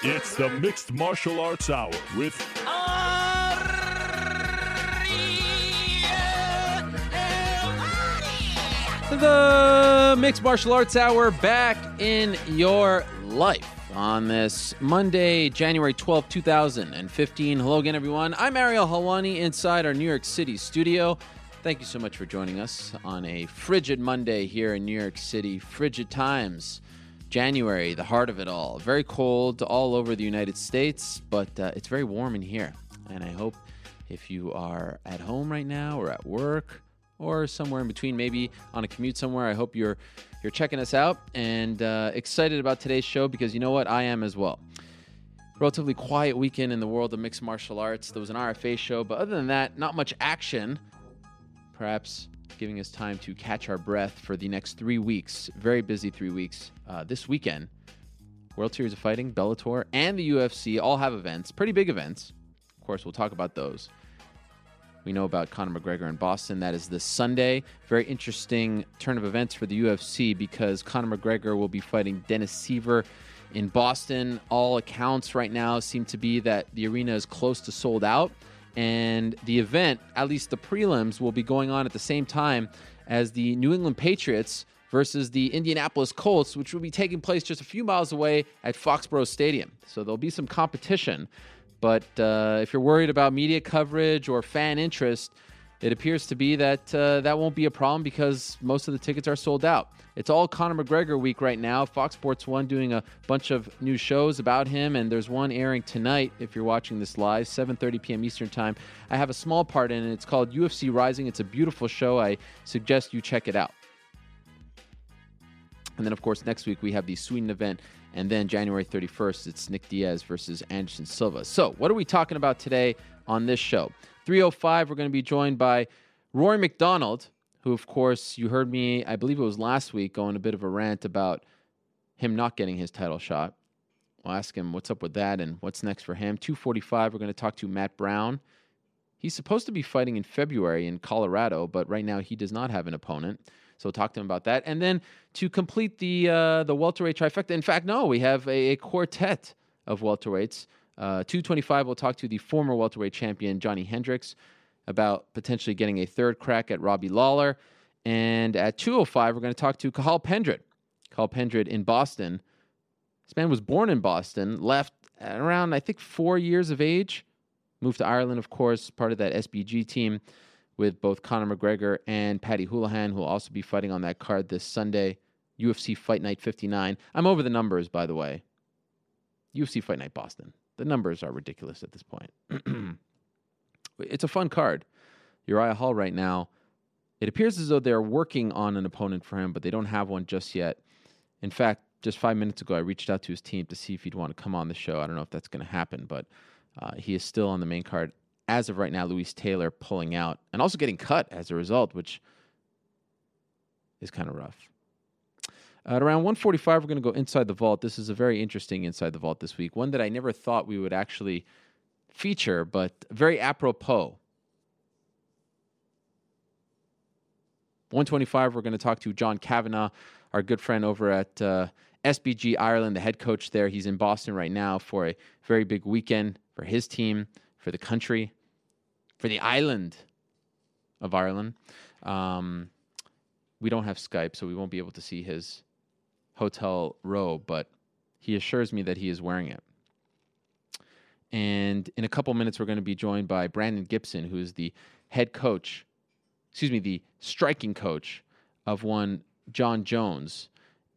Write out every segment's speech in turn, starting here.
It's the Mixed Martial Arts Hour with The Mixed Martial Arts Hour back in your life on this Monday, January 12, 2015. Hello again, everyone. I'm Ariel Helwani inside our New York City studio. Thank you so much for joining us on a frigid Monday here in New York City. Frigid times. January, the heart of it all. Very cold all over the United States, but uh, it's very warm in here. And I hope if you are at home right now or at work or somewhere in between, maybe on a commute somewhere, I hope you're you're checking us out and uh, excited about today's show because you know what, I am as well. Relatively quiet weekend in the world of mixed martial arts. There was an RFA show, but other than that, not much action. Perhaps giving us time to catch our breath for the next three weeks. Very busy three weeks. Uh, this weekend, World Series of Fighting, Bellator, and the UFC all have events, pretty big events. Of course, we'll talk about those. We know about Conor McGregor in Boston. That is this Sunday. Very interesting turn of events for the UFC because Conor McGregor will be fighting Dennis Siver in Boston. All accounts right now seem to be that the arena is close to sold out and the event, at least the prelims, will be going on at the same time as the New England Patriots versus the Indianapolis Colts, which will be taking place just a few miles away at Foxborough Stadium. So there'll be some competition. But uh, if you're worried about media coverage or fan interest, it appears to be that uh, that won't be a problem because most of the tickets are sold out. It's all Conor McGregor week right now. Fox Sports 1 doing a bunch of new shows about him, and there's one airing tonight if you're watching this live, 7.30 p.m. Eastern Time. I have a small part in it. It's called UFC Rising. It's a beautiful show. I suggest you check it out. And then, of course, next week we have the Sweden event. And then January 31st, it's Nick Diaz versus Anderson Silva. So, what are we talking about today on this show? 305, we're going to be joined by Rory MacDonald, who, of course, you heard me, I believe it was last week, going a bit of a rant about him not getting his title shot. We'll ask him what's up with that and what's next for him. 245, we're going to talk to Matt Brown. He's supposed to be fighting in February in Colorado, but right now he does not have an opponent. So we'll talk to him about that. And then to complete the uh, the welterweight trifecta, in fact, no, we have a, a quartet of welterweights. Uh, 225, we'll talk to the former welterweight champion Johnny Hendricks about potentially getting a third crack at Robbie Lawler. And at 205, we're going to talk to Cathal Pendred. Cathal Pendred in Boston. This man was born in Boston, left around, I think, four years of age. Moved to Ireland, of course, part of that SBG team with both Conor McGregor and Paddy Holohan, who will also be fighting on that card this Sunday. UFC Fight Night 59. I'm over the numbers, by the way. UFC Fight Night Boston. The numbers are ridiculous at this point. it's a fun card. Uriah Hall right now. It appears as though they're working on an opponent for him, but they don't have one just yet. In fact, just five minutes ago, I reached out to his team to see if he'd want to come on the show. I don't know if that's going to happen, but uh, he is still on the main card as of right now. Louis Taylor pulling out and also getting cut as a result, which is kind of rough. At around 145, we're going to go inside the vault. This is a very interesting inside the vault this week, one that I never thought we would actually feature, but very apropos. 125, we're going to talk to John Kavanagh, our good friend over at uh, SBG Ireland, the head coach there. He's in Boston right now for a very big weekend for his team, for the country, for the island of Ireland. Um, we don't have Skype, so we won't be able to see his hotel row, but he assures me that he is wearing it. And in a couple minutes, we're going to be joined by Brandon Gibson, who is the head coach, excuse me, the striking coach of one Jon Jones.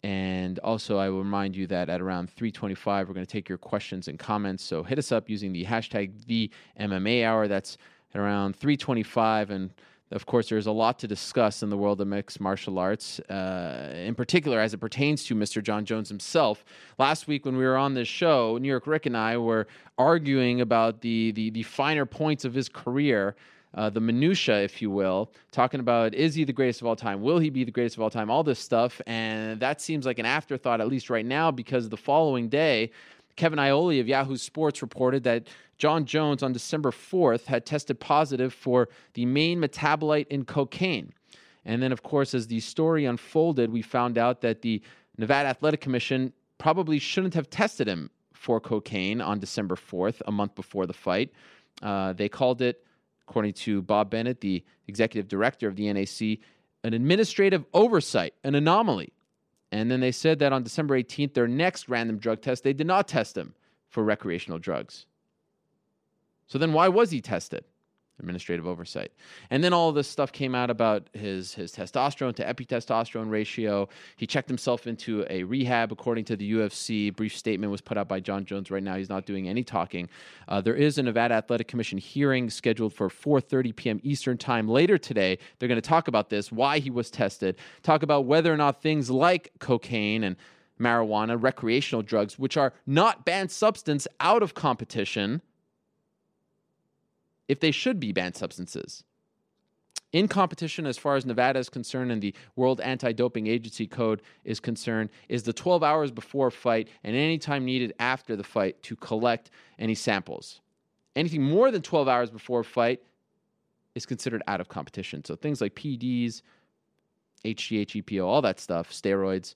And also, I will remind you that at around 325, we're going to take your questions and comments. So hit us up using the hashtag the MMA hour. That's at around 325. And of course, there's a lot to discuss in the world of mixed martial arts, uh, in particular as it pertains to Mr. Jon Jones himself. Last week, when we were on this show, New York Rick and I were arguing about the the, the finer points of his career. Uh, the minutia, if you will, talking about is he the greatest of all time? Will he be the greatest of all time? All this stuff, and that seems like an afterthought, at least right now, because the following day, Kevin Iole of Yahoo Sports reported that Jon Jones on December 4th had tested positive for the main metabolite in cocaine. And then, of course, as the story unfolded, we found out that the Nevada Athletic Commission probably shouldn't have tested him for cocaine on December 4th, a month before the fight. Uh, they called it, according to Bob Bennett, the executive director of the NAC, an administrative oversight, an anomaly. And then they said that on December 18th, their next random drug test, they did not test him for recreational drugs. So then why was he tested? Administrative oversight. And then all of this stuff came out about his, his testosterone to epitestosterone ratio. He checked himself into a rehab, according to the UFC. Brief statement was put out by Jon Jones. Right now, he's not doing any talking. Uh, there is a Nevada Athletic Commission hearing scheduled for 4:30 p.m. Eastern Time later today. They're going to talk about this, why he was tested, talk about whether or not things like cocaine and marijuana, recreational drugs, which are not banned substance out of competition, if they should be banned substances. In competition, as far as Nevada is concerned and the World Anti Doping Agency Code is concerned, is the 12 hours before fight and any time needed after the fight to collect any samples. Anything more than 12 hours before fight is considered out of competition. So things like PEDs, HGH, EPO, all that stuff, steroids,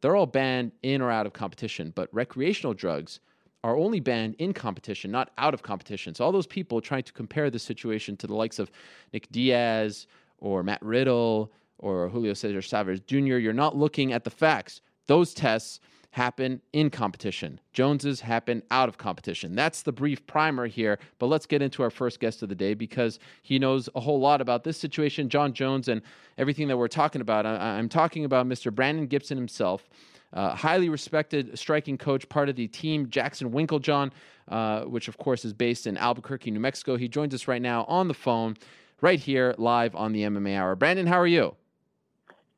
they're all banned in or out of competition. But recreational drugs, are only banned in competition, not out of competition. So all those people trying to compare the situation to the likes of Nick Diaz or Matt Riddle or Julio Cesar Chavez Jr., you're not looking at the facts. Those tests happen in competition. Joneses happen out of competition. That's the brief primer here. But let's get into our first guest of the day because he knows a whole lot about this situation, Jon Jones, and everything that we're talking about. I- am talking about Mr. Brandon Gibson himself. Uh, highly respected striking coach, part of the team Jackson Winkeljohn, uh, which of course is based in Albuquerque, New Mexico. He joins us right now on the phone, right here, live on the MMA Hour. Brandon, how are you?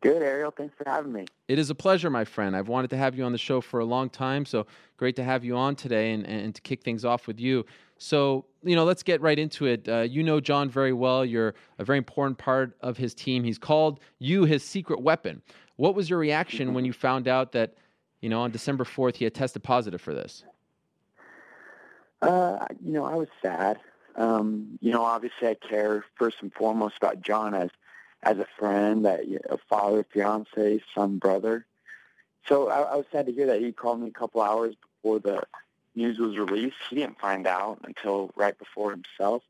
Good, Ariel. Thanks for having me. It is a pleasure, my friend. I've wanted to have you on the show for a long time, so great to have you on today and, and to kick things off with you. So, you know, let's get right into it. Uh, you know John very well. You're a very important part of his team. He's called you his secret weapon. What was your reaction when you found out that, you know, on December 4th he had tested positive for this? Uh, you know, I was sad. Um, you know, obviously I care first and foremost about John as as a friend, a father, fiance, son, brother. So I, I was sad to hear that he called me a couple hours before the news was released. He didn't find out until right before himself.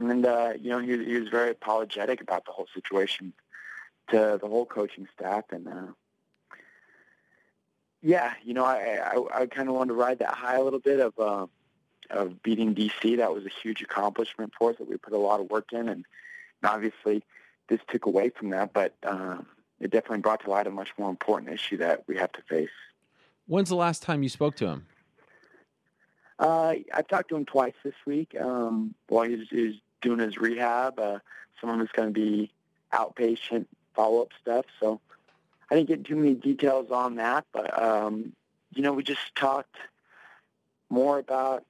And, uh, you know, he, he was very apologetic about the whole situation to the whole coaching staff. And uh, yeah, you know, I I, I kind of wanted to ride that high a little bit of uh, of beating DC. That was a huge accomplishment for us that we put a lot of work in, and, obviously this took away from that. But um, it definitely brought to light a much more important issue that we have to face. When's the last time you spoke to him? Uh, I've talked to him twice this week um, while he's, he's doing his rehab. Uh, some of it's going to be outpatient follow-up stuff. So I didn't get too many details on that, but um, you know, we just talked more about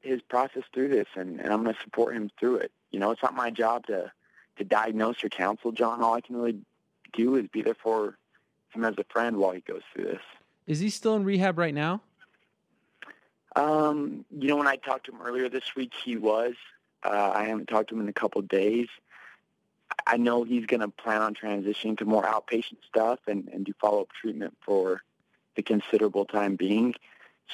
his process through this, and, and I'm going to support him through it. You know, it's not my job to to diagnose or counsel John. All I can really do is be there for him as a friend while he goes through this. Is he still in rehab right now? Um, you know, when I talked to him earlier this week, he was. Uh, I haven't talked to him in a couple of days. I know he's going to plan on transitioning to more outpatient stuff and, and do follow-up treatment for the considerable time being.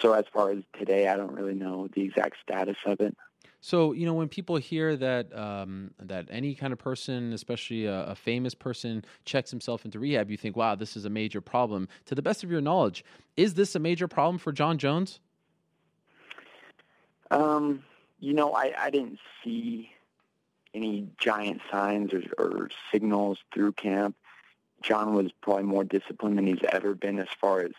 So as far as today, I don't really know the exact status of it. So you know when people hear that um, that any kind of person, especially a, a, famous person, checks himself into rehab, you think, "Wow, this is a major problem." To the best of your knowledge, is this a major problem for Jon Jones? Um, you know, I, I didn't see any giant signs or, or signals through camp. Jon was probably more disciplined than he's ever been as far as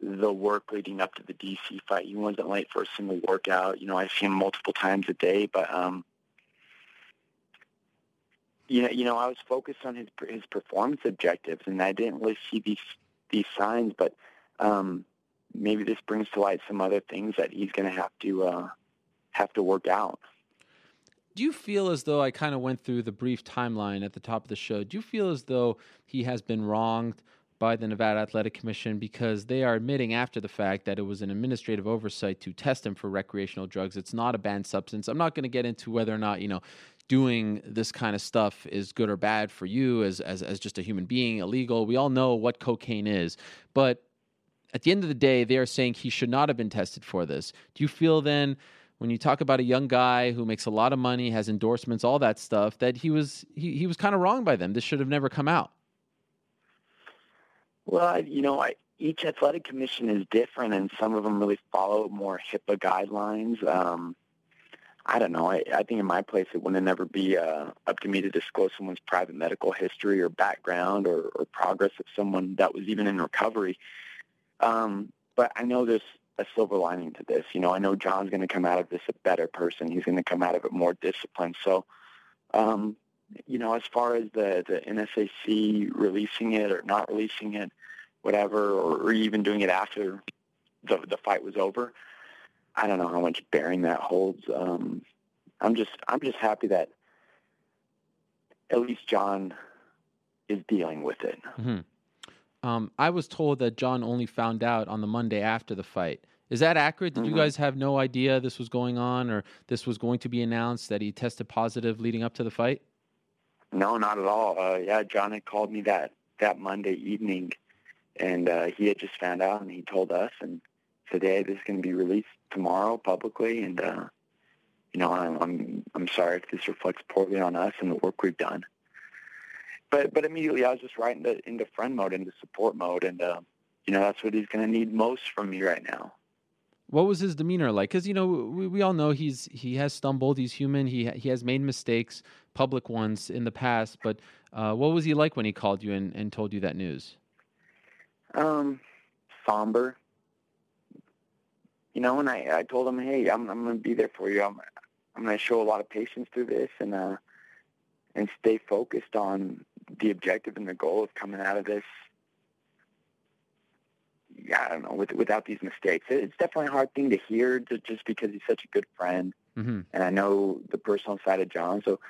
the work leading up to the DC fight. He wasn't late for a single workout. You know, I see him multiple times a day, but um, you know, you know, I was focused on his his performance objectives, and I didn't really see these these signs. But um, maybe this brings to light some other things that he's going to have to uh, have to work out. Do you feel as though I kind of went through the brief timeline at the top of the show? Do you feel as though he has been wronged by the Nevada Athletic Commission because they are admitting after the fact that it was an administrative oversight to test him for recreational drugs. It's not a banned substance. I'm not going to get into whether or not, you know, doing this kind of stuff is good or bad for you as, as, as just a human being, illegal. We all know what cocaine is. But at the end of the day, they are saying he should not have been tested for this. Do you feel then, when you talk about a young guy who makes a lot of money, has endorsements, all that stuff, that he was he, he was kind of wrong by them? This should have never come out. Well, you know, I, each athletic commission is different, and some of them really follow more HIPAA guidelines. Um, I don't know. I, I think in my place, it wouldn't ever be uh, up to me to disclose someone's private medical history or background or, or progress of someone that was even in recovery. Um, but I know there's a silver lining to this. You know, I know John's going to come out of this a better person. He's going to come out of it more disciplined. So, um, you know, as far as the, the NSAC releasing it or not releasing it, whatever, or, or even doing it after the, the fight was over, I don't know how much bearing that holds. Um, I'm just I'm just happy that at least John is dealing with it. Mm-hmm. Um, I was told that John only found out on the Monday after the fight. Is that accurate? Did mm-hmm. you guys have no idea this was going on or this was going to be announced that he tested positive leading up to the fight? No, not at all. Uh, yeah, Jon had called me that that Monday evening, and uh, he had just found out, and he told us and said, "Hey, this is going to be released tomorrow publicly, and uh, you know, I'm, I'm I'm sorry if this reflects poorly on us and the work we've done." But but immediately I was just right into into friend mode, into support mode, and uh, you know that's what he's going to need most from me right now. What was his demeanor like? Because you know we, we all know he's he has stumbled. He's human. He he has made mistakes, public ones in the past. But uh, what was he like when he called you and, and told you that news? Um, somber. You know, and I I told him, hey, I'm I'm going to be there for you. I'm I'm going to show a lot of patience through this and uh and stay focused on the objective and the goal of coming out of this yeah, I don't know, with, without these mistakes. It's definitely a hard thing to hear to, just because he's such a good friend. Mm-hmm. And I know the personal side of John, so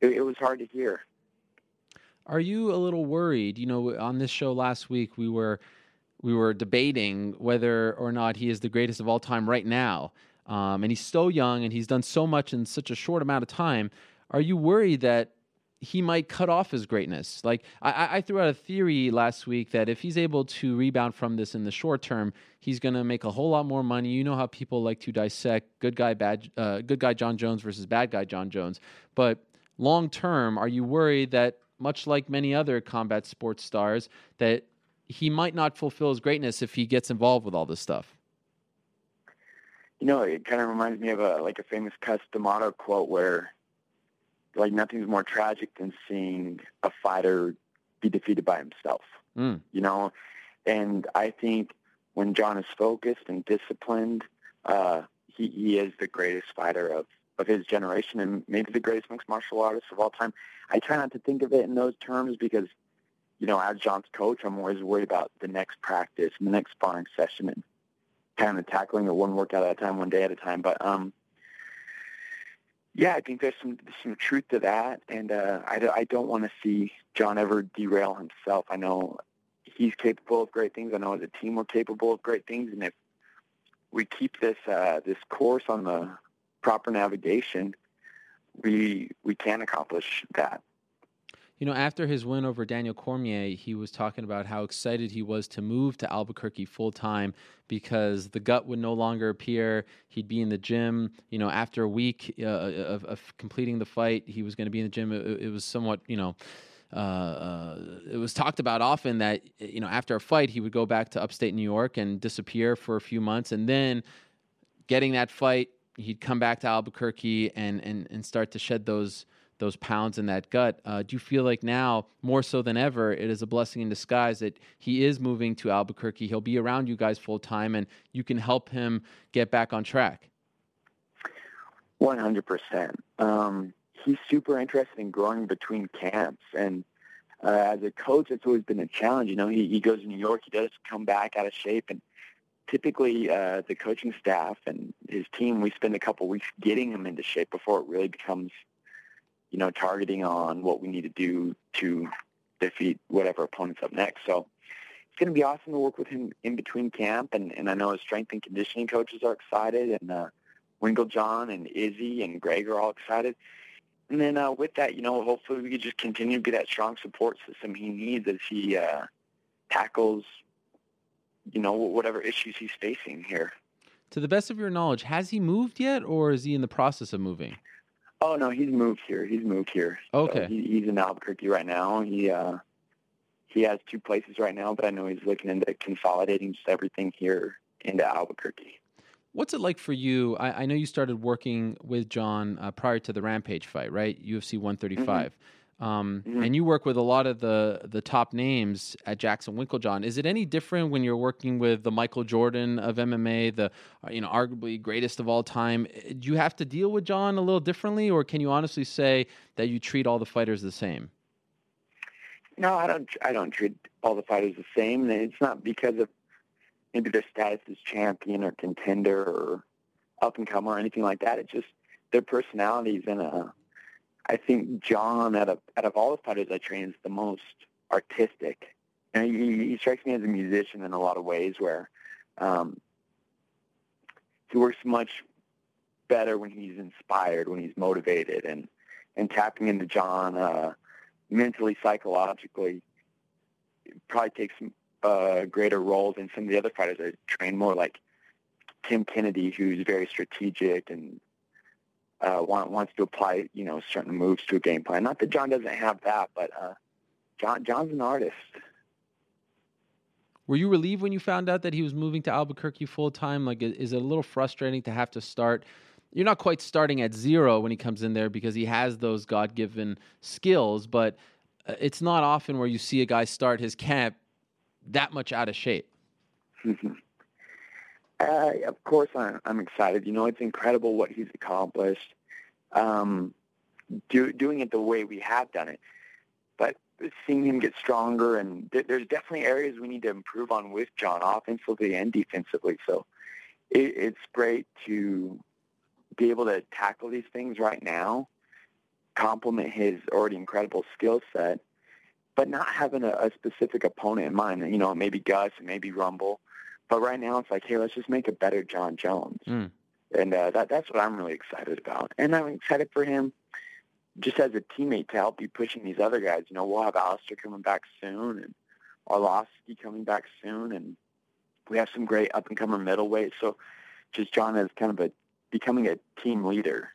it, it was hard to hear. Are you a little worried? You know, on this show last week, we were we were debating whether or not he is the greatest of all time right now. Um, and he's so young and he's done so much in such a short amount of time. Are you worried that he might cut off his greatness. Like I, I, threw out a theory last week that if he's able to rebound from this in the short term, he's going to make a whole lot more money. You know how people like to dissect good guy, bad, uh, good guy Jon Jones versus bad guy Jon Jones. But long term, are you worried that much like many other combat sports stars, that he might not fulfill his greatness if he gets involved with all this stuff? You know, it kind of reminds me of a like a famous Cus D'Amato quote where like nothing's more tragic than seeing a fighter be defeated by himself. Mm. You know, and I think when John is focused and disciplined, uh, he he is the greatest fighter of of his generation and maybe the greatest mixed martial artist of all time. I try not to think of it in those terms because, you know, as John's coach, I'm always worried about the next practice and the next sparring session and kind of tackling it one workout at a time, one day at a time. But um, yeah, I think there's some some truth to that, and uh, I, I don't want to see John ever derail himself. I know he's capable of great things. I know as a team we're capable of great things, and if we keep this uh, this course on the proper navigation, we we can accomplish that. You know, after his win over Daniel Cormier, he was talking about how excited he was to move to Albuquerque full time because the gut would no longer appear. He'd be in the gym. You know, after a week uh, of, of, completing the fight, he was going to be in the gym. It, it was somewhat, you know. Uh, uh, it was talked about often that you know after a fight he would go back to upstate New York and disappear for a few months, and then getting that fight, he'd come back to Albuquerque and and and start to shed those those pounds in that gut. Uh, do you feel like now, more so than ever, it is a blessing in disguise that he is moving to Albuquerque? He'll be around you guys full time, and you can help him get back on track. One hundred percent. Um, he's super interested in growing between camps, and uh, as a coach, it's always been a challenge. You know, he, he goes to New York, he does come back out of shape, and typically uh, the coaching staff and his team, we spend a couple weeks getting him into shape before it really becomes you know, targeting on what we need to do to defeat whatever opponent's up next. So it's going to be awesome to work with him in between camp, and, and I know his strength and conditioning coaches are excited, and uh, Winkeljohn and Izzy and Greg are all excited. And then uh, with that, you know, hopefully we can just continue to be that strong support system he needs as he uh, tackles, you know, whatever issues he's facing here. To the best of your knowledge, has he moved yet, or is he in the process of moving? Oh no, he's moved here. He's moved here. Okay. So he, he's in Albuquerque right now. He uh, he has two places right now, but I know he's looking into consolidating just everything here into Albuquerque. What's it like for you? I, I know you started working with John uh, prior to the Rampage fight, right? UFC 135. Mm-hmm. Um, mm-hmm. And you work with a lot of the the top names at Jackson Winkeljohn. Is it any different when you're working with the Michael Jordan of MMA, the uh, you know arguably greatest of all time? Do you have to deal with John a little differently, or can you honestly say that you treat all the fighters the same? No, I don't. I don't treat all the fighters the same. It's not because of maybe their status as champion or contender or up and comer or anything like that. It's just their personalities and uh, I think John, out of out of all the fighters I train, is the most artistic. And he, he strikes me as a musician in a lot of ways, where um, he works much better when he's inspired, when he's motivated, and and tapping into John uh, mentally, psychologically, probably takes a uh, greater role than some of the other fighters I train more like Tim Kennedy, who's very strategic and uh, want, wants to apply, you know, certain moves to a game plan. Not that John doesn't have that, but uh, John John's an artist. Were you relieved when you found out that he was moving to Albuquerque full time? Like, is it a little frustrating to have to start? You're not quite starting at zero when he comes in there because he has those God given skills, but uh, it's not often where you see a guy start his camp that much out of shape. Uh, of course, I'm, I'm excited. You know, it's incredible what he's accomplished. Um, do, doing it the way we have done it, but seeing him get stronger, and th- there's definitely areas we need to improve on with John, offensively and defensively. So it, it's great to be able to tackle these things right now, complement his already incredible skill set, but not having a, a specific opponent in mind. You know, maybe Gus, maybe Rumble but right now, it's like, hey, let's just make a better Jon Jones. Mm. And uh, that that's what I'm really excited about. And I'm excited for him just as a teammate to help be pushing these other guys. You know, we'll have Alistair coming back soon and Arlovsky coming back soon. And we have some great up-and-comer middleweights. So just John as kind of a becoming a team leader.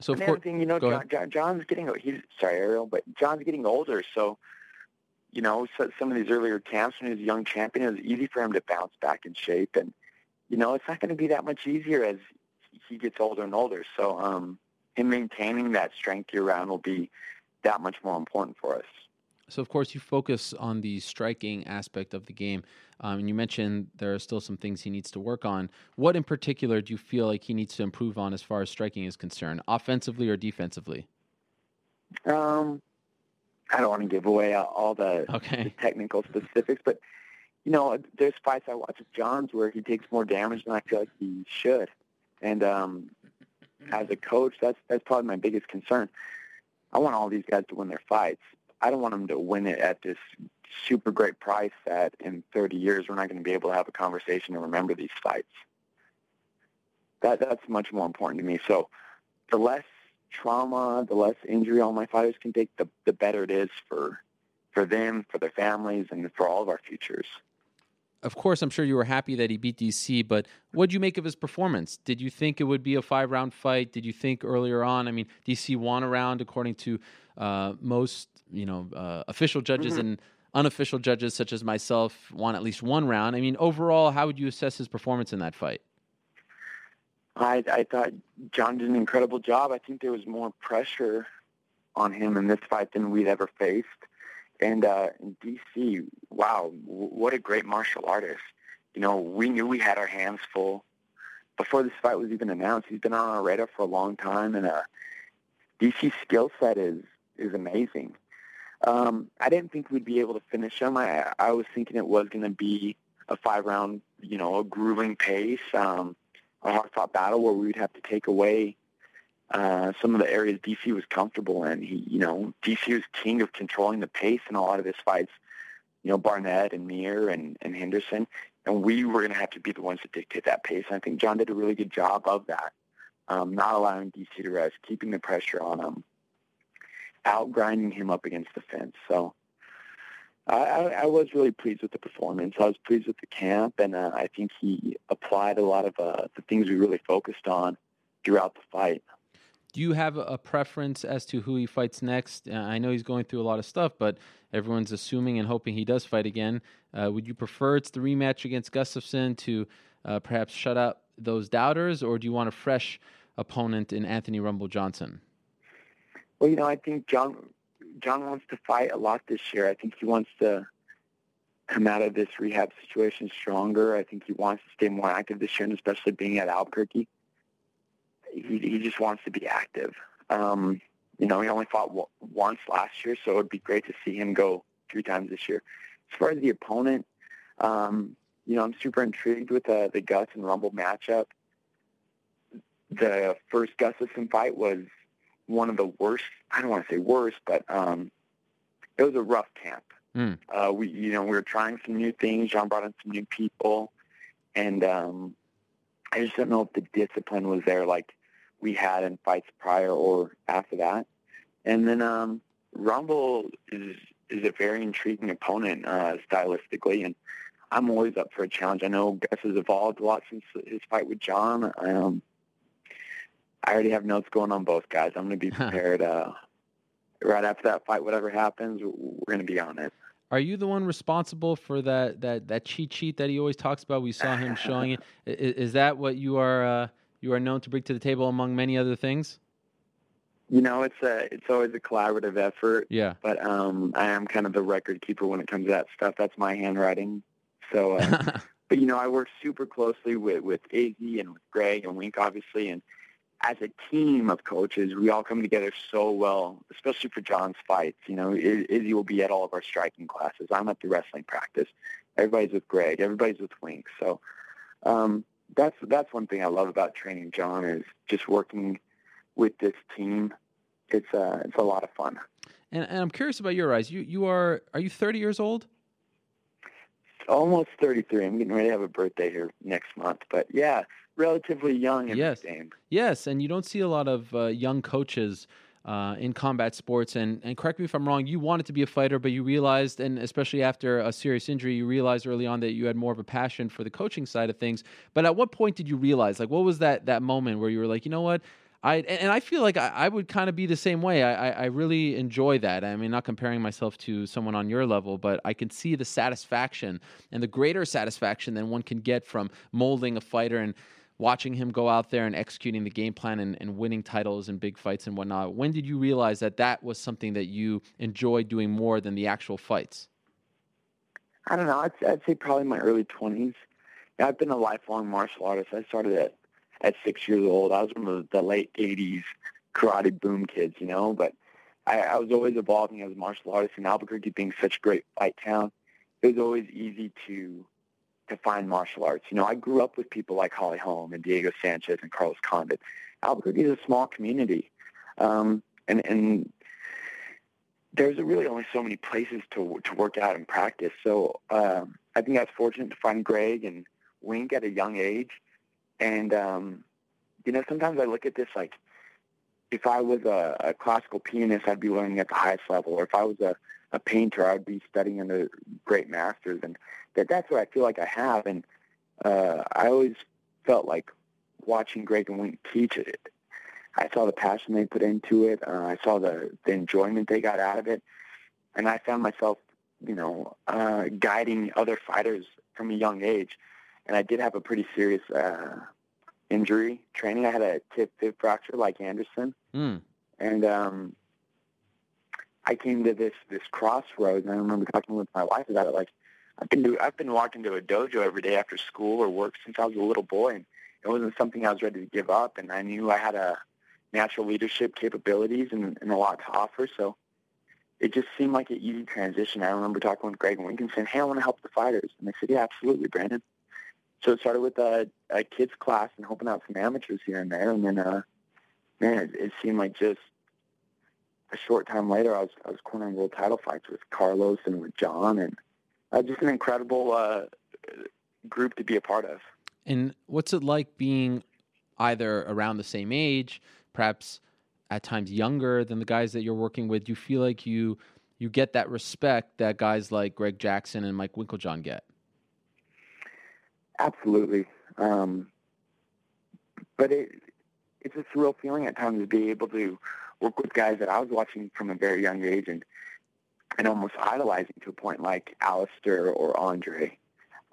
So, and thing, you know, John, John, John's getting, he's, sorry, Ariel, but John's getting older. So you know, some of these earlier camps when he was a young champion, it was easy for him to bounce back in shape. And, you know, it's not going to be that much easier as he gets older and older. So um, him maintaining that strength year-round will be that much more important for us. So, of course, you focus on the striking aspect of the game. Um, and you mentioned there are still some things he needs to work on. What in particular do you feel like he needs to improve on as far as striking is concerned, offensively or defensively? Um, I don't want to give away all the, okay. the technical specifics, but you know, there's fights I watch with John's where he takes more damage than I feel like he should, and um, as a coach, that's that's probably my biggest concern. I want all these guys to win their fights. I don't want them to win it at this super great price that in 30 years we're not going to be able to have a conversation and remember these fights. That that's much more important to me. So the less trauma, the less injury all my fighters can take, the the better it is for for them, for their families, and for all of our futures. Of course, I'm sure you were happy that he beat DC, but what did you make of his performance? Did you think it would be a five round fight? Did you think earlier on? I mean, DC won a round according to uh, most, you know, uh, official judges mm-hmm. and unofficial judges such as myself won at least one round. I mean, overall, how would you assess his performance in that fight? I, I thought John did an incredible job. I think there was more pressure on him in this fight than we'd ever faced. And uh, DC, wow, what a great martial artist. You know, we knew we had our hands full before this fight was even announced. He's been on our radar for a long time, and uh, DC's skill set is is amazing. Um, I didn't think we'd be able to finish him. I, I was thinking it was going to be a five round, you know, a grueling pace, um, a hard fought battle where we'd have to take away uh, some of the areas DC was comfortable in. He, you know, DC was king of controlling the pace in a lot of his fights. You know, Barnett and Mir and, and Henderson, and we were going to have to be the ones to dictate that pace. And I think John did a really good job of that, um, not allowing DC to rest, keeping the pressure on him out grinding him up against the fence. So I, I, was really pleased with the performance. I was pleased with the camp, and uh, I think he applied a lot of uh, the things we really focused on throughout the fight. Do you have a preference as to who he fights next? Uh, I know he's going through a lot of stuff, but everyone's assuming and hoping he does fight again. Uh, would you prefer it's the rematch against Gustafsson to uh, perhaps shut out those doubters, or do you want a fresh opponent in Anthony Rumble Johnson? Well, you know, I think John John wants to fight a lot this year. I think he wants to come out of this rehab situation stronger. I think he wants to stay more active this year, and especially being at Albuquerque, he he just wants to be active. Um, you know, he only fought w- once last year, so it would be great to see him go three times this year. As far as the opponent, um, you know, I'm super intrigued with the the Gus and Rumble matchup. The first Gustafsson fight was one of the worst. I don't want to say worst, but um, it was a rough camp. Mm. Uh, we, you know, we were trying some new things. John brought in some new people, and um, I just don't know if the discipline was there like we had in fights prior or after that. And then um, Rumble is is a very intriguing opponent uh, stylistically, and I'm always up for a challenge. I know Gus has evolved a lot since his fight with John. Um, I already have notes going on both guys. I'm going to be prepared. uh, right after that fight, whatever happens, we're going to be on it. Are you the one responsible for that that that cheat sheet that he always talks about? We saw him showing it. Is, is that what you are uh, you are known to bring to the table among many other things? You know, it's a it's always a collaborative effort. Yeah. But um, I am kind of the record keeper when it comes to that stuff. That's my handwriting. So, uh, but you know, I work super closely with with Az and with Greg and Wink, obviously, and as a team of coaches, we all come together so well, especially for John's fights. You know, Izzy will be at all of our striking classes. I'm at the wrestling practice. Everybody's with Greg. Everybody's with Wink. So um, that's that's one thing I love about training John is just working with this team. It's uh, it's a lot of fun. And, and I'm curious about your eyes. You you are are you 30 years old? Almost 33. I'm getting ready to have a birthday here next month. But yeah, relatively young in yes. this game. Yes, and you don't see a lot of uh, young coaches uh, in combat sports. And, and correct me if I'm wrong, you wanted to be a fighter, but you realized, and especially after a serious injury, you realized early on that you had more of a passion for the coaching side of things. But at what point did you realize, like, what was that that moment where you were like, you know what? I and I feel like I, I would kind of be the same way. I, I, really enjoy that. I mean, not comparing myself to someone on your level, but I can see the satisfaction and the greater satisfaction than one can get from molding a fighter and watching him go out there and executing the game plan and, and, winning titles and big fights and whatnot. When did you realize that that was something that you enjoyed doing more than the actual fights? I don't know. I'd, I'd say probably my early 20s. I've been a lifelong martial artist. I started at, at six years old. I was one of the late 80s karate boom kids, you know, but I, I was always evolving as a martial artist in Albuquerque being such a great fight town. It was always easy to to find martial arts. You know, I grew up with people like Holly Holm and Diego Sanchez and Carlos Condit. Albuquerque is a small community, um, and and there's really only so many places to to work out and practice. So um, I think I was fortunate to find Greg and Wink at a young age, and um, you know sometimes I look at this like if I was a, a classical pianist, I'd be learning at the highest level, or if I was a, a painter, I'd be studying under great masters, and that that's what I feel like I have. And uh, I always felt like watching Greg and Wink teach it. I saw the passion they put into it. Uh, I saw the, the enjoyment they got out of it, and I found myself, you know, uh, guiding other fighters from a young age. And I did have a pretty serious uh, injury training. I had a tib fib fracture like Anderson, Mm. and um, I came to this this crossroads. And I remember talking with my wife about it. Like I've been do, I've been walking to a dojo every day after school or work since I was a little boy, and it wasn't something I was ready to give up. And I knew I had a natural leadership capabilities and, and a lot to offer. So it just seemed like an easy transition. I remember talking with Greg Wink and saying, "Hey, I want to help the fighters," and they said, "Yeah, absolutely, Brandon." So it started with a, a kids class and helping out some amateurs here and there, and then uh, man, it, it seemed like just a short time later, I was I was cornering world title fights with Carlos and with John, and uh, just an incredible uh, group to be a part of. And what's it like being either around the same age, perhaps at times younger than the guys that you're working with? Do you feel like you you get that respect that guys like Greg Jackson and Mike Winkeljohn get? Absolutely. Um, but it it's a surreal feeling at times to be able to work with guys that I was watching from a very young age and and almost idolizing to a point like Alistair or Andre.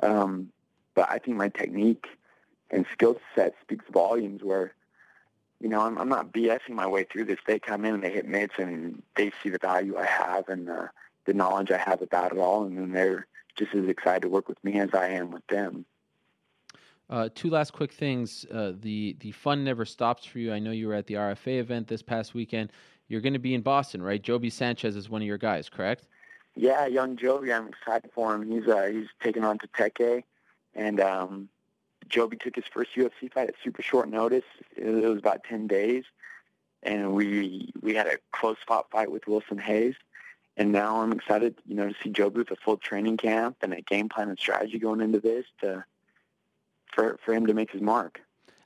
Um, but I think my technique and skill set speaks volumes where, you know, I'm, I'm not BSing my way through this. They come in and they hit mitts and they see the value I have and uh, the knowledge I have about it all, and then they're just as excited to work with me as I am with them. Uh, two last quick things. Uh, the the fun never stops for you. I know you were at the RFA event this past weekend. You're going to be in Boston, right? Joby Sanchez is one of your guys, correct? Yeah, young Joby, I'm excited for him. He's uh, he's taking on Tateki, and um, Joby took his first UFC fight at super short notice. It was about ten days, and we we had a close fought fight with Wilson Reis. And now I'm excited, you know, to see Joby with a full training camp and a game plan and strategy going into this to for for him to make his mark.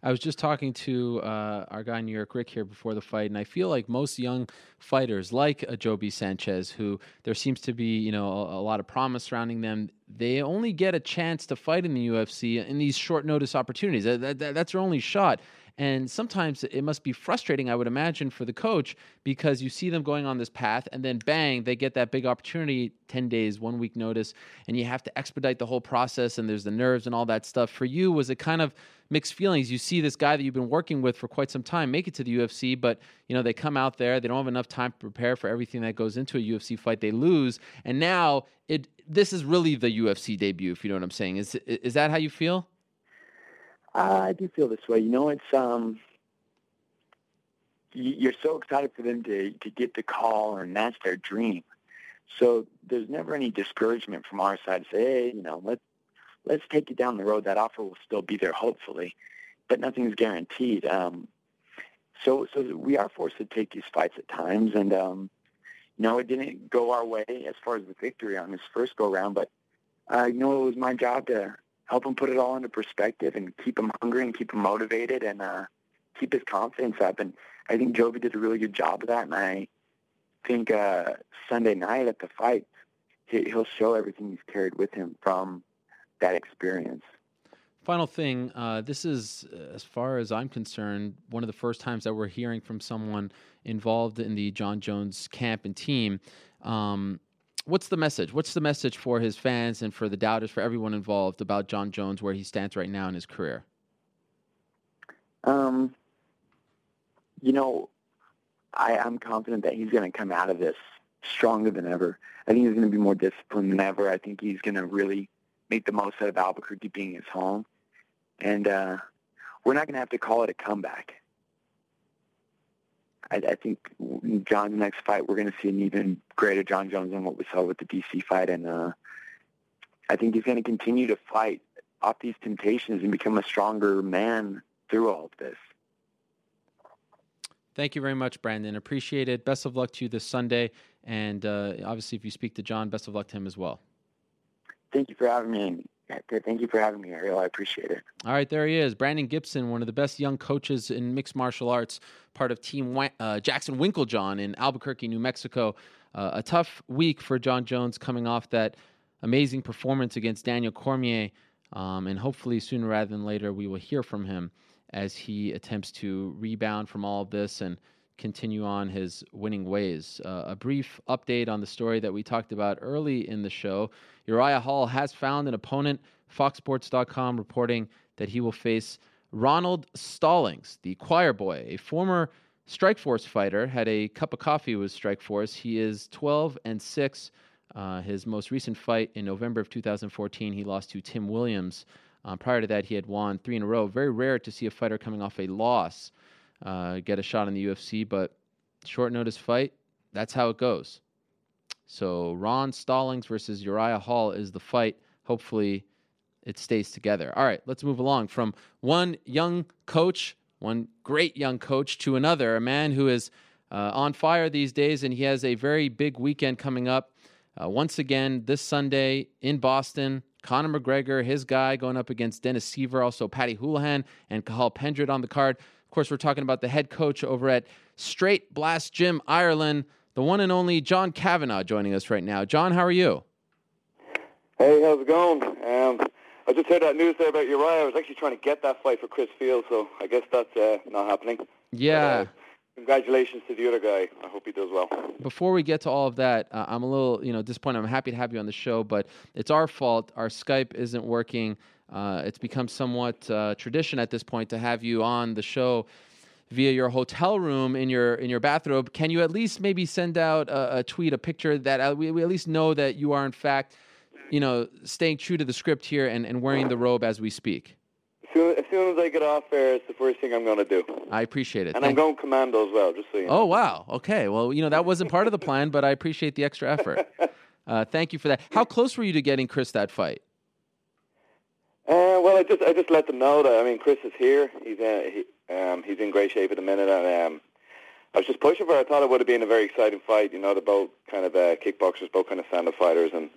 I was just talking to uh, our guy in New York Rick here before the fight, and I feel like most young fighters, like a Joby Sanchez, who there seems to be you know a, a, lot of promise surrounding them, they only get a chance to fight in the UFC in these short notice opportunities. That, that, that's their only shot. And sometimes it must be frustrating, I would imagine, for the coach because you see them going on this path and then bang, they get that big opportunity 10 days, one week notice, and you have to expedite the whole process and there's the nerves and all that stuff. For you, was it kind of mixed feelings? You see this guy that you've been working with for quite some time make it to the UFC, but you know, they come out there, they don't have enough time to prepare for everything that goes into a UFC fight, they lose, and now it this is really the UFC debut, if you know what I'm saying. Is is that how you feel? Uh, I do feel this way. You know, it's um, you're so excited for them to to get the call, and that's their dream. So there's never any discouragement from our side to say, hey, you know, let's let's take it down the road. That offer will still be there, hopefully, but nothing's guaranteed. Um, so so we are forced to take these fights at times, and um, you know, it didn't go our way as far as the victory on this first go round, but uh, you know, it was my job to help him put it all into perspective and keep him hungry and keep him motivated and uh, keep his confidence up. And I think Joby did a really good job of that. And I think uh, Sunday night at the fight, he, he'll show everything he's carried with him from that experience. Final thing, uh, this is, as far as I'm concerned, one of the first times that we're hearing from someone involved in the Jon Jones camp and team. Um, what's the message? What's the message for his fans and for the doubters, for everyone involved about Jon Jones, where he stands right now in his career? Um, you know, I, I'm confident that he's going to come out of this stronger than ever. I think he's going to be more disciplined than ever. I think he's going to really make the most out of Albuquerque being his home. And uh, we're not going to have to call it a comeback. I, I think John's next fight, we're going to see an even greater Jon Jones than what we saw with the DC fight, and uh, I think he's going to continue to fight off these temptations and become a stronger man through all of this. Thank you very much, Brandon. Appreciate it. Best of luck to you this Sunday, and uh, obviously, if you speak to John, best of luck to him as well. Thank you for having me. Thank you for having me, Ariel. I appreciate it. All right, there he is, Brandon Gibson, one of the best young coaches in mixed martial arts, part of Team uh, Jackson Winkeljohn in Albuquerque, New Mexico. Uh, a tough week for Jon Jones coming off that amazing performance against Daniel Cormier, um, and hopefully sooner rather than later we will hear from him as he attempts to rebound from all of this and continue on his winning ways. Uh, a brief update on the story that we talked about early in the show. Uriah Hall has found an opponent. FoxSports.com reporting that he will face Ronald Stallings, the choir boy, a former Strikeforce fighter, had a cup of coffee with Strikeforce. He is 12 and 6. Uh, his most recent fight in November of 2014, he lost to Tim Williams. Um, prior to that, he had won three in a row. Very rare to see a fighter coming off a loss uh, get a shot in the UFC, but short notice fight, that's how it goes. So Ron Stallings versus Uriah Hall is the fight. Hopefully, it stays together. All right, let's move along from one young coach, one great young coach, to another, a man who is uh, on fire these days, and he has a very big weekend coming up. Uh, once again, this Sunday in Boston, Conor McGregor, his guy, going up against Dennis Siver, also Paddy Holohan and Cathal Pendred on the card course, we're talking about the head coach over at Straight Blast Gym Ireland, the one and only John Kavanagh, joining us right now. John, how are you? Hey, how's it going? Um, I just heard that news there about Uriah. I was actually trying to get that fight for Chris Field, so I guess that's uh, not happening. Yeah. But, uh, congratulations to the other guy. I hope he does well. Before we get to all of that, uh, I'm a little, you know, disappointed. I'm happy to have you on the show, but it's our fault. Our Skype isn't working. Uh, it's become somewhat uh, tradition at this point to have you on the show via your hotel room in your in your bathrobe. Can you at least maybe send out a, a tweet, a picture that uh, we, we, at least know that you are in fact, you know, staying true to the script here and, and wearing the robe as we speak? As soon, as soon as I get off there, it's the first thing I'm going to do. I appreciate it. And Thank I'm going commando as well, just so you know. Oh wow, okay. Well, you know that wasn't part of the plan, but I appreciate the extra effort. Uh, thank you for that. How close were you to getting Chris that fight? Uh, well, I just I just let them know that I mean Chris is here. He's uh, he, um, he's in great shape at the minute, and um, I was just pushing for. it. I thought it would have been a very exciting fight. You know, they're both kind of uh, kickboxers, both kind of stand-up fighters, and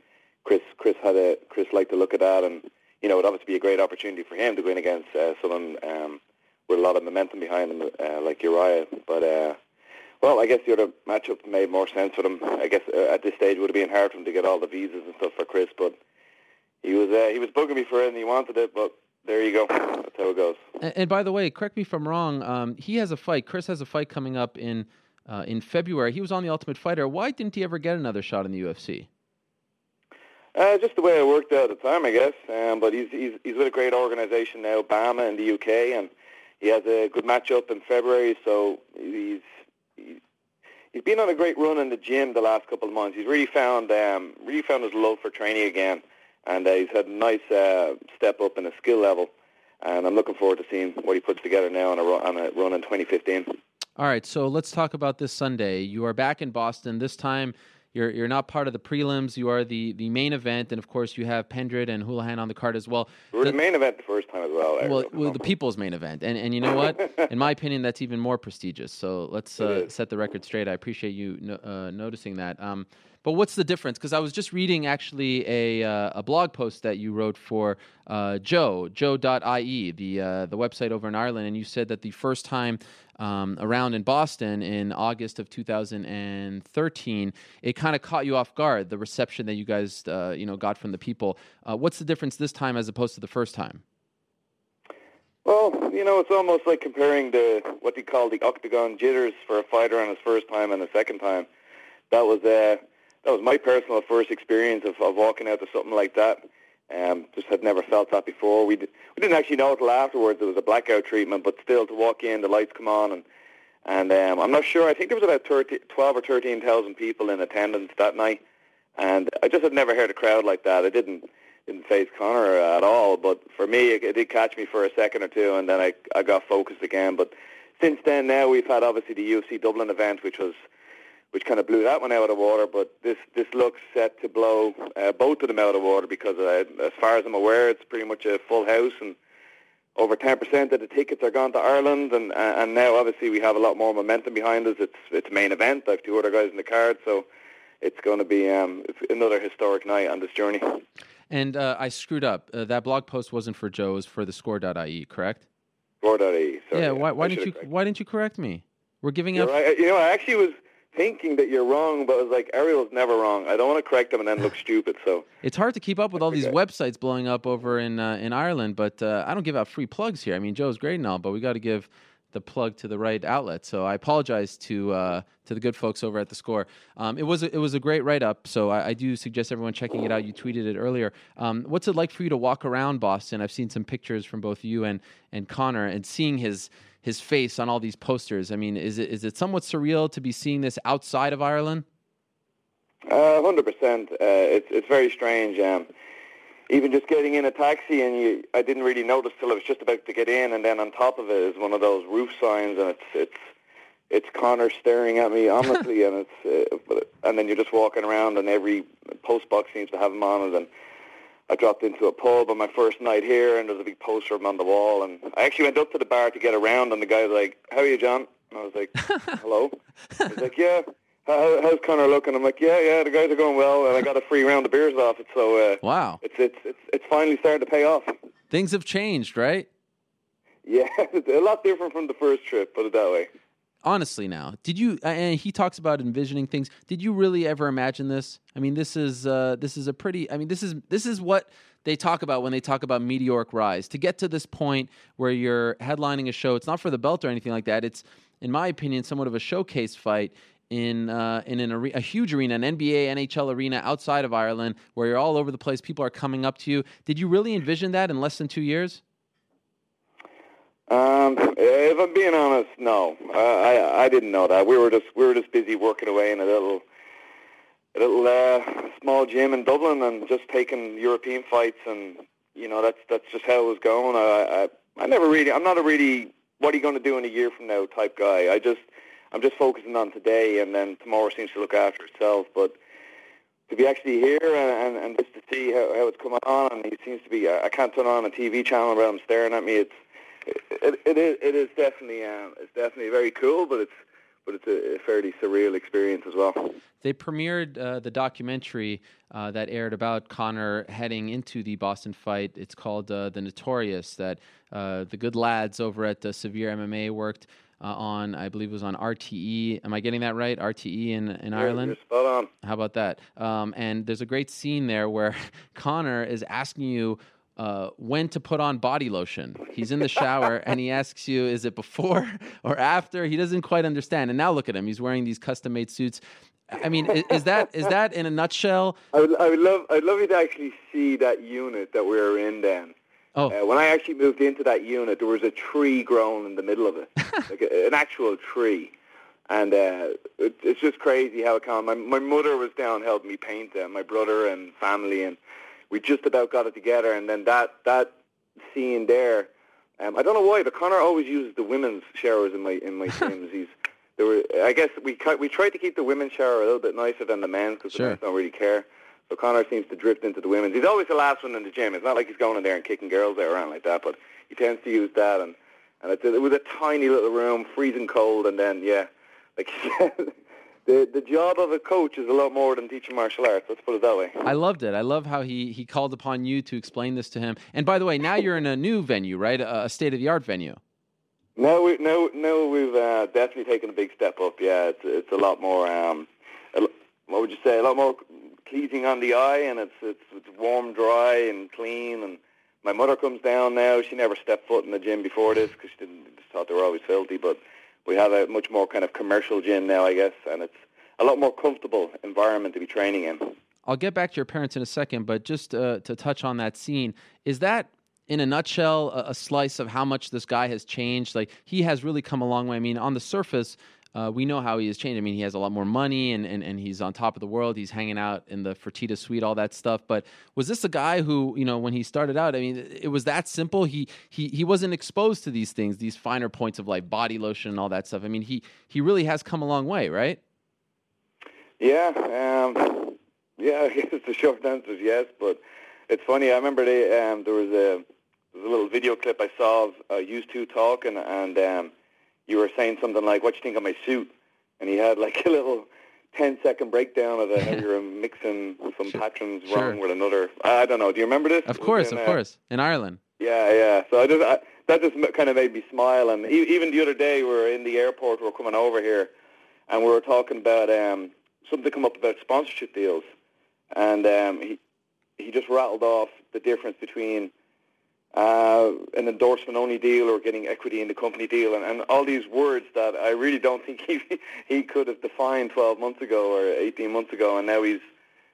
Chris Chris had a Chris liked to look at that, and you know, it obviously be a great opportunity for him to go in against uh, someone um, with a lot of momentum behind him, uh, like Uriah. But uh, well, I guess the other matchup made more sense for them. I guess uh, at this stage it would have been hard for him to get all the visas and stuff for Chris, but he was uh, he was bugging me for it and he wanted it, but there you go. That's how it goes. And, and by the way, correct me if I'm wrong. Um, he has a fight. Chris has a fight coming up in uh, in February. He was on the Ultimate Fighter. Why didn't he ever get another shot in the UFC? Uh, just the way it worked out at the time, I guess. Um, but he's he's he's with a great organisation now, BAMMA in the UK, and he has a good matchup in February. So he's he's been on a great run in the gym the last couple of months. He's really found um, really found his love for training again and uh, he's had a nice uh, step up in his skill level. And I'm looking forward to seeing what he puts together now on a, run, on a run in 2015. All right, so let's talk about this Sunday. You are back in Boston. This time, you're you're not part of the prelims. You are the, the main event, and of course, you have Pendred and Holohan on the card as well. We are the, the, main event the first time as well. Well, well, the people's main event, and and you know what? in my opinion, that's even more prestigious. So let's uh, set the record straight. I appreciate you no, uh, noticing that. Um, but what's the difference? Because I was just reading actually a, uh, a blog post that you wrote for uh, Joe, joe.ie, the, uh, the website over in Ireland, and you said that the first time um, around in Boston in August of 2013, it kind of caught you off guard, the reception that you guys uh, you know, got from the people. Uh, what's the difference this time as opposed to the first time? Well, you know, it's almost like comparing the what you call the octagon jitters for a fighter on his first time and the second time. That was uh, that was my personal first experience of, of walking out to something like that. Um, just had never felt that before. We d- we didn't actually know until afterwards it was a blackout treatment, but still to walk in, the lights come on, and and um, I'm not sure. I think there was about 30, 12 or thirteen thousand people in attendance that night, and I just had never heard a crowd like that. It didn't didn't face Conor at all, but for me, it, it did catch me for a second or two, and then I I got focused again. But since then, now we've had obviously the UFC Dublin event, which was which kind of blew that one out of the water. But this this looks set to blow uh, both of them out of the water because, uh, as far as I'm aware, it's pretty much a full house and over 10% of the tickets are gone to Ireland, and uh, and now obviously we have a lot more momentum behind us. It's it's main event. I have two other guys in the card, so it's going to be um, another historic night on this journey. And uh, I screwed up. Uh, that blog post wasn't for Joe; it was for the Score.ie, correct? Score.ie. Sorry, yeah. Why, why didn't you should've Why didn't you correct me? We're giving You're up. right. You know, I actually was thinking that you're wrong, but I was like, Ariel's never wrong. I don't want to correct him and then look stupid. So It's hard to keep up with all these websites blowing up over in uh, in Ireland, but uh, I don't give out free plugs here. I mean, Joe's great and all, but we got to give the plug to the right outlet. So I apologize to uh, to the good folks over at the Score. Um, it was a, it was a great write up. So I, I do suggest everyone checking it out. You tweeted it earlier. Um, what's it like for you to walk around Boston? I've seen some pictures from both you and and Conor, and seeing his his face on all these posters. I mean, is it is it somewhat surreal to be seeing this outside of Ireland? Uh, hundred percent. Uh, It's it's very strange. Um, even just getting in a taxi, and you, I didn't really notice till I was just about to get in, and then on top of it is one of those roof signs, and it's it's it's Conor staring at me ominously, and it's uh, and then you're just walking around, and every post box seems to have him on it, and I dropped into a pub on my first night here, and there's a big poster of him on the wall, and I actually went up to the bar to get around, and the guy was like, "How are you, John?" And I was like, "Hello." He's like, "Yeah." How, how's Conor looking? I'm like, yeah, yeah, the guys are going well, and I got a free round of beers off it, so uh, Wow, it's it's it's it's finally starting to pay off. things have changed, right? Yeah, it's a lot different from the first trip, put it that way. honestly now did you and he talks about envisioning things did you really ever imagine this i mean this is uh this is a pretty i mean this is this is what they talk about when they talk about meteoric rise to get to this point where you're headlining a show it's not for the belt or anything like that it's in my opinion somewhat of a showcase fight in uh, in an are- a huge arena, an NBA, NHL arena outside of Ireland, where you're all over the place. People are coming up to you. Did you really envision that in less than two years? Um, if I'm being honest, no, uh, I I didn't know that. We were just we were just busy working away in a little a little uh, small gym in Dublin and just taking European fights, and you know that's that's just how it was going. I I, I never really I'm not a really what are you going to do in a year from now type guy. I just I'm just focusing on today, and then tomorrow seems to look after itself. But to be actually here and, and, and just to see how, how it's coming on, and he seems to be I can't turn on a TV channel without him staring at me. It's it, it is it is definitely um, it's definitely very cool, but it's but it's a, a fairly surreal experience as well. They premiered uh, the documentary uh, that aired about Conor heading into the Boston fight. It's called uh, The Notorious, that uh, the good lads over at uh, Severe MMA worked uh, on. I believe it was on RTE. Am I getting that right? RTE in, in Ireland? You're spot on. How about that? Um, and there's a great scene there where Conor is asking you uh, when to put on body lotion. He's in the shower and he asks you, is it before or after? He doesn't quite understand. And now look at him. He's wearing these custom made suits. I mean, is, is that is that in a nutshell? I would, I would love I'd love you to actually see that unit that we were in then. Oh, Uh, when I actually moved into that unit, there was a tree growing in the middle of it, like a, an actual tree. And uh, it, it's just crazy how it come. My, my mother was down helping me paint them, my brother and family, and we just about got it together. And then that that scene there, um, I don't know why, but Conor always uses the women's showers in my in my gyms. He's there were, I guess we cut- we tried to keep the women's shower a little bit nicer than the men's because Sure. the men don't really care. So Conor seems to drift into the women's. He's always the last one in the gym. It's not like he's going in there and kicking girls out around like that, but he tends to use that. And and it's, it was a tiny little room, freezing cold, and then yeah, like you said, the the job of a coach is a lot more than teaching martial arts. Let's put it that way. I loved it. I love how he he called upon you to explain this to him. And by the way, now you're in a new venue, right? A, a state of the art venue. No, we no no we've uh, definitely taken a big step up. Yeah, it's it's a lot more. Um, a, what would you say? A lot more pleasing on the eye, and it's it's it's warm, dry, and clean. And my mother comes down now. She never stepped foot in the gym before this because she didn't just thought they were always filthy. But we have a much more kind of commercial gym now, I guess, and it's a lot more comfortable environment to be training in. I'll get back to your parents in a second, but just uh, to touch on that scene, is that in a nutshell a, a slice of how much this guy has changed? Like he has really come a long way. I mean, on the surface, uh, we know how he has changed. I mean, he has a lot more money and, and, and he's on top of the world. He's hanging out in the Fertitta suite, all that stuff. But was this a guy who, you know, when he started out, I mean, it was that simple. He he he wasn't exposed to these things, these finer points of life, body lotion and all that stuff. I mean, he he really has come a long way, right? Yeah, um, yeah. I guess the short answer is yes, but it's funny. I remember they, um, there was a there was a little video clip I saw of uh, used to talking, and um, you were saying something like, "What do you think of my suit?" And he had like a little 10 second breakdown of how you're mixing some Sure. patrons Sure. wrong with another. I don't know. Do you remember this? Of course, in, of uh, course. In Ireland. Yeah, yeah. So I just I, that just kind of made me smile. And e- even the other day, we were in the airport. We were coming over here, and we were talking about um, something come up about sponsorship deals, and um, he he just rattled off the difference between uh, an endorsement only deal or getting equity in the company deal, and, and all these words that I really don't think he he could have defined 12 months ago or 18 months ago, and now he's.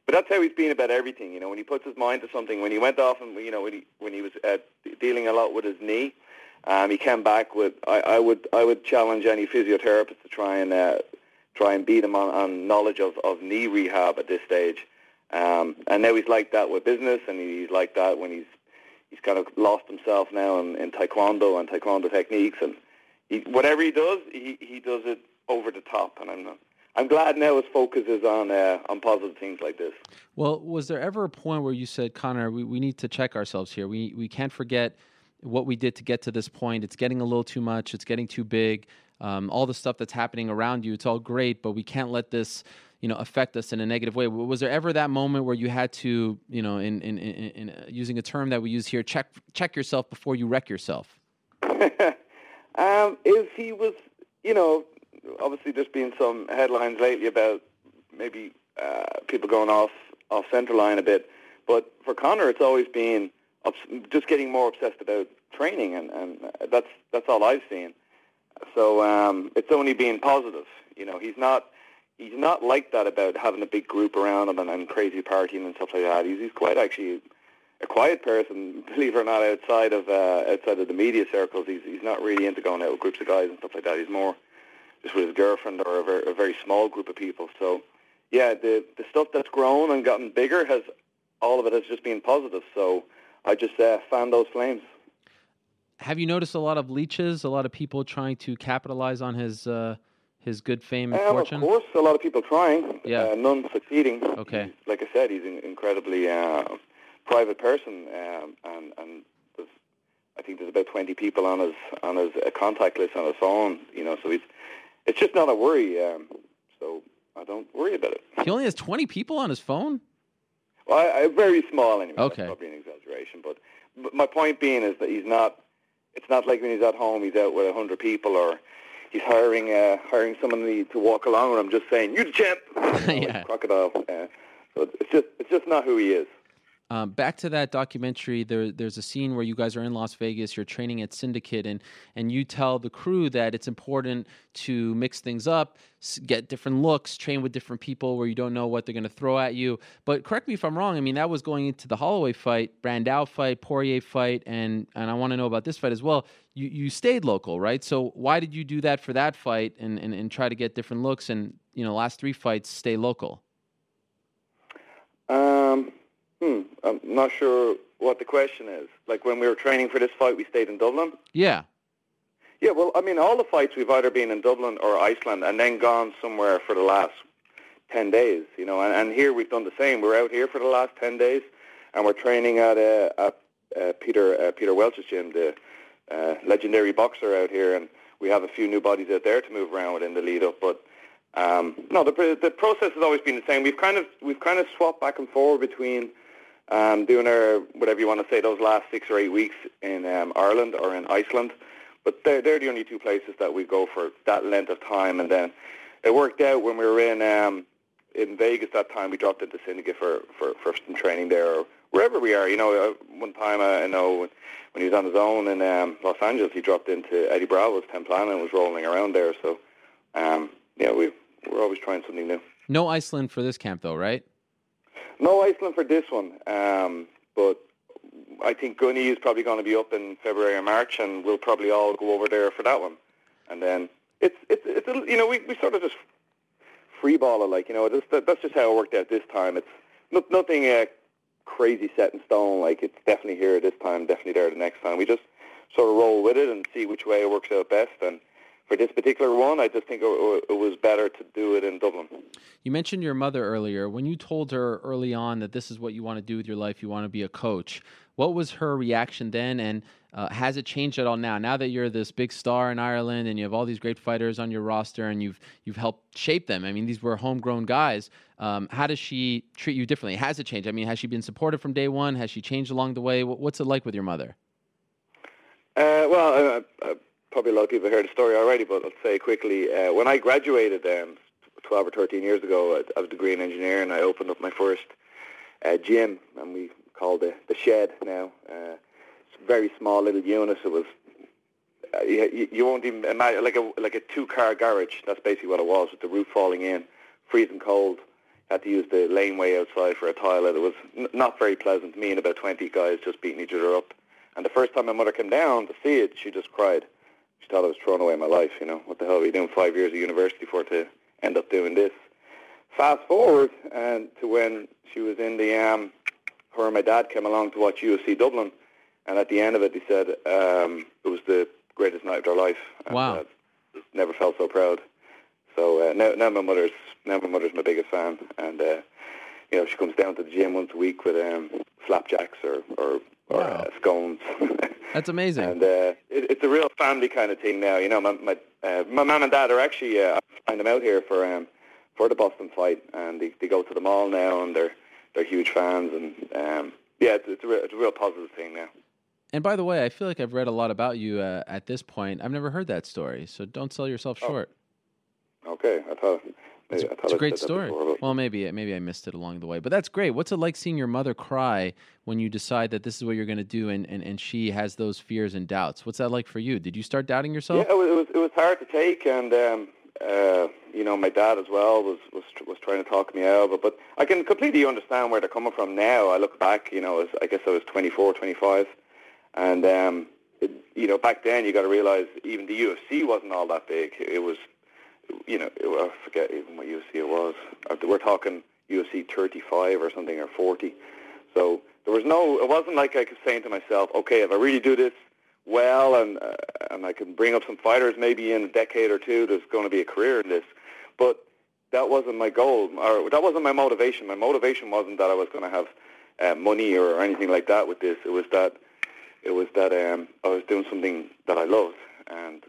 But that's how he's been about everything, you know. When he puts his mind to something, when he went off and you know when he when he was uh, dealing a lot with his knee, um, he came back with. I, I would I would challenge any physiotherapist to try and uh, try and beat him on, on knowledge of, of knee rehab at this stage. Um, and now he's like that with business, and he's like that when he's he's kind of lost himself now in, in taekwondo and taekwondo techniques, and he, whatever he does, he, he does it over the top. And I'm I'm glad now his focus is on uh, on positive things like this. Well, was there ever a point where you said, Conor, we, we need to check ourselves here. We we can't forget what we did to get to this point. It's getting a little too much. It's getting too big. Um, all the stuff that's happening around you, it's all great, but we can't let this, you know, affect us in a negative way. Was there ever that moment where you had to, you know, in in, in, in uh, using a term that we use here, check check yourself before you wreck yourself? um, if he was, you know, obviously there's been some headlines lately about maybe uh, people going off off center line a bit, but for Conor, it's always been just getting more obsessed about training, and, and that's that's all I've seen. So um, it's only been positive. You know, he's not he's not like that about having a big group around him and, and crazy partying and stuff like that. He's he's quite actually a quiet person, believe it or not, outside of uh, outside of the media circles. He's he's not really into going out with groups of guys and stuff like that. He's more just with his girlfriend or a very, a very small group of people. So yeah, the the stuff that's grown and gotten bigger has all of it has just been positive. So I just uh, fan those flames. Have you noticed a lot of leeches, a lot of people trying to capitalize on his uh, his good fame and Um, of course, a lot of people trying. Yeah. Uh, none succeeding. Okay. He's- like I said, he's an incredibly uh, private person, um, and and I think there's about 20 people on his on his uh, contact list on his phone. You know, so he's it's just not a worry. Um, so I don't worry about it. He only has 20 people on his phone? Well, I, I, very small anyway. Okay. That's probably an exaggeration, but, but my point being is that he's not. It's not like when he's at home, he's out with a hundred people, or he's hiring uh, hiring somebody to walk along with him, just saying, "You the champ." You know, like Yeah. Crocodile. Uh, so it's just it's just not who he is. Um, back to that documentary, there, there's a scene where you guys are in Las Vegas, you're training at Syndicate, and, and you tell the crew that it's important to mix things up, get different looks, train with different people where you don't know what they're going to throw at you. But correct me if I'm wrong. I mean, that was going into the Holloway fight, Brandao fight, Poirier fight, and, and I want to know about this fight as well. You, you stayed local, right? So why did you do that for that fight and, and, and try to get different looks and, you know, last three fights stay local? Um, hmm, I'm not sure what the question is. Like when we were training for this fight, we stayed in Dublin. Yeah. Yeah, well, I mean, all the fights we've either been in Dublin or Iceland and then gone somewhere for the last 10 days, you know, and, and here we've done the same. We're out here for the last 10 days and we're training at, uh, at uh, Peter uh, Peter Welch's gym, the uh, legendary boxer out here, and we have a few new bodies out there to move around with in the lead up. But um, no, the the process has always been the same. We've kind of we've kind of swapped back and forth between um, doing our whatever you want to say those last six or eight weeks in um, Ireland or in Iceland. But they're, they're the only two places that we go for that length of time. And then it worked out when we were in um, in Vegas that time. We dropped into Syndicate for, for, for some training there or wherever we are. You know, uh, one time uh, I know when, he was on his own in um, Los Angeles, he dropped into Eddie Bravo's 10th Planet and was rolling around there. So, um, yeah, we, we're always trying something new. No Iceland for this camp, though, right? No Iceland for this one, um, but I think Gunny is probably going to be up in February or March, and we'll probably all go over there for that one. And then it's it's it's a, you know we, we sort of just free ball it like you know just, that, that's just how it worked out this time. It's not, nothing uh, crazy set in stone. Like it's definitely here this time, definitely there the next time. We just sort of roll with it and see which way it works out best. And for this particular one, I just think it, it was better to do it in Dublin. You mentioned your mother earlier. When you told her early on that this is what you want to do with your life, you want to be a coach. What was her reaction then? And Uh, has it changed at all now? Now that you're this big star in Ireland and you have all these great fighters on your roster and you've you've helped shape them. I mean, these were homegrown guys. Um, how does she treat you differently? Has it changed? I mean, has she been supportive from day one? Has she changed along the way? What's it like with your mother? Uh, well, uh, uh, probably a lot of people have heard the story already, but I'll say quickly. Uh, when I graduated um, 12 or 13 years ago, I, was a degree in engineering. I opened up my first uh, gym, and we called it the Shed now. Uh, it's a very small little unit. It was uh, you, you won't even imagine like a like a two car garage. That's basically what it was, with the roof falling in, freezing cold. Had to use the laneway outside for a toilet. It was n- not very pleasant. Me and about 20 guys just beating each other up. And the first time my mother came down to see it, she just cried. She thought I was throwing away my life. You know, what the hell are you doing five years of university for to end up doing this? Fast forward and to when she was in the um, her and my dad came along to watch UFC Dublin, and at the end of it, they said um, it was the greatest night of their life. And, Wow. uh, never felt so proud. So uh, now, now my mother's now my mother's my biggest fan, and uh, you know she comes down to the gym once a week with um, flapjacks or or, or Wow. uh, scones. That's amazing. And uh, it, it's a real family kind of thing now. You know, my my, uh, my mum and dad are actually uh, I find them out here for um, for the Boston fight, and they, they go to the mall now, and they're they're huge fans, and um, yeah, it's, it's a real, it's a real positive thing now. And by the way, I feel like I've read a lot about you uh, at this point. I've never heard that story, so don't sell yourself Oh, short. Okay, I thought It's, I it's a great story. before, Well, maybe maybe I missed it along the way, but that's great. What's it like seeing your mother cry when you decide that this is what you're going to do, and, and, and she has those fears and doubts? What's that like for you? Did you start doubting yourself? Yeah, it was it was, it was hard to take, and um, uh, you know, my dad as well was was was trying to talk me out, but but I can completely understand where they're coming from now. I look back, you know, as I guess I was 24, 25, and um, it, you know, back then you got to realize even the UFC wasn't all that big. It was, you know, it, I forget even what UFC it was. Uh, We're talking UFC 35 or something or 40. So there was no. It wasn't like I was saying to myself, okay, if I really do this well and uh, and I can bring up some fighters maybe in a decade or two, there's going to be a career in this. But that wasn't my goal, or that wasn't my motivation. My motivation wasn't that I was going to have uh, money or anything like that with this. It was that it was that um, I was doing something that I loved, and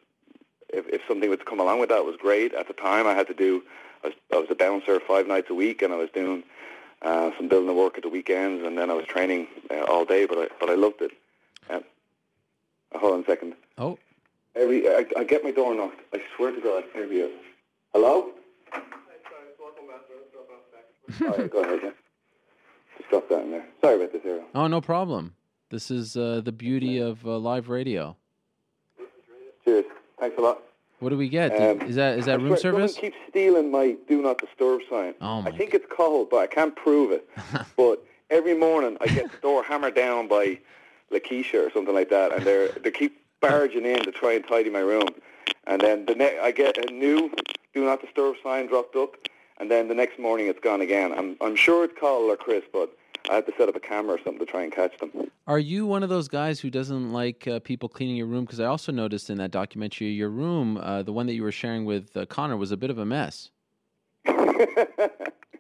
if, if something would come along with that, it was great. At the time, I had to do. I was, I was a bouncer five nights a week, and I was doing uh, some building work at the weekends, and then I was training uh, all day. But I but I loved it. Uh, hold on a second. Oh, Every I, I get my door knocked. I swear to God. Here we go. Hello. All right, go ahead. Yeah. Just drop that in there. Sorry about this, Ariel. oh, no problem. This is uh, the beauty of uh, live radio. Cheers. Thanks a lot. What do we get? Um, is that is that room service? Someone keeps stealing my "Do Not Disturb" sign. Oh, my I think it's cold, but I can't prove it. but every morning I get the door hammered down by Lakeisha or something like that, and they they keep barging in to try and tidy my room. And then the ne- I get a new "Do Not Disturb" sign dropped up, and then the next morning it's gone again. I'm I'm sure it's Carl or Chris, but I have to set up a camera or something to try and catch them. Are you one of those guys who doesn't like uh, people cleaning your room? Because I also noticed in that documentary, your room, uh, the one that you were sharing with uh, Conor, was a bit of a mess.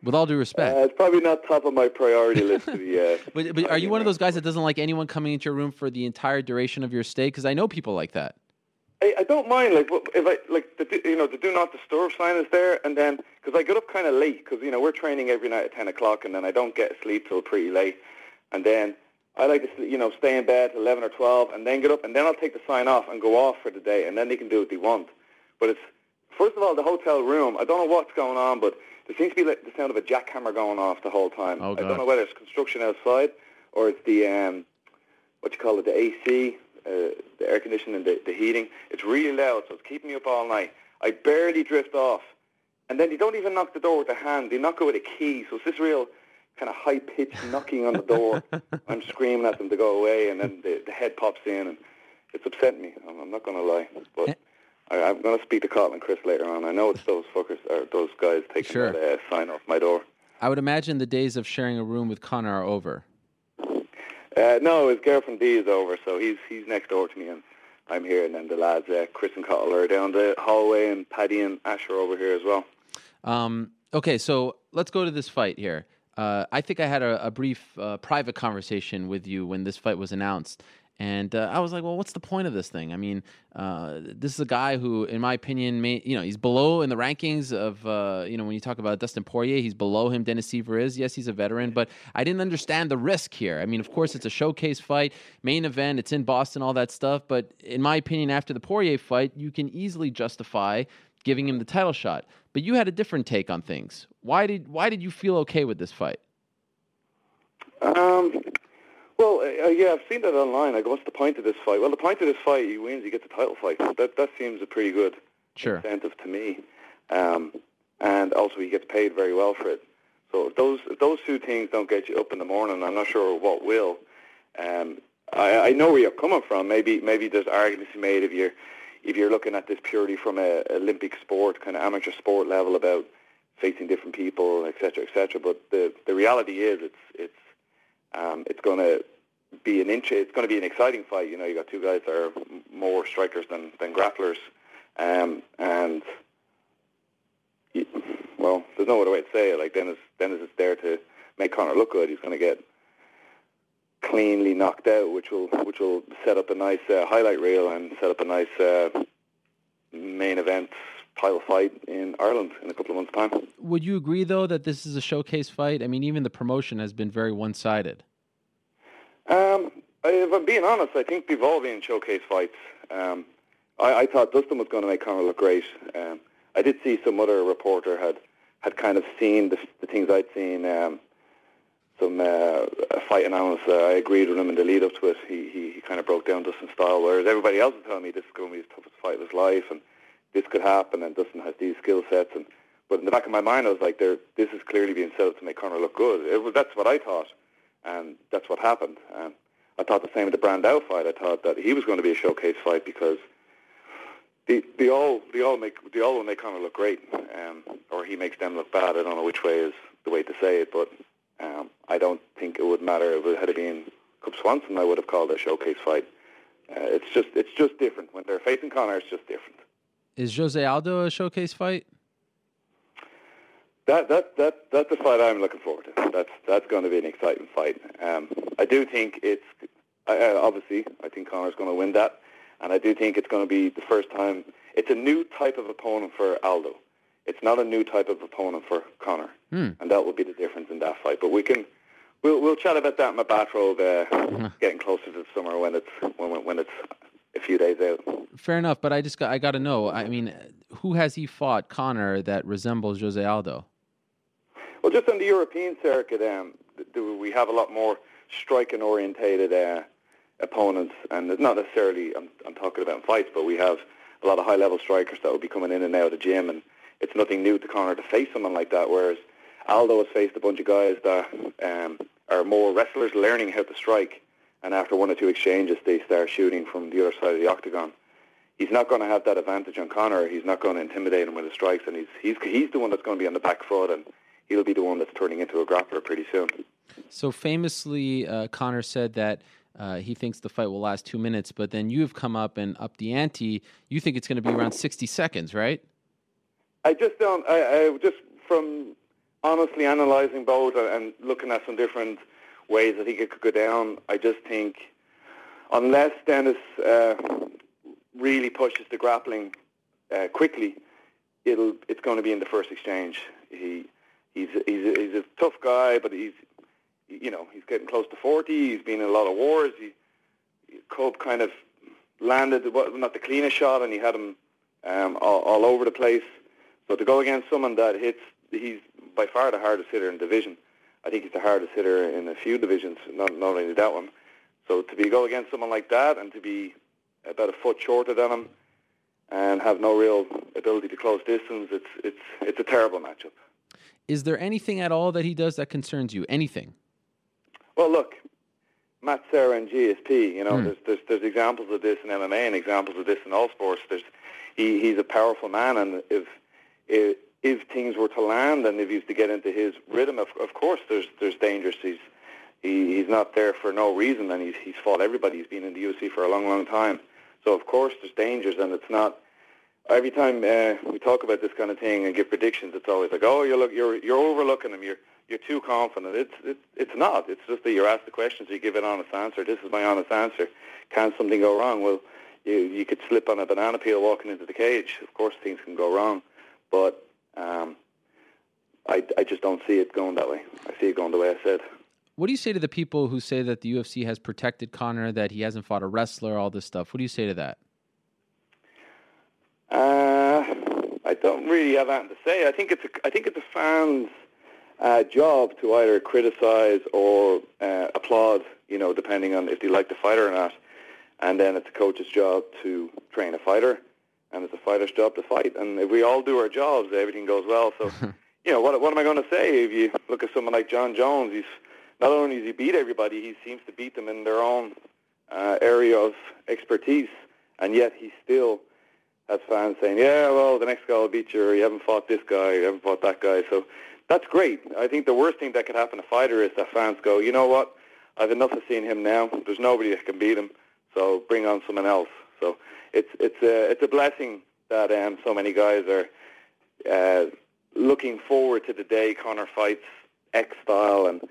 With all due respect. Uh, it's probably not top of my priority list to be. Uh, But, but are you one of those guys that doesn't like anyone coming into your room for the entire duration of your stay? Because I know people like that. I, I don't mind like if I like the you know the do not disturb sign is there, and then because I get up kind of late because you know we're training every night at ten o'clock, and then I don't get sleep till pretty late, and then I like to you know stay in bed till eleven or twelve, and then get up, and then I'll take the sign off and go off for the day, and then they can do what they want. But it's first of all the hotel room. I don't know what's going on, but there seems to be like the sound of a jackhammer going off the whole time. Oh, I don't know whether it's construction outside or it's the um, what you call it, the AC, uh, the air conditioning, the, the heating. It's really loud, so it's keeping me up all night. I barely drift off. And then they don't even knock the door with a hand. They knock it with a key. So it's this real kind of high-pitched knocking on the door. I'm screaming at them to go away, and then the, the head pops in, and it's upset me. I'm, I'm not going to lie. But I, I'm going to speak to Colin and Chris later on. I know it's those fuckers, or those guys taking Sure. that uh, sign off my door. I would imagine the days of sharing a room with Conor are over. Uh, no, his girlfriend Dee is over, so he's he's next door to me, and I'm here. And then the lads, uh, Chris and Cathal, are down the hallway, and Paddy and Ash are over here as well. Um, okay, so let's go to this fight here. Uh, I think I had a, a brief uh, private conversation with you when this fight was announced, And uh, I was like, well, what's the point of this thing? I mean, uh, this is a guy who, in my opinion, may, you know, he's below in the rankings of, uh, you know, when you talk about Dustin Poirier, he's below him. Dennis Siver is. Yes, he's a veteran, but I didn't understand the risk here. I mean, of course, it's a showcase fight, main event, it's in Boston, all that stuff. But in my opinion, after the Poirier fight, you can easily justify giving him the title shot. But you had a different take on things. Why did why did you feel okay with this fight? Um, well, uh, yeah, I've seen that online. I go, what's the point of this fight? Well, the point of this fight, he wins, he gets a title fight. That that seems a pretty good sure. incentive to me. Um, and also, he gets paid very well for it. So if those if those two things don't get you up in the morning, I'm not sure what will. Um, I, I know where you're coming from. Maybe maybe there's arguments made if you're if you're looking at this purely from a Olympic sport, kind of amateur sport level about facing different people, et cetera, et cetera. But the the reality is, it's it's um, it's going to be an inch. It's going to be an exciting fight. You know, you got two guys that are more strikers than than grapplers, um, and well, there's no other way to say it. Like Dennis, Dennis is there to make Conor look good. He's going to get cleanly knocked out, which will which will set up a nice uh, highlight reel and set up a nice uh, main event title fight in Ireland in a couple of months' time. Would you agree, though, that this is a showcase fight? I mean, even the promotion has been very one-sided. Um, if I'm being honest, I think all been showcase fights. Um, I, I thought Dustin was going to make Conor look great. Um, I did see some other reporter had had kind of seen the, the things I'd seen. Um, some uh, fight analysts, uh, I agreed with him in the lead up to it. He, he he kind of broke down Dustin's style, whereas everybody else was telling me this is going to be the toughest fight of his life, and this could happen, and Dustin has these skill sets. And but in the back of my mind, I was like, there, this is clearly being set up to make Conor look good. It was, that's what I thought, and that's what happened. And I thought the same with the Brandao fight. I thought that he was going to be a showcase fight because they, they all they all make they all will make Conor look great, um, or he makes them look bad. I don't know which way is the way to say it, but um, I don't think it would matter if it had been Cub Swanson. I would have called it a showcase fight. Uh, it's just it's just different when they're facing Conor. It's just different. Is Jose Aldo a showcase fight? That that that that's the fight I'm looking forward to. That's that's going to be an exciting fight. Um, I do think it's uh, obviously I think Conor's going to win that, and I do think it's going to be the first time. It's a new type of opponent for Aldo. It's not a new type of opponent for Conor, Hmm. and that will be the difference in that fight. But we can we'll we'll chat about that in my bathrobe, uh, getting closer to the summer when it's when when it's a few days out. Fair enough, but I just got I got to know. I mean, who has he fought Conor that resembles Jose Aldo? Well, just on the European circuit, um, th- we have a lot more striking orientated uh, opponents, and it's not necessarily I'm, I'm talking about fights, but we have a lot of high level strikers that will be coming in and out of the gym, and it's nothing new to Conor to face someone like that. Whereas Aldo has faced a bunch of guys that um, are more wrestlers learning how to strike, and after one or two exchanges, they start shooting from the other side of the octagon. He's not going to have that advantage on Conor. He's not going to intimidate him with his strikes, and he's he's he's the one that's going to be on the back foot, and he'll be the one that's turning into a grappler pretty soon. So famously, uh, Conor said that uh, he thinks the fight will last two minutes, but then you've come up and up the ante. You think it's going to be around sixty seconds, right? I just don't. I, I just from honestly analysing both and looking at some different ways I think it could go down. I just think unless Dennis uh, really pushes the grappling uh, quickly, it'll it's going to be in the first exchange. He he's he's a, he's a tough guy, but he's you know he's getting close to forty. He's been in a lot of wars. He Cub kind of landed well, not the cleanest shot, and he had him um, all, all over the place. So to go against someone that hits, he's by far the hardest hitter in division. I think he's the hardest hitter in a few divisions, not not only that one. So to be go against someone like that and to be about a foot shorter than him and have no real ability to close distance, it's it's it's a terrible matchup. Is there anything at all that he does that concerns you? Anything? Well, look, Matt Serra and GSP. You know, Hmm. there's, there's there's examples of this in MMA and examples of this in all sports. There's he he's a powerful man, and if if, if things were to land and if he was to get into his rhythm, of, of course, there's there's dangers. He's he, he's not there for no reason, and he's he's fought everybody. He's been in the UFC for a long, long time. So of course, there's dangers, and it's not. Every time uh, we talk about this kind of thing and give predictions, it's always like, oh, you're look, you're you're overlooking him. You're you're too confident. It's it's it's not. It's just that you're asked the questions, you give an honest answer. This is my honest answer. Can something go wrong? Well, you you could slip on a banana peel walking into the cage. Of course, things can go wrong, but um, I I just don't see it going that way. I see it going the way I said. What do you say to the people who say that the UFC has protected Conor, that he hasn't fought a wrestler, all this stuff? What do you say to that? Uh, I don't really have anything to say. I think it's a, I think it's a fan's uh, job to either criticize or uh, applaud, you know, depending on if they like the fighter or not. And then it's a coach's job to train a fighter, and it's a fighter's job to fight. And if we all do our jobs, everything goes well. So, you know, what, what am I going to say? If you look at someone like Jon Jones, he's not only does he beat everybody, he seems to beat them in their own uh, area of expertise, and yet he still has fans saying, "Yeah, well, the next guy will beat you. Or you haven't fought this guy. You haven't fought that guy." So that's great. I think the worst thing that could happen to a fighter is that fans go, "You know what? I've enough of seeing him now. There's nobody that can beat him. So bring on someone else." So it's it's a it's a blessing that um, so many guys are uh, looking forward to the day Conor fights X style and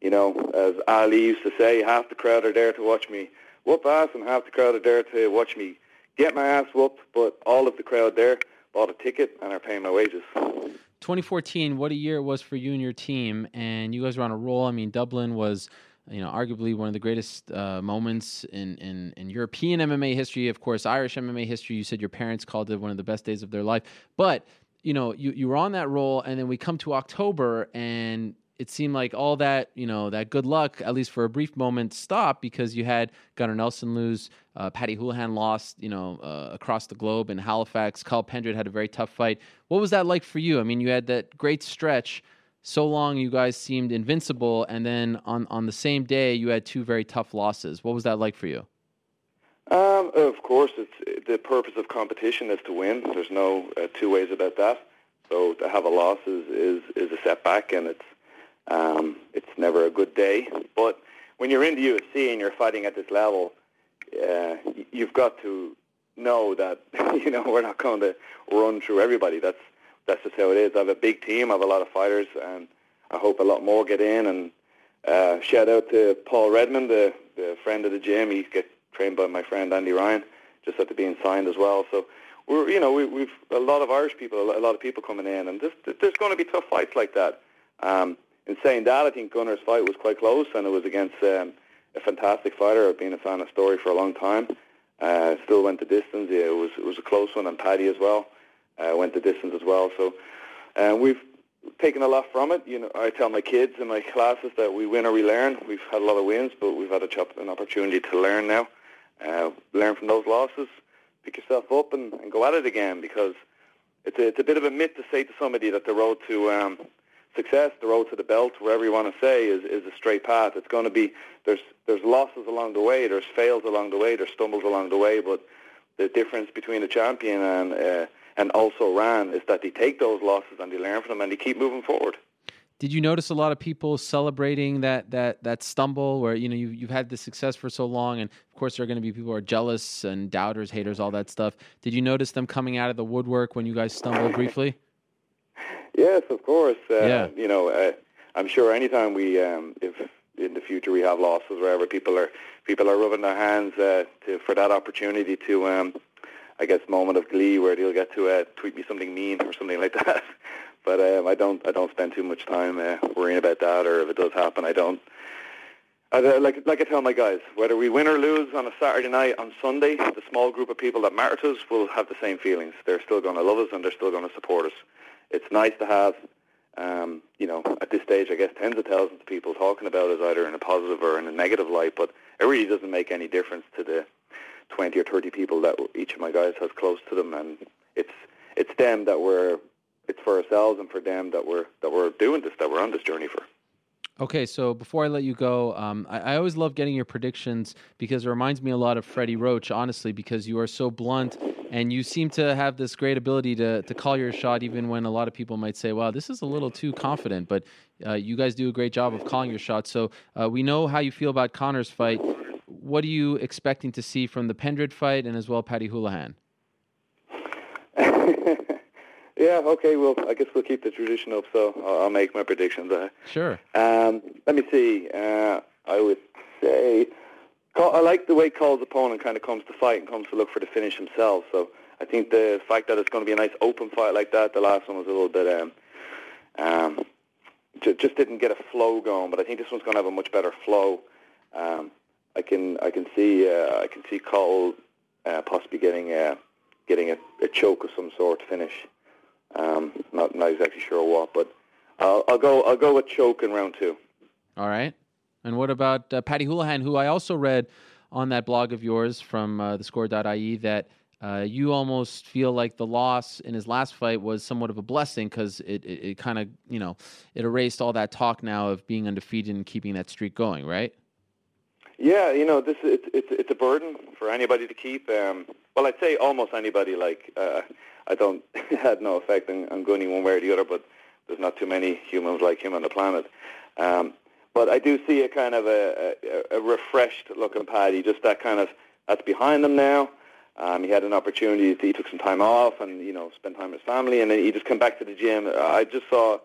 you know, as Ali used to say, half the crowd are there to watch me whoop ass and half the crowd are there to watch me get my ass whooped, but all of the crowd there bought a ticket and are paying my wages. 2014, what a year it was for you and your team, and you guys were on a roll. I mean, Dublin was, you know, arguably one of the greatest uh, moments in, in, in European MMA history. Of course, Irish MMA history. You said your parents called it one of the best days of their life, but you know, you, you were on that roll, and then we come to October, and it seemed like all that you know that good luck at least for a brief moment stopped because you had Gunnar Nelson lose, uh, Paddy Holohan lost you know uh, across the globe in Halifax. Cathal Pendred had a very tough fight. What was that like for you? I mean, you had that great stretch. So long, you guys seemed invincible, and then on on the same day, you had two very tough losses. What was that like for you? Um, of course, it's the purpose of competition is to win. There's no uh, two ways about that. So to have a loss is, is, is a setback, and it's um, it's never a good day. But when you're in the UFC and you're fighting at this level, uh, you've got to know that you know we're not going to run through everybody. That's that's just how it is. I have a big team. I have a lot of fighters, and I hope a lot more get in. And uh, shout out to Paul Redmond, the, the friend of the gym. He gets trained by my friend Andy Ryan, just after being signed as well. So we're you know we, we've a lot of Irish people, a lot of people coming in, and this, there's going to be tough fights like that. Um, in saying that, I think Gunnar's fight was quite close, and it was against um, a fantastic fighter. I've been a fan of Story for a long time. Uh, still went the distance. Yeah, it was it was a close one, and Paddy as well uh, went the distance as well. So uh, we've taken a lot from it. You know, I tell my kids in my classes that we win or we learn. We've had a lot of wins, but we've had a chop, an opportunity to learn now. Uh, learn from those losses, pick yourself up, and, and go at it again. Because it's a, it's a bit of a myth to say to somebody that the road to um, success, the road to the belt, wherever you want to say, is, is a straight path. It's going to be there's there's losses along the way, there's fails along the way, there's stumbles along the way, but the difference between a champion and uh, and also ran is that they take those losses and they learn from them and they keep moving forward. Did you notice a lot of people celebrating that that that stumble where you know you you've had the success for so long, and of course there are going to be people who are jealous and doubters, haters, all that stuff. Did you notice them coming out of the woodwork when you guys stumbled briefly? Yes, of course. Uh, Yeah. You know, uh, I'm sure anytime we, um, if in the future we have losses, wherever people are people are rubbing their hands uh, to for that opportunity to, um, I guess, moment of glee where they'll get to uh, tweet me something mean or something like that. but um, I don't I don't spend too much time uh, worrying about that, or if it does happen, I don't. I, uh, like like I tell my guys, whether we win or lose on a Saturday night, on Sunday, the small group of people that matter to us will have the same feelings. They're still going to love us and they're still going to support us. It's nice to have, um, you know, at this stage, I guess tens of thousands of people talking about us either in a positive or in a negative light, but it really doesn't make any difference to the 20 or 30 people that each of my guys has close to them, and it's it's them that we're it's for ourselves and for them that we're that we're doing this, that we're on this journey for. Okay, so before I let you go, um, I, I always love getting your predictions because it reminds me a lot of Freddie Roach, honestly, because you are so blunt and you seem to have this great ability to, to call your shot even when a lot of people might say, wow, this is a little too confident. But uh, you guys do a great job of calling your shot. So uh, we know how you feel about Conor's fight. What are you expecting to see from the Pendred fight and as well Paddy Holohan? Yeah, okay. Well, I guess we'll keep the tradition up, so I'll, I'll make my predictions. Uh, Sure. um, let me see. Uh, I would say I like the way Cole's opponent kind of comes to fight and comes to look for the finish himself. So I think the fact that it's going to be a nice open fight like that, the last one was a little bit, um, um, ju- just didn't get a flow going. But I think this one's going to have a much better flow. Um, I can I can see uh, I can see Cole uh, possibly getting uh, getting a, a choke of some sort finish. Um, not not exactly sure what, but I'll, I'll go I'll go with choke in round two. All right. And what about uh, Paddy Holohan, who I also read on that blog of yours from uh, thescore.ie that uh, you almost feel like the loss in his last fight was somewhat of a blessing because it, it, it kind of, you know, it erased all that talk now of being undefeated and keeping that streak going, right? Yeah, you know, this it's it's it's a burden for anybody to keep. Um, well, I'd say almost anybody. Like, uh, I don't had no effect on, on one way or the other, but there's not too many humans like him on the planet. Um, but I do see a kind of a, a, a refreshed looking Paddy, just that kind of that's behind him now. Um, he had an opportunity. To, he took some time off and you know spent time with his family, and then he just come back to the gym. I just saw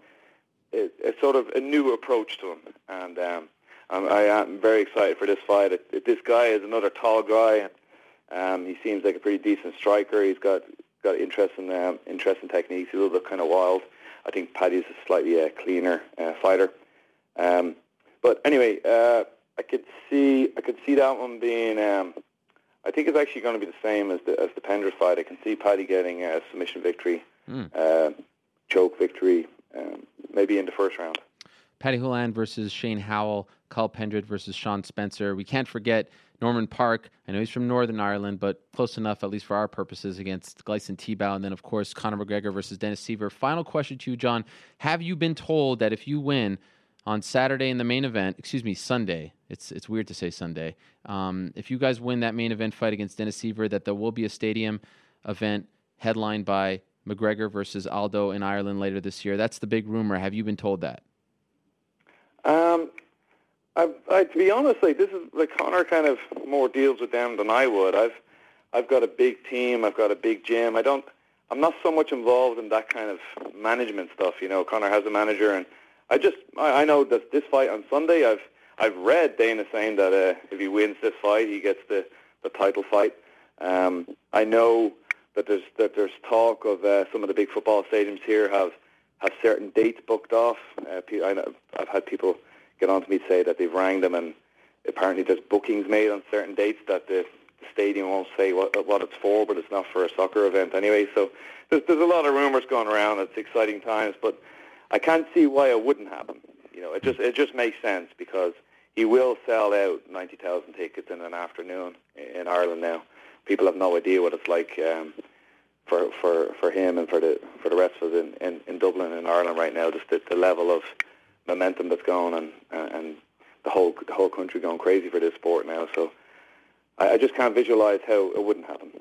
a, a sort of a new approach to him, and um, I'm, I am very excited for this fight. It, it, this guy is another tall guy. Um, he seems like a pretty decent striker. He's got got interesting um, interesting techniques. He's a little bit kind of wild. I think Paddy's a slightly uh, cleaner uh, fighter. Um, but anyway, uh, I could see I could see that one being. Um, I think it's actually going to be the same as the as the Penders fight. I can see Paddy getting a submission victory, Mm. uh, choke victory, um, maybe in the first round. Paddy Holohan versus Shane Howell, Cathal Pendred versus Sean Spencer. We can't forget Norman Parke. I know he's from Northern Ireland, but close enough, at least for our purposes, against Gleison Tibau. And then, of course, Conor McGregor versus Dennis Siver. Final question to you, John. Have you been told that if you win on Saturday in the main event, excuse me, Sunday, it's, it's weird to say Sunday, um, if you guys win that main event fight against Dennis Siver, that there will be a stadium event headlined by McGregor versus Aldo in Ireland later this year? That's the big rumor. Have you been told that? Um, I, I, to be honest, like this is like Conor kind of more deals with them than I would. I've I've got a big team. I've got a big gym. I don't. I'm not so much involved in that kind of management stuff. You know, Conor has a manager, and I just I, I know that this fight on Sunday. I've I've read Dana saying that uh, if he wins this fight, he gets the the title fight. Um, I know that there's that there's talk of uh, some of the big football stadiums here have have certain dates booked off. Uh, I know, I've had people get on to me to say that they've rang them and apparently there's bookings made on certain dates that the, stadium won't say what, what it's for, but it's not for a soccer event anyway. So there's, there's a lot of rumours going around. It's exciting times, but I can't see why it wouldn't happen. You know, it just it just makes sense because he will sell out 90,000 tickets in an afternoon in Ireland now. People have no idea what it's like um, for, for, for him and for the for the rest of us in, in, in Dublin and Ireland right now. Just the, the level of momentum that's going and and the whole the whole country going crazy for this sport now. So I, I just can't visualize how it wouldn't happen.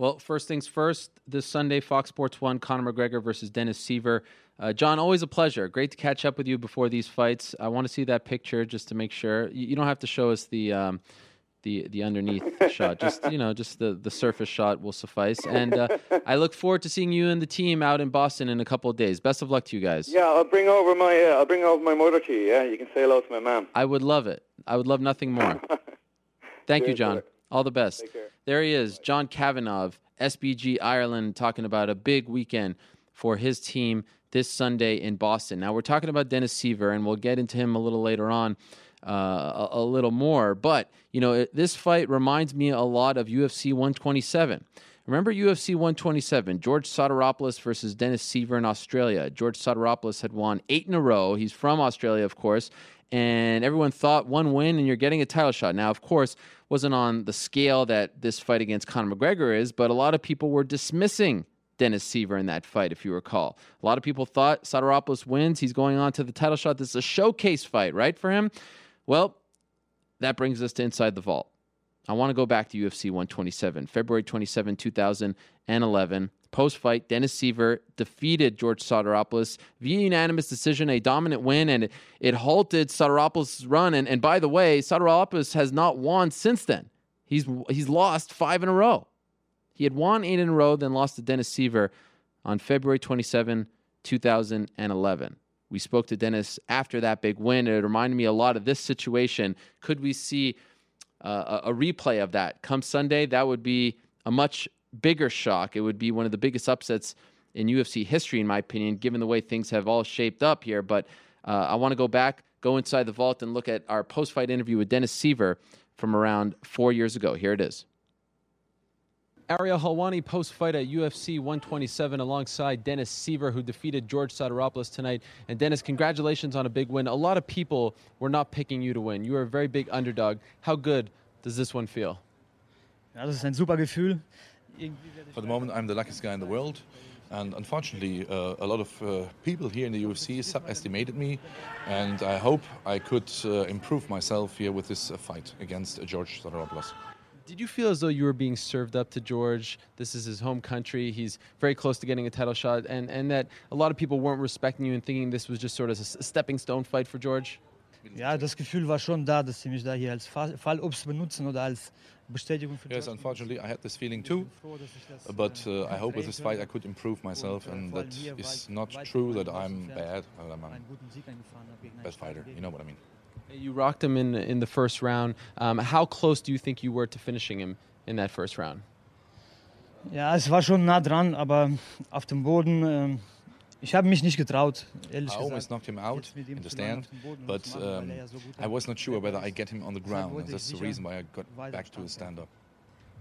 Well, first things first, this Sunday, Fox Sports 1, Conor McGregor versus Dennis Siver. Uh, John, always a pleasure. Great to catch up with you before these fights. I want to see that picture just to make sure. You, you don't have to show us the. Um, the, the underneath shot, just you know, just the, the surface shot will suffice. And uh, I look forward to seeing you and the team out in Boston in a couple of days. Best of luck to you guys. Yeah, I'll bring over my uh, I'll bring over my motor to you. Yeah, you can say hello to my mom. I would love it. I would love nothing more. Thank you, John. brother. All the best. There he is, John Kavanagh, SBG Ireland, talking about a big weekend for his team this Sunday in Boston. Now, we're talking about Dennis Siver, and we'll get into him a little later on. Uh, a, a little more, but you know it, this fight reminds me a lot of UFC 127. Remember UFC 127, George Sotiropoulos versus Dennis Siver in Australia. George Sotiropoulos had won eight in a row. He's from Australia, of course, and everyone thought one win and you're getting a title shot. Now, of course, wasn't on the scale that this fight against Conor McGregor is, but a lot of people were dismissing Dennis Siver in that fight, if you recall. A lot of people thought Sotiropoulos wins. He's going on to the title shot. This is a showcase fight, right, for him? Well, that brings us to Inside the Vault. I want to go back to UFC 127, February 27, 2011. Post fight, Dennis Siver defeated George Sotiropoulos via unanimous decision, a dominant win, and it, it halted Sotiropoulos' run. And, and by the way, Sotiropoulos has not won since then. He's, he's lost five in a row. He had won eight in a row, then lost to Dennis Siver on February 27, 2011. We spoke to Dennis after that big win. and It reminded me a lot of this situation. Could we see uh, a, a replay of that come Sunday? That would be a much bigger shock. It would be one of the biggest upsets in UFC history, in my opinion, given the way things have all shaped up here. But uh, I want to go back, go inside the vault, and look at our post fight interview with Dennis Siver from around four years ago. Here it is. Ariel Helwani post fight at UFC 127 alongside Dennis Siver, who defeated George Sotiropoulos tonight. And Dennis, congratulations on a big win. A lot of people were not picking you to win. You were a very big underdog. How good does this one feel? Ja, das ist ein super Gefühl. For the moment, I'm the luckiest guy in the world. And unfortunately, uh, a lot of uh, people here in the UFC subestimated me. And I hope I could uh, improve myself here with this uh, fight against George Sotiropoulos. Did you feel as though you were being served up to George? This is his home country. He's very close to getting a title shot, and, and that a lot of people weren't respecting you and thinking this was just sort of a stepping stone fight for George? Ja, das Gefühl war schon da, dass sie mich da hier als Fallobst benutzen oder als Bestätigung für Yes, unfortunately, I had this feeling too. But uh, I hope with this fight I could improve myself, and that is not true that I'm bad. I'm a best fighter. You know what I mean. You rocked him in in the first round. Um, how close do you think you were to finishing him in that first round? Ja, es war schon nah dran, aber auf dem Boden. Ähm, ich habe mich nicht getraut, ehrlich I gesagt. almost knocked him out in the stand, but um, I was not sure whether I get him on the ground. And that's the reason why I got back to the stand-up.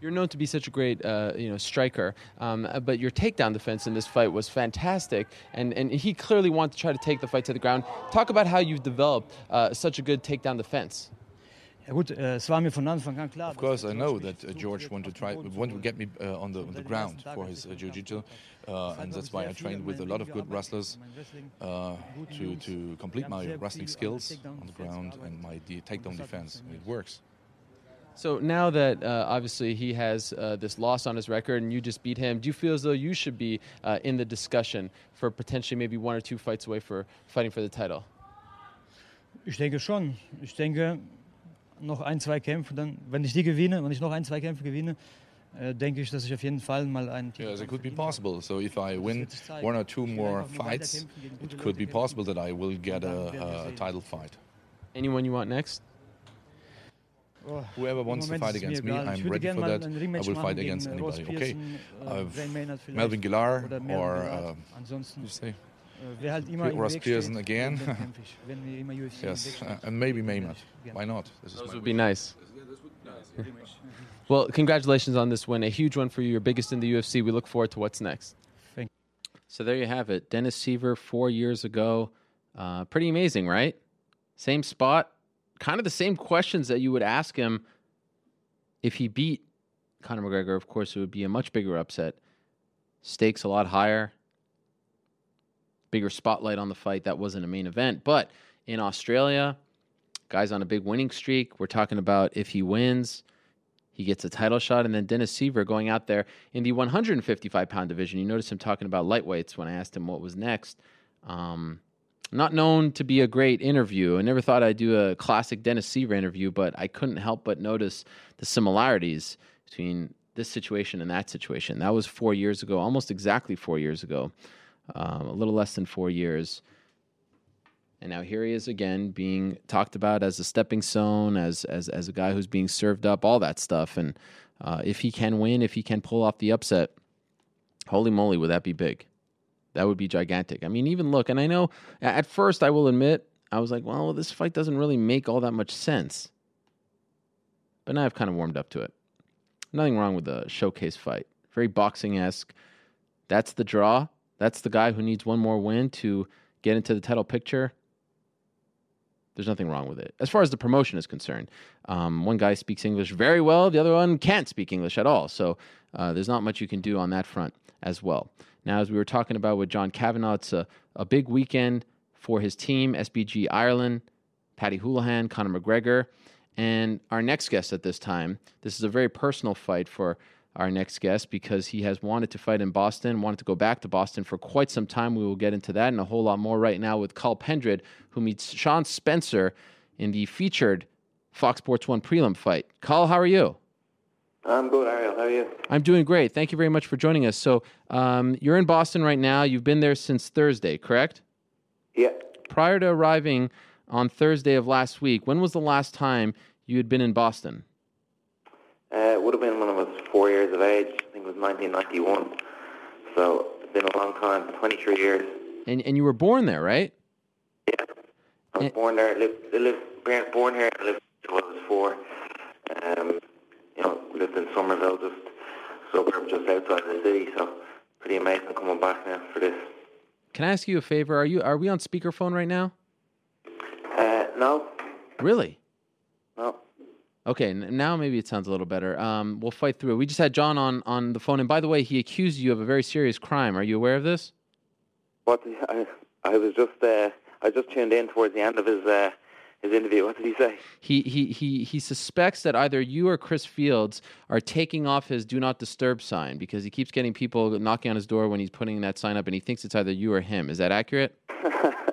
You're known to be such a great, uh, you know, striker, um, but your takedown defense in this fight was fantastic, and, and he clearly wanted to try to take the fight to the ground. Talk about how you've developed uh, such a good takedown defense. Ja gut, äh, es war mir von Anfang an klar. Of course, I know that uh, George wanted to try, wanted to get me uh, on the on the ground for his uh, jiu-jitsu, uh, and that's why I trained with a lot of good wrestlers uh, to to complete my wrestling skills on the ground and my de- takedown defense. It works. So now that uh, obviously he has uh, this loss on his record and you just beat him, do you feel as though you should be uh, in the discussion for potentially maybe one or two fights away for fighting for the title? Ich denke schon. Ich denke, noch ein, zwei Kämpfe, dann, wenn ich die gewinne, wenn ich noch ein, zwei Kämpfe gewinne, äh, denke ich, dass ich auf jeden Fall mal einen Titel Yes, it could be possible. So if I win one or two more fights, it could be possible that I will get a, a title fight. Anyone you want next? Oh, Whoever wants to fight against me, I'm ready for that. I will fight against anybody. Okay. Vielleicht, Melvin Gillar oder Melvin or Gillard. uh, you say wer halt immer im Ross Pearson again. den kämpfe ich. Wenn mir immer UFC im Weg yes, uh, and maybe dann Maynard. Why not? This is Those my would wish. be nice. Well, congratulations on this win. A huge one for you, your biggest in the UFC. We look forward to what's next. Thank So there you have it. Dennis Siver, four years ago. Uh, pretty amazing, right? Same spot. Kind of the same questions that you would ask him if he beat Conor McGregor. Of course, it would be a much bigger upset. Stakes a lot higher. Bigger spotlight on the fight. That wasn't a main event. But in Australia, guy's on a big winning streak. We're talking about if he wins, he gets a title shot. And then Dennis Siver going out there in the 155 pound division. You notice him talking about lightweights when I asked him what was next. Um, not known to be a great interview. I never thought I'd do a classic Dennis Siver interview, but I couldn't help but notice the similarities between this situation and that situation. That was four years ago, almost exactly four years ago, um, a little less than four years. And now here he is again, being talked about as a stepping stone, as as as a guy who's being served up, all that stuff. And uh, if he can win, if he can pull off the upset, holy moly, would that be big? That would be gigantic. I mean, even look, and I know at first I will admit I was like, well, this fight doesn't really make all that much sense. But now I've kind of warmed up to it. Nothing wrong with the showcase fight. Very boxing esque. That's the draw. That's the guy who needs one more win to get into the title picture. There's nothing wrong with it. As far as the promotion is concerned, um, one guy speaks English very well, the other one can't speak English at all. So uh, there's not much you can do on that front as well. Now, as we were talking about with John Kavanagh, it's a, a big weekend for his team, SBG Ireland, Paddy Holohan, Conor McGregor. And our next guest at this time, this is a very personal fight for our next guest because he has wanted to fight in Boston, wanted to go back to Boston for quite some time. We will get into that and a whole lot more right now with Cathal Pendred, who meets Sean Spencer in the featured Fox Sports 1 prelim fight. Cathal, how are you? I'm good, Ariel. How are you? I'm doing great. Thank you very much for joining us. So, um, you're in Boston right now. You've been there since Thursday, correct? Yeah. Prior to arriving on Thursday of last week, when was the last time you had been in Boston? Uh, it would have been when I was four years of age. I think it was 1991. So it's been a long time, 23 years. And and you were born there, right? Yeah. I was born there. Lived, lived, born here. I lived until I was four. Um, you know, lived in Somerville, just suburb just outside the city. So pretty amazing coming back now for this. Can I ask you a favor? Are you are we on speakerphone right now? Uh, no. Really? No. Okay, now maybe it sounds a little better. Um, we'll fight through it. We just had John on on the phone, and by the way, he accused you of a very serious crime. Are you aware of this? What? I, I was just uh, I just tuned in towards the end of his uh, his interview. What did he say? He he he he suspects that either you or Chris Fields are taking off his "Do Not Disturb" sign because he keeps getting people knocking on his door when he's putting that sign up, and he thinks it's either you or him. Is that accurate?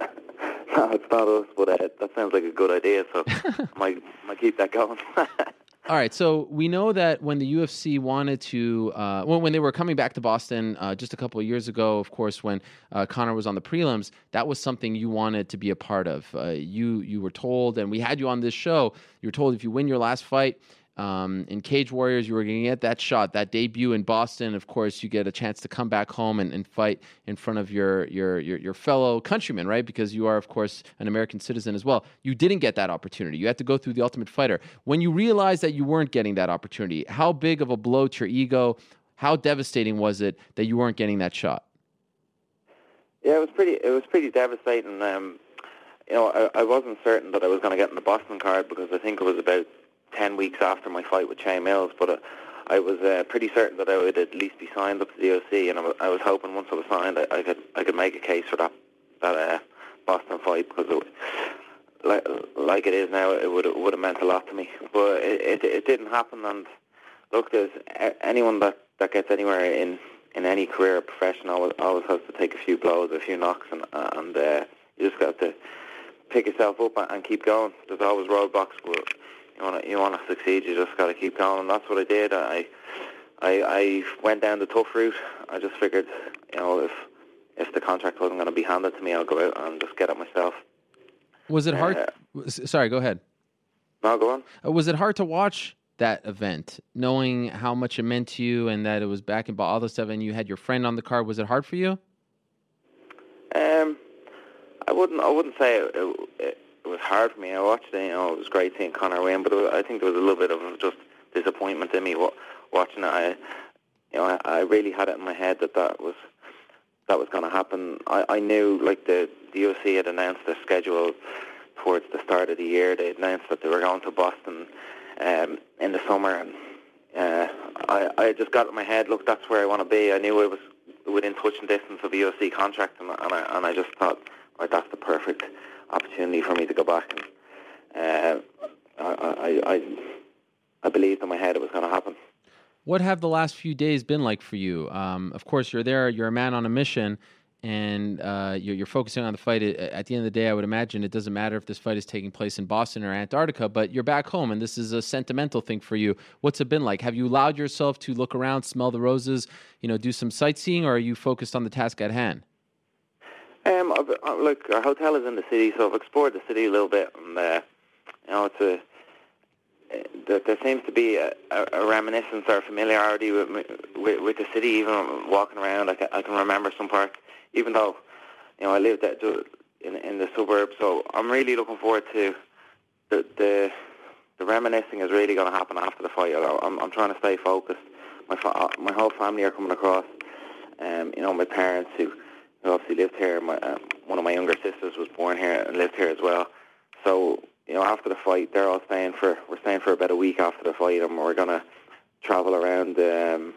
no, it's not us, but uh, that sounds like a good idea. So I might might keep that going. All right, so we know that when the UFC wanted to, uh, well, when they were coming back to Boston uh, just a couple of years ago, of course, when uh, Conor was on the prelims, that was something you wanted to be a part of. Uh, you you were told, and we had you on this show. You were told if you win your last fight, um, in Cage Warriors, you were going to get that shot, that debut in Boston. Of course, you get a chance to come back home and, and fight in front of your, your, your your fellow countrymen, right? Because you are, of course, an American citizen as well. You didn't get that opportunity. You had to go through the Ultimate Fighter. When you realized that you weren't getting that opportunity, how big of a blow to your ego? How devastating was it that you weren't getting that shot? Yeah, it was pretty. It was pretty devastating. Um, you know, I, I wasn't certain that I was going to get in the Boston card because I think it was about 10 weeks after my fight with Shane Mills, but uh, I was uh, pretty certain that I would at least be signed up to the OC, and I was, I was hoping once I was signed, I, I could I could make a case for that that uh, Boston fight because it, like like it is now, it would it would have meant a lot to me. But it, it it didn't happen, and look, there's anyone that that gets anywhere in in any career or profession always always has to take a few blows, a few knocks, and and uh, you just got to pick yourself up and keep going. There's always roadblocks, you want to you want to succeed, you just got to keep going, and that's what I did. I, I I went down the tough route. I just figured, you know, if if the contract wasn't going to be handed to me, I'll go out and just get it myself. Was it hard? Uh, sorry, go ahead. No, go on. Uh, was it hard to watch that event, knowing how much it meant to you, and that it was back in all the stuff, and you had your friend on the card? Was it hard for you? Um, I wouldn't. I wouldn't say it, it, it was hard for me. I watched it. You know, it was great seeing Conor win, but was, I think there was a little bit of just disappointment in me watching it. I, you know, I, I really had it in my head that that was that was going to happen. I, I knew, like the the UFC had announced their schedule towards the start of the year. They announced that they were going to Boston um, in the summer, and uh, I I just got in my head. Look, that's where I want to be. I knew I was within touching distance of a UFC contract, and, and I and I just thought, right, that's the perfect opportunity for me to go back. And uh, I, I, I, I believed in my head it was going to happen. What have the last few days been like for you? Um, of course, you're there. You're a man on a mission, and uh, you're, you're, focusing on the fight. At the end of the day, I would imagine it doesn't matter if this fight is taking place in Boston or Antarctica, but you're back home, and this is a sentimental thing for you. What's it been like? Have you allowed yourself to look around, smell the roses, you know, do some sightseeing, or are you focused on the task at hand? Um, I've, uh, like our hotel is in the city, so I've explored the city a little bit, and uh, you know, it's a uh, there, there seems to be a, a, a reminiscence or familiarity with, with with the city. Even walking around, I I can remember some parts, even though you know I lived at, in in the suburbs. So I'm really looking forward to the the, the reminiscing is really going to happen after the fight. I'm I'm trying to stay focused. My fa- my whole family are coming across. Um, you know, my parents who obviously lived here. My, uh, one of my younger sisters was born here and lived here as well. So you know, after the fight, they're all staying for we're staying for about a week after the fight, and we're gonna travel around. Um,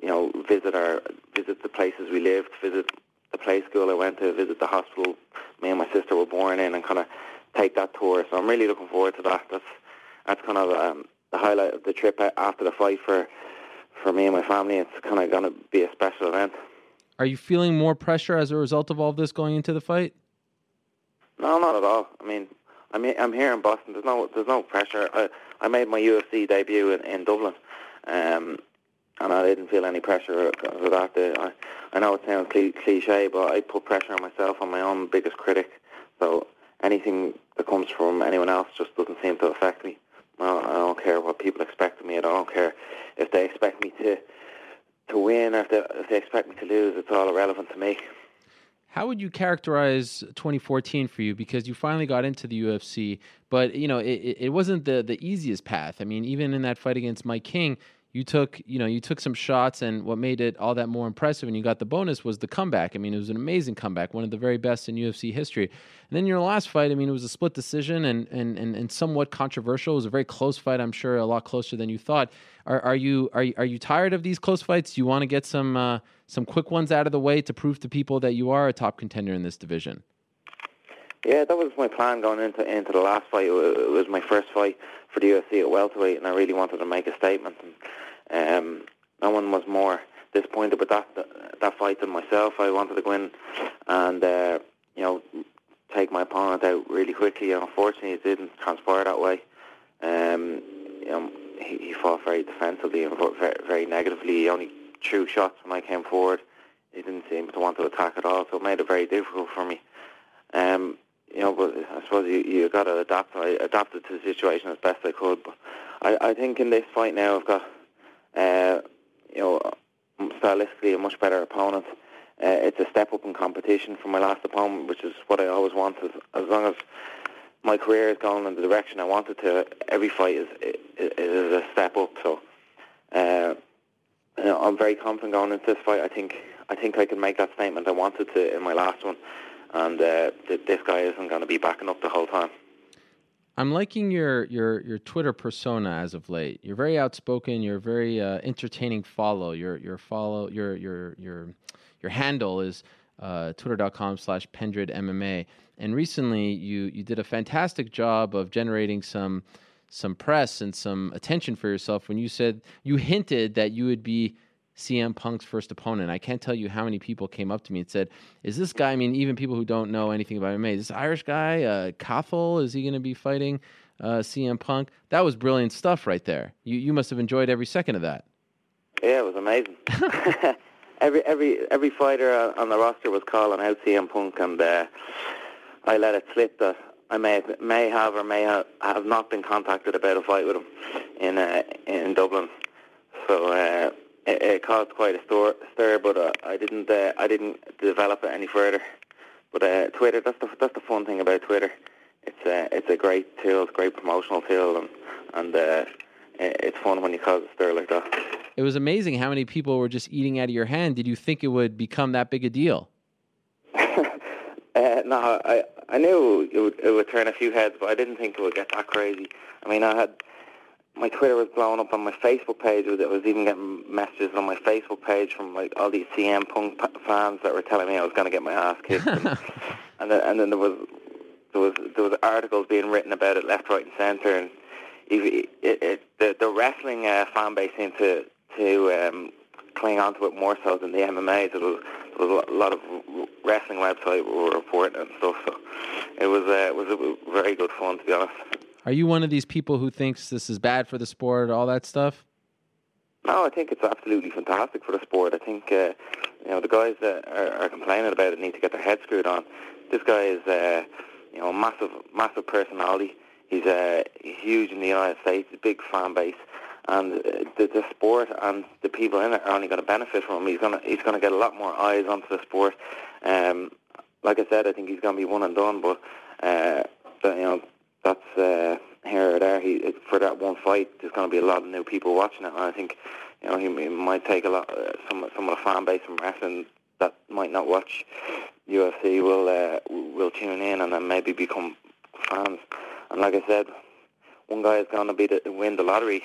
you know, visit our visit the places we lived, visit the play school I went to, visit the hospital me and my sister were born in, and kind of take that tour. So I'm really looking forward to that. That's that's kind of um, the highlight of the trip after the fight for for me and my family. It's kind of going to be a special event. Are you feeling more pressure as a result of all of this going into the fight? No, not at all. I mean, I'm I'm here in Boston. There's no there's no pressure. I I made my UFC debut in, in Dublin, Um, and I didn't feel any pressure of that. I, I know it sounds cliche, but I put pressure on myself. I'm my own biggest critic. So anything that comes from anyone else just doesn't seem to affect me. I don't care what people expect of me. I don't care if they expect me to to win or if they, if they expect me to lose. It's all irrelevant to me. How would you characterize 2014 for you? Because you finally got into the UFC, but you know it, it wasn't the the easiest path. I mean, even in that fight against Mike King, you took you know you took some shots and what made it all that more impressive and you got the bonus was the comeback. I mean it was an amazing comeback one of the very best in ufc history. And then your last fight i mean it was a split decision and and and, and somewhat controversial. It was a very close fight i'm sure a lot closer than you thought. Are, are you are, are you tired of these close fights? Do you want to get some uh, some quick ones out of the way to prove to people that you are a top contender in this division yeah, that was my plan going into into the last fight. It was my first fight for the UFC at welterweight, and I really wanted to make a statement. And um, no one was more disappointed with that that fight than myself. I wanted to go in and uh, you know take my opponent out really quickly, and unfortunately, it didn't transpire that way. Um, you know, he, he fought very defensively and very, very negatively. He only threw shots when I came forward. He didn't seem to want to attack at all, so it made it very difficult for me. Um, you know, but I suppose you you got to adapt. I adapted to the situation as best I could, but I I think in this fight now I've got uh, you know, stylistically a much better opponent. Uh, it's a step up in competition from my last opponent, which is what I always wanted. As long as my career is going in the direction I wanted to, every fight is is, is a step up. So, uh, you know, I'm very confident going into this fight. I think I think I can make that statement I wanted to in my last one, and uh, th- this guy isn't going to be backing up the whole time. I'm liking your your your Twitter persona as of late. You're very outspoken. You're very uh, entertaining. Follow your your follow your your your your handle is uh, twitter.com slash pendred MMA. And recently, you you did a fantastic job of generating some some press and some attention for yourself when you said you hinted that you would be CM Punk's first opponent. I can't tell you how many people came up to me and said, "Is this guy? I mean, even people who don't know anything about MMA, this Irish guy, uh, is he going to be fighting uh, CM Punk?" That was brilliant stuff right there. You you must have enjoyed every second of that. Yeah, it was amazing. every every every fighter on the roster was calling out CM Punk, and uh, I let it slip that I may may have or may have, have not been contacted about a fight with him in uh, in Dublin. So. Uh, it, it caused quite a stir, stir but uh, I didn't uh, I didn't develop it any further. But uh, Twitter, that's the that's the fun thing about Twitter. It's uh, it's a great tool, it's a great promotional tool, and and uh, it's fun when you cause a stir like that. It was amazing how many people were just eating out of your hand. Did you think it would become that big a deal? uh, no, I I knew it would, it would turn a few heads, but I didn't think it would get that crazy. I mean, I had my Twitter was blowing up on my Facebook page. I was even getting messages on my Facebook page from like all these CM Punk fans that were telling me I was going to get my ass kicked, and, and then and then there was there was there was articles being written about it left, right, and centre, and it, it, it, the the wrestling uh, fan base seemed to to um, cling onto it more so than the MMA. There was, there was a lot of wrestling websites were reporting and stuff. So it was uh, it was a very good fun to be honest. Are you one of these people who thinks this is bad for the sport, all that stuff? No, I think it's absolutely fantastic for the sport. I think uh, you know the guys that are, are, complaining about it need to get their heads screwed on. This guy is uh, you know a massive, massive personality. He's uh, huge in the United States, a big fan base, and uh, the, the sport and the people in it are only going to benefit from him. He's going to he's going to get a lot more eyes onto the sport. Um, like I said, I think he's going to be one and done, but uh, you know that's uh, here or there. He for that one fight, there's going to be a lot of new people watching it, and I think you know he, he might take a lot uh, some some of the fan base from wrestling that might not watch UFC will uh, will tune in and then maybe become fans. And like I said, one guy is going to be the, win the lottery.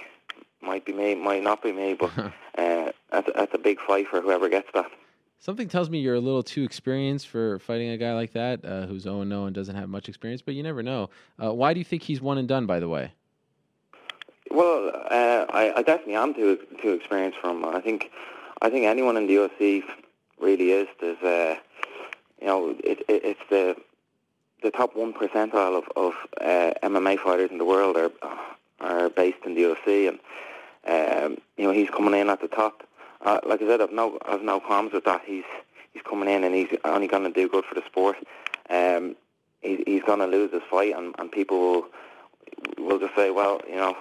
Might be me, might not be me, but uh, that's, that's a big fight for whoever gets that. Something tells me you're a little too experienced for fighting a guy like that, uh, who's 0 0 and doesn't have much experience, but you never know. Uh, why do you think he's one and done, by the way? Well, uh, I, I, definitely am too too experienced for him. I think I think anyone in the UFC really is. There's, uh, you know, it, it, it's the the top one percentile of, of uh, MMA fighters in the world are are based in the UFC, and um, you know, he's coming in at the top. Uh, like I said, I've no, I've no qualms with that. He's he's coming in and he's only going to do good for the sport. Um, he, he's going to lose his fight, and, and people will will just say, well, you know,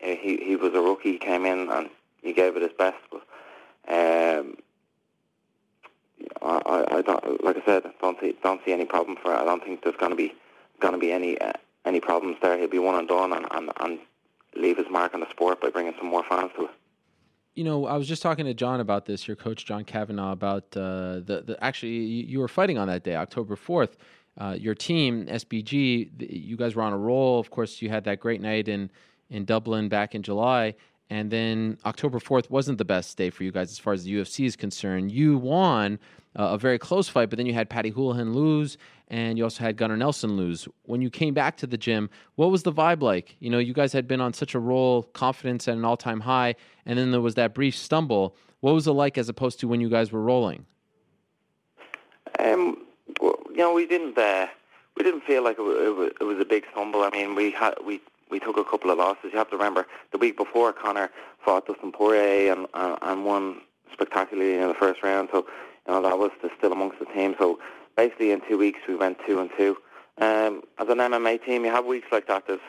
he he was a rookie, he came in and he gave it his best. But um, I, I don't, like I said, don't see don't see any problem for it. I don't think there's going to be going to be any uh, any problems there. He'll be one and done, and, and and leave his mark on the sport by bringing some more fans to it. You know, I was just talking to John about this, your coach John Kavanagh, about uh, the the actually you, were fighting on that day, October fourth. Uh, your team, SBG, you guys were on a roll. Of course, you had that great night in in Dublin back in July, and then October 4th wasn't the best day for you guys as far as the UFC is concerned. You won uh, a very close fight, but then you had Paddy Holohan lose, and you also had Gunnar Nelson lose. When you came back to the gym, what was the vibe like? You know, you guys had been on such a roll, confidence at an all time high, and then there was that brief stumble. What was it like as opposed to when you guys were rolling? Um, well, you know, we didn't. Uh, we didn't feel like it it was a big stumble. I mean, we had we we took a couple of losses. You have to remember the week before Conor fought Dustin Poirier and uh, and won spectacularly in the first round. So you know that was still amongst the team. So basically, in two weeks we went two and two. Um, as an MMA team, you have weeks like that. There's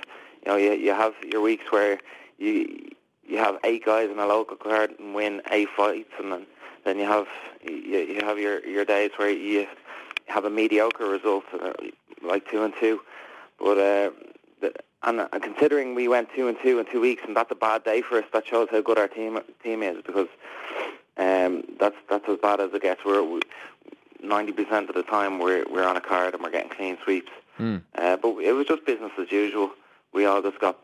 you know you you have your weeks where you you have eight guys in a local card and win eight fights, and then then you have you, you have your your days where you have a mediocre result, uh, like two and two. But uh, and uh, considering we went two and two in two weeks, and that's a bad day for us, that shows how good our team team is because um, that's that's as bad as it gets. We're ninety percent of the time we're we're on a card and we're getting clean sweeps. Mm. Uh, but it was just business as usual. We all just got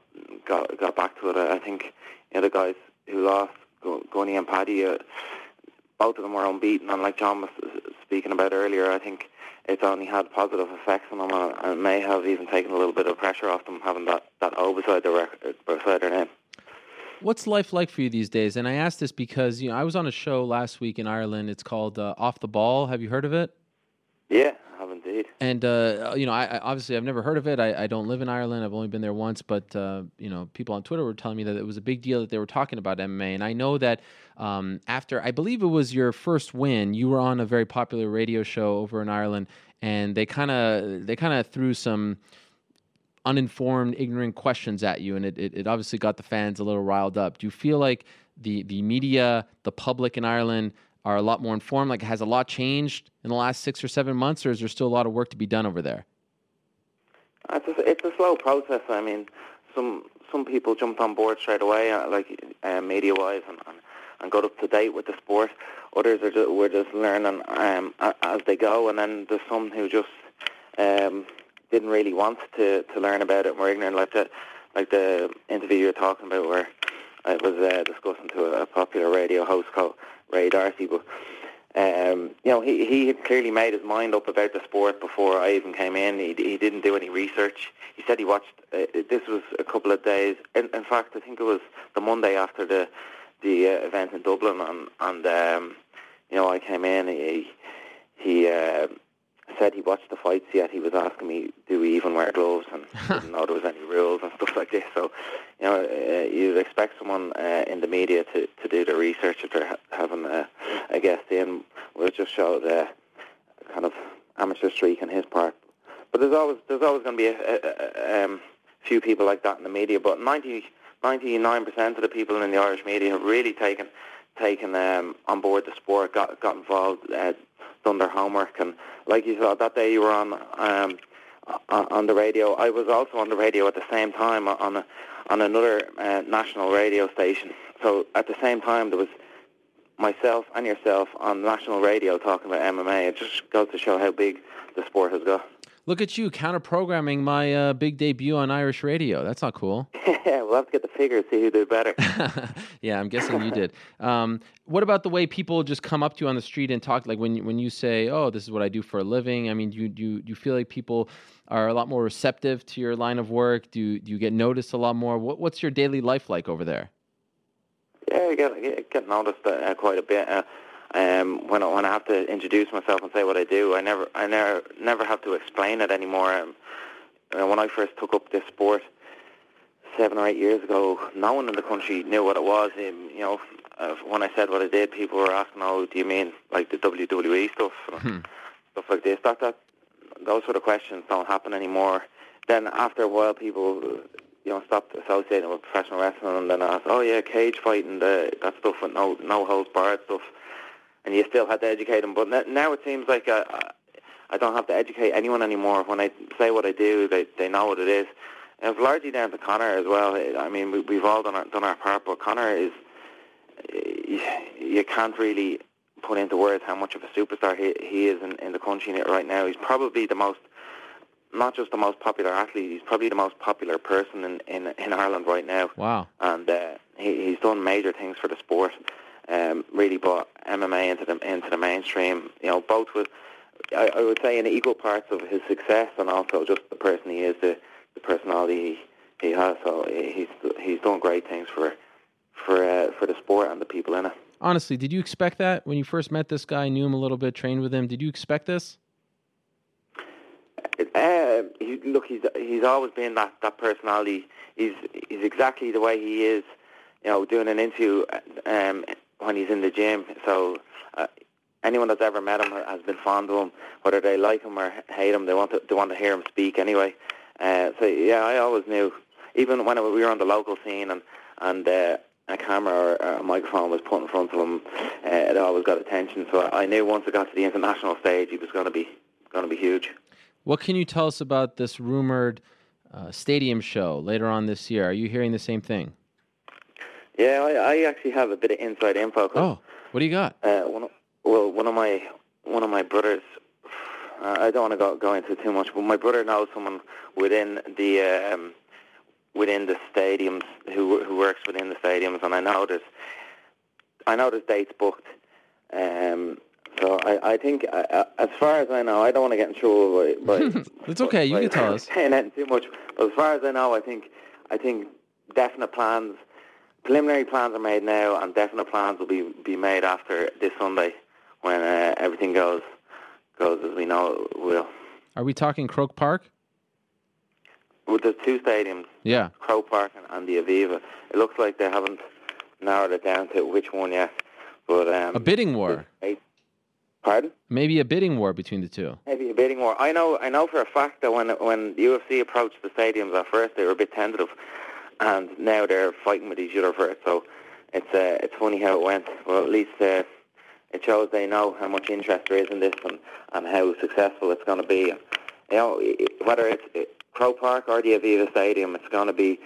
got got back to it. I think you know, the guys who lost, Gunny and Paddy, uh, both of them were unbeaten. And like John was speaking about earlier, I think it's only had positive effects on them and may have even taken a little bit of pressure off them having that, that O beside their, record, beside their name. What's life like for you these days? And I ask this because you know I was on a show last week in Ireland. It's called uh, Off the Ball. Have you heard of it? Yeah, indeed. And uh, you know, I, I, obviously I've never heard of it. I, I, don't live in Ireland. I've only been there once. But uh, you know, people on Twitter were telling me that it was a big deal that they were talking about MMA. And I know that um, after I believe it was your first win, you were on a very popular radio show over in Ireland, and they kind of they kind of threw some uninformed, ignorant questions at you, and it, it, it, obviously got the fans a little riled up. Do you feel like the the media, the public in Ireland are a lot more informed? Like, has a lot changed in the last six or seven months, or is there still a lot of work to be done over there? It's a, it's a slow process. I mean, some some people jumped on board straight away, uh, like uh, media wise, and, and and got up to date with the sport. Others are just, were just learning um, as they go, and then there's some who just um, didn't really want to, to learn about it and were ignorant, like the like the interview you were talking about, where I was uh, discussing to a, popular radio host called Ray D'Arcy, but. Um, you know, he he had clearly made his mind up about the sport before I even came in. He he didn't do any research. He said he watched. Uh, this was a couple of days. In, in fact, I think it was the Monday after the the uh, event in Dublin, and and um, you know I came in. He he uh, said he watched the fights. Yet he was asking me, "Do we even wear gloves?" And didn't know there was any rules and stuff like this. So you know uh, you'd expect someone uh, in the media to, to do the research if they're ha- having a, a guest in. We'll just show the kind of amateur streak on his part. But there's always there's always going to be a, a, a um, few people like that in the media. But ninety 99% of the people in the Irish media have really taken taken um, on board the sport, got got involved, uh, done their homework, and like you saw that day you were on um, on the radio. I was also on the radio at the same time on a, on another uh, national radio station. So at the same time there was myself and yourself on national radio talking about MMA. It just goes to show how big the sport has got. Look at you counter programming my uh, big debut on Irish radio. That's not cool. yeah, we'll have to get the figures, see who did better. yeah, I'm guessing you did. Um, what about the way people just come up to you on the street and talk? Like when when you say, "Oh, this is what I do for a living." I mean, do you do you, do you feel like people are a lot more receptive to your line of work? Do do you get noticed a lot more? What, what's your daily life like over there? Yeah, I get get noticed uh, quite a bit. Uh, um, when I, when I have to introduce myself and say what I do, I never I never never have to explain it anymore. Um, when I first took up this sport seven or eight years ago, no one in the country knew what it was. Um, you know, uh, when I said what I did, people were asking, "Oh, do you mean like the WWE stuff, Hmm. stuff like this?" That that those sort of questions don't happen anymore. Then after a while, people you know stopped associating with professional wrestling, and then asked, "Oh yeah, cage fighting, the, that stuff with no no holds barred stuff," and you still had to educate them. But now it seems like uh, I don't have to educate anyone anymore. When I say what I do, they they know what it is. And it's largely down to Conor as well. I mean, we, we've all done our, done our part, but Conor is you, you can't really put into words how much of a superstar he, he is in, in the country right now. He's probably the most, not just the most popular athlete, he's probably the most popular person in, in, in Ireland right now. Wow. And uh, he, he's done major things for the sport. Um, really brought MMA into the into the mainstream. You know, both with I, I would say in equal parts of his success and also just the person he is, the, the personality he, he has. So he's he's done great things for for uh, for the sport and the people in it. Honestly, did you expect that when you first met this guy, knew him a little bit, trained with him? Did you expect this? Uh, he, look, he's he's always been that, that personality. He's he's exactly the way he is. You know, doing an interview um, when he's in the gym. So uh, anyone that's ever met him has been fond of him, whether they like him or hate him. They want to they want to hear him speak anyway. Uh, so yeah, I always knew, even when we were on the local scene and and uh, a camera or a microphone was put in front of him, uh, it always got attention. So I knew once it got to the international stage, he was going to be going to be huge. What can you tell us about this rumored uh, stadium show later on this year? Are you hearing the same thing? Yeah, I, I actually have a bit of inside info. Oh, what do you got? Uh, one of, well, one of my one of my brothers. Uh, I don't want to go go into too much, but my brother knows someone within the um, within the stadiums who who works within the stadiums, and I know there's I know there's dates booked. Um, so I, I think, as far as I know, I don't want to get in trouble by, by It's okay. You can tell us. saying anything too much. But as far as I know, I think I think definite plans, preliminary plans are made now, and definite plans will be be made after this Sunday when uh, everything goes goes as we know it will. Are we talking Croke Park? With the two stadiums, Yeah. Croke Park and, and the Aviva. It looks like they haven't narrowed it down to which one yet. But um, A bidding war. Pardon? Maybe a bidding war between the two. Maybe a bidding war. I know. I know for a fact that when when the UFC approached the stadiums at first, they were a bit tentative, and now they're fighting with each other for it. So it's uh, it's funny how it went. Well, at least uh, it shows they know how much interest there is in this and, and how successful it's going to be. You know, whether it's uh, Croke Park or the Aviva Stadium, it's going to be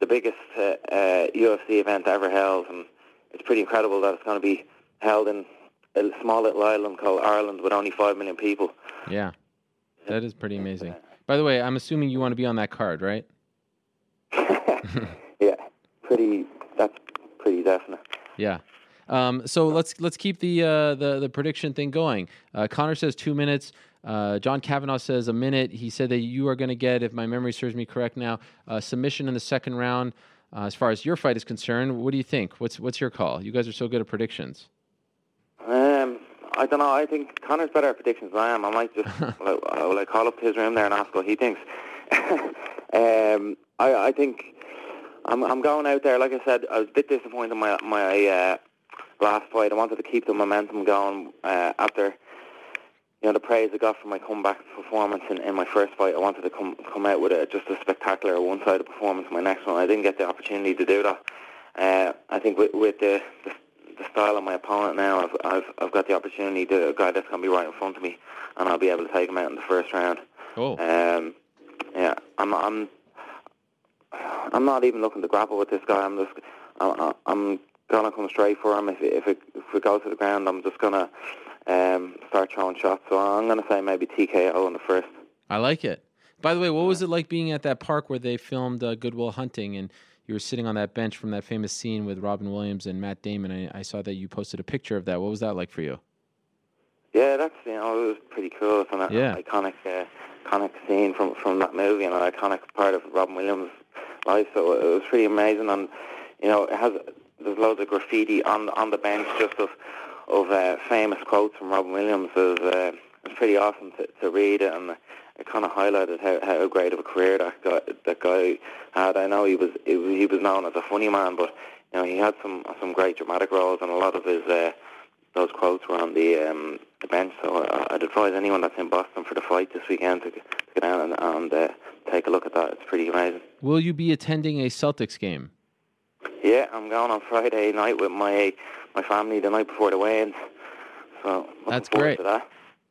the biggest uh, uh, UFC event ever held, and it's pretty incredible that it's going to be held in a small little island called Ireland with only five million people. Yeah. That is pretty amazing. By the way, I'm assuming you want to be on that card, right? Yeah, pretty. That's pretty definite. Yeah. Um, so let's let's keep the uh, the the prediction thing going. Uh, Conor says two minutes. Uh, John Kavanagh says a minute. He said that you are going to get, if my memory serves me correct now, uh, submission in the second round. Uh, as far as your fight is concerned, what do you think? What's what's your call? You guys are so good at predictions. Um, I don't know. I think Conor's better at predictions than I am. I might just will I, will I call up to his room there and ask what he thinks. um, I, I think I'm I'm going out there. Like I said, I was a bit disappointed in my my uh, last fight. I wanted to keep the momentum going uh, after you know the praise I got from my comeback performance in, in my first fight. I wanted to come come out with a, just a spectacular one-sided performance in my next one. I didn't get the opportunity to do that. Uh, I think with, with the, the the style of my opponent now, I've I've I've got the opportunity to a guy that's going to be right in front of me, and I'll be able to take him out in the first round. Oh. Um, yeah, I'm I'm I'm not even looking to grapple with this guy. I'm just I- I'm gonna come straight for him. If it, if it if to the ground, I'm just gonna um, start throwing shots. So I'm gonna say maybe TKO in the first. I like it. By the way, what was it like being at that park where they filmed uh, Good Will Hunting and you were sitting on that bench from that famous scene with Robin Williams and Matt Damon? I, I saw that you posted a picture of that. What was that like for you? Yeah, that's you know it was pretty cool. It's an Yeah. iconic uh, iconic scene from from that movie and an iconic part of Robin Williams' life. So it was pretty amazing. And you know it has there's loads of graffiti on on the bench just of of uh, famous quotes from Robin Williams. There's uh, it was pretty awesome to, to read it, and it kind of highlighted how, how great of a career that guy that guy had. I know he was he was known as a funny man, but you know he had some some great dramatic roles, and a lot of his uh, those quotes were on the um, the bench. So I'd advise anyone that's in Boston for the fight this weekend to, to get down and, and uh, take a look at that. It's pretty amazing. Will you be attending a Celtics game? Yeah, I'm going on Friday night with my my family the night before the weigh-ins. So that's great. To that.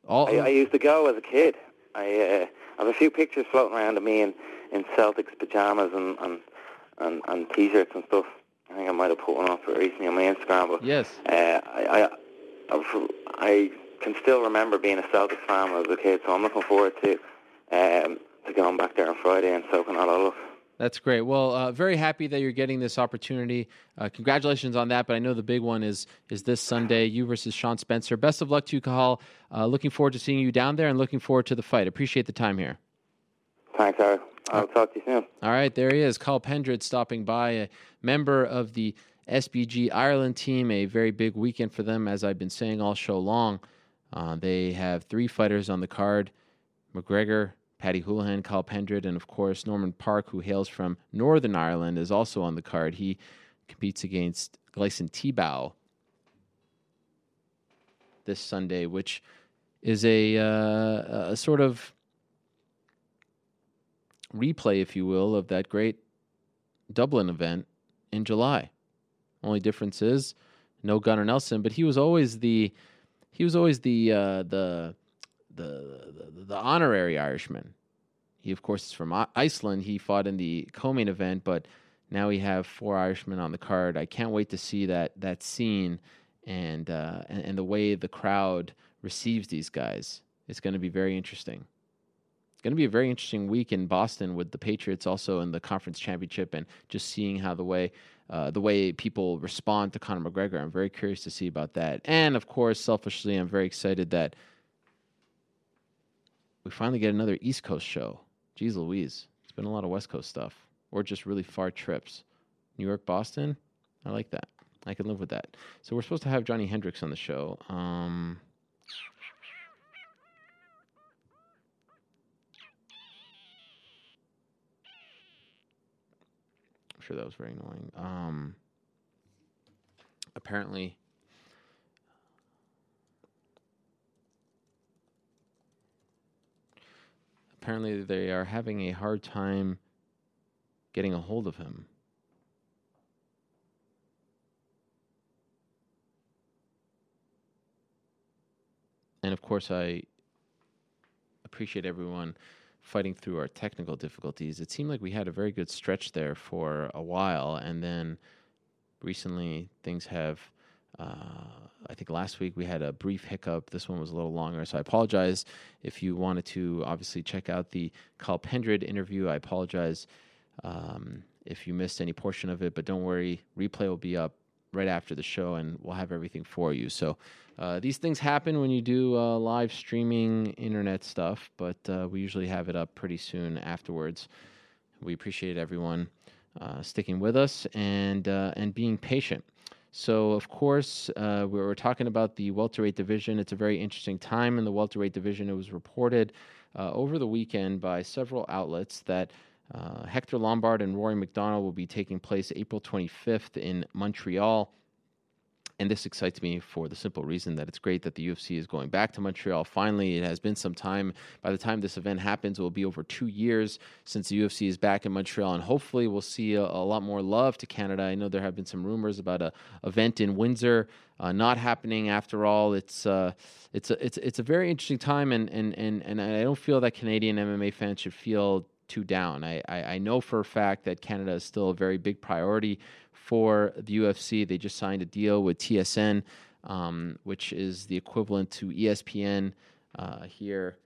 All, I, I, used to go as a kid. I uh, have a few pictures floating around of me in, in Celtics pajamas and, and and and t-shirts and stuff. I think I might have put one up recently on my Instagram. But yes, uh, I, I I can still remember being a Celtics fan as a kid. So I'm looking forward to um, to going back there on Friday and soaking all up. That's great. Well, uh, very happy that you're getting this opportunity. Uh, congratulations on that. But I know the big one is is this Sunday, you versus Sean Spencer. Best of luck to you, Cathal. Uh, looking forward to seeing you down there and looking forward to the fight. Appreciate the time here. Thanks, Eric. I'll talk to you soon. All right, there he is, Cathal Pendred, stopping by, a member of the SBG Ireland team. A very big weekend for them, as I've been saying all show long. Uh, they have three fighters on the card: McGregor, Paddy Holohan, Cathal Pendred, and of course Norman Parke, who hails from Northern Ireland, is also on the card. He competes against Gleison Tibau this Sunday, which is a, uh, a sort of replay, if you will, of that great Dublin event in July. Only difference is no Gunnar Nelson, but he was always the he was always the uh, the the, the, the honorary Irishman. He, of course, is from Iceland. He fought in the co-main event, but now we have four Irishmen on the card. I can't wait to see that that scene and uh, and, and the way the crowd receives these guys. It's going to be very interesting. Going to be a very interesting week in Boston with the Patriots also in the conference championship and just seeing how the way uh, the way people respond to Conor McGregor. I'm very curious to see about that. And of course, selfishly, I'm very excited that we finally get another East Coast show. Geez Louise. It's been a lot of West Coast stuff or just really far trips. New York, Boston. I like that. I can live with that. So we're supposed to have Johnny Hendricks on the show. Um, I'm sure that was very annoying. Um, apparently, apparently they are having a hard time getting a hold of him. And of course, I appreciate everyone fighting through our technical difficulties. It seemed like we had a very good stretch there for a while, and then recently things have uh, I think last week we had a brief hiccup. This one was a little longer, so I apologize. If you wanted to obviously check out the Cathal Pendred interview, I apologize um, if you missed any portion of it, but don't worry, replay will be up right after the show and we'll have everything for you. So uh, these things happen when you do uh, live streaming internet stuff, but uh, we usually have it up pretty soon afterwards. We appreciate everyone uh, sticking with us and uh, and being patient. So, of course, uh, we were talking about the welterweight division. It's a very interesting time in the welterweight division. It was reported uh, over the weekend by several outlets that uh, Hector Lombard and Rory MacDonald will be taking place April 25th in Montreal. And this excites me for the simple reason that it's great that the UFC is going back to Montreal. Finally, it has been some time. By the time this event happens, it will be over two years since the UFC is back in Montreal. And hopefully, we'll see a, a lot more love to Canada. I know there have been some rumors about a event in Windsor uh, not happening after all. It's, uh, it's, a, it's, it's a very interesting time. And, and, and, and I don't feel that Canadian MMA fans should feel too down. I, I, I, know for a fact that Canada is still a very big priority for the UFC. They just signed a deal with TSN, um, which is the equivalent to ESPN uh, here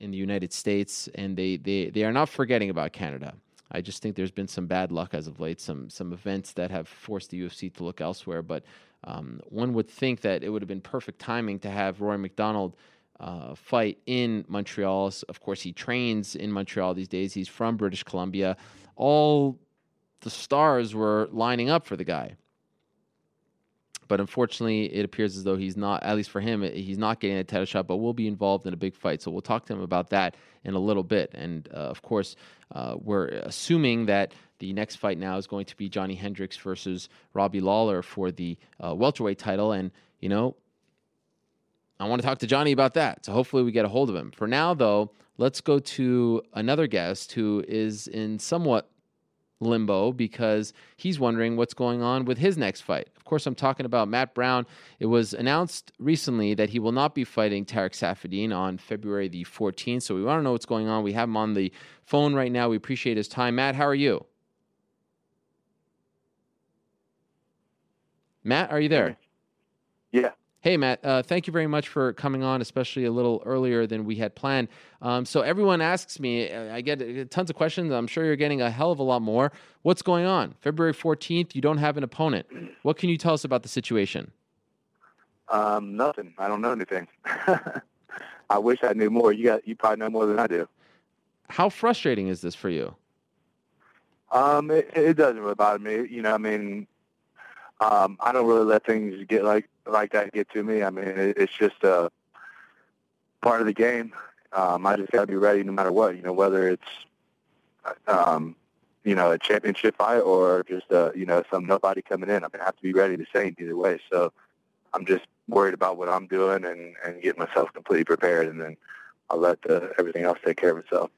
in the United States, and they, they, they are not forgetting about Canada. I just think there's been some bad luck as of late, some some events that have forced the UFC to look elsewhere. But um, one would think that it would have been perfect timing to have Rory MacDonald uh, fight in Montreal. Of course, he trains in Montreal these days. He's from British Columbia. All the stars were lining up for the guy. but unfortunately, it appears as though he's not, at least for him, he's not getting a title shot, but will be involved in a big fight. So we'll talk to him about that in a little bit. And uh, of course, uh, we're assuming that the next fight now is going to be Johnny Hendricks versus Robbie Lawler for the uh, welterweight title. And, you know, I want to talk to Johnny about that. So hopefully we get a hold of him. For now, though, let's go to another guest who is in somewhat limbo because he's wondering what's going on with his next fight. Of course, I'm talking about Matt Brown. It was announced recently that he will not be fighting Tarec Saffiedine on February the 14th. So we want to know what's going on. We have him on the phone right now. We appreciate his time. Matt, how are you? Matt, are you there? Yeah. Hey, Matt, uh, thank you very much for coming on, especially a little earlier than we had planned. Um, so, everyone asks me, uh, I get uh, tons of questions. I'm sure you're getting a hell of a lot more. What's going on? February 14th, you don't have an opponent. What can you tell us about the situation? Um, nothing. I don't know anything. I wish I knew more. You got, you probably know more than I do. How frustrating is this for you? Um, it, it doesn't really bother me. You know, I mean, um, I don't really let things get like like that get to me. I mean, it's just a part of the game. Um, I just got to be ready no matter what. You know, whether it's um, you know a championship fight or just uh, you know some nobody coming in. I mean, I have to be ready to same either way. So I'm just worried about what I'm doing and and get myself completely prepared, and then I'll let the, everything else take care of itself.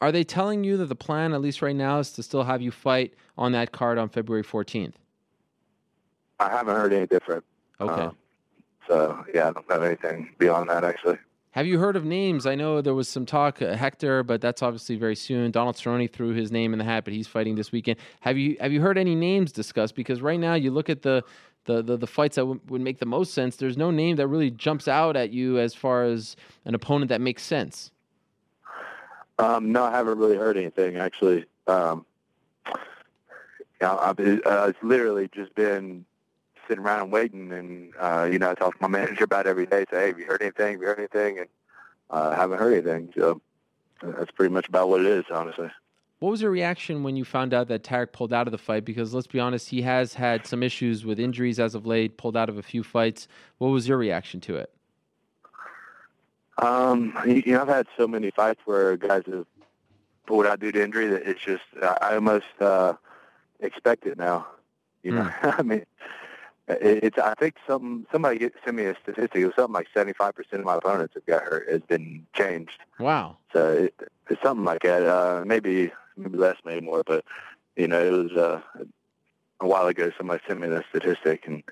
Are they telling you that the plan, at least right now, is to still have you fight on that card on February 14th? I haven't heard any different. Okay. Um, so yeah, I don't have anything beyond that actually. Have you heard of names? I know there was some talk uh, Hector, but that's obviously very soon. Donald Cerrone threw his name in the hat, but he's fighting this weekend. Have you have you heard any names discussed? Because right now you look at the the the, the fights that w- would make the most sense. There's no name that really jumps out at you as far as an opponent that makes sense. Um, no, I haven't really heard anything actually. Um, yeah, I've, uh, it's literally just been sitting around and waiting, and uh, you know, I talk to my manager about it every day. Say, hey, have you heard anything? Have you heard anything? And uh, I haven't heard anything. So that's pretty much about what it is, honestly. What was your reaction when you found out that Tarec pulled out of the fight? Because let's be honest, he has had some issues with injuries as of late. Pulled out of a few fights. What was your reaction to it? Um, you know, I've had so many fights where guys have pulled out due to injury that it's just I almost uh, expect it now. You know, mm. I mean, it's I think some somebody sent me a statistic. It was something like seventy five percent of my opponents have got hurt has been changed. Wow. So it, it's something like that. Uh, maybe maybe less, maybe more, but you know, it was uh, a while ago. Somebody sent me that statistic, and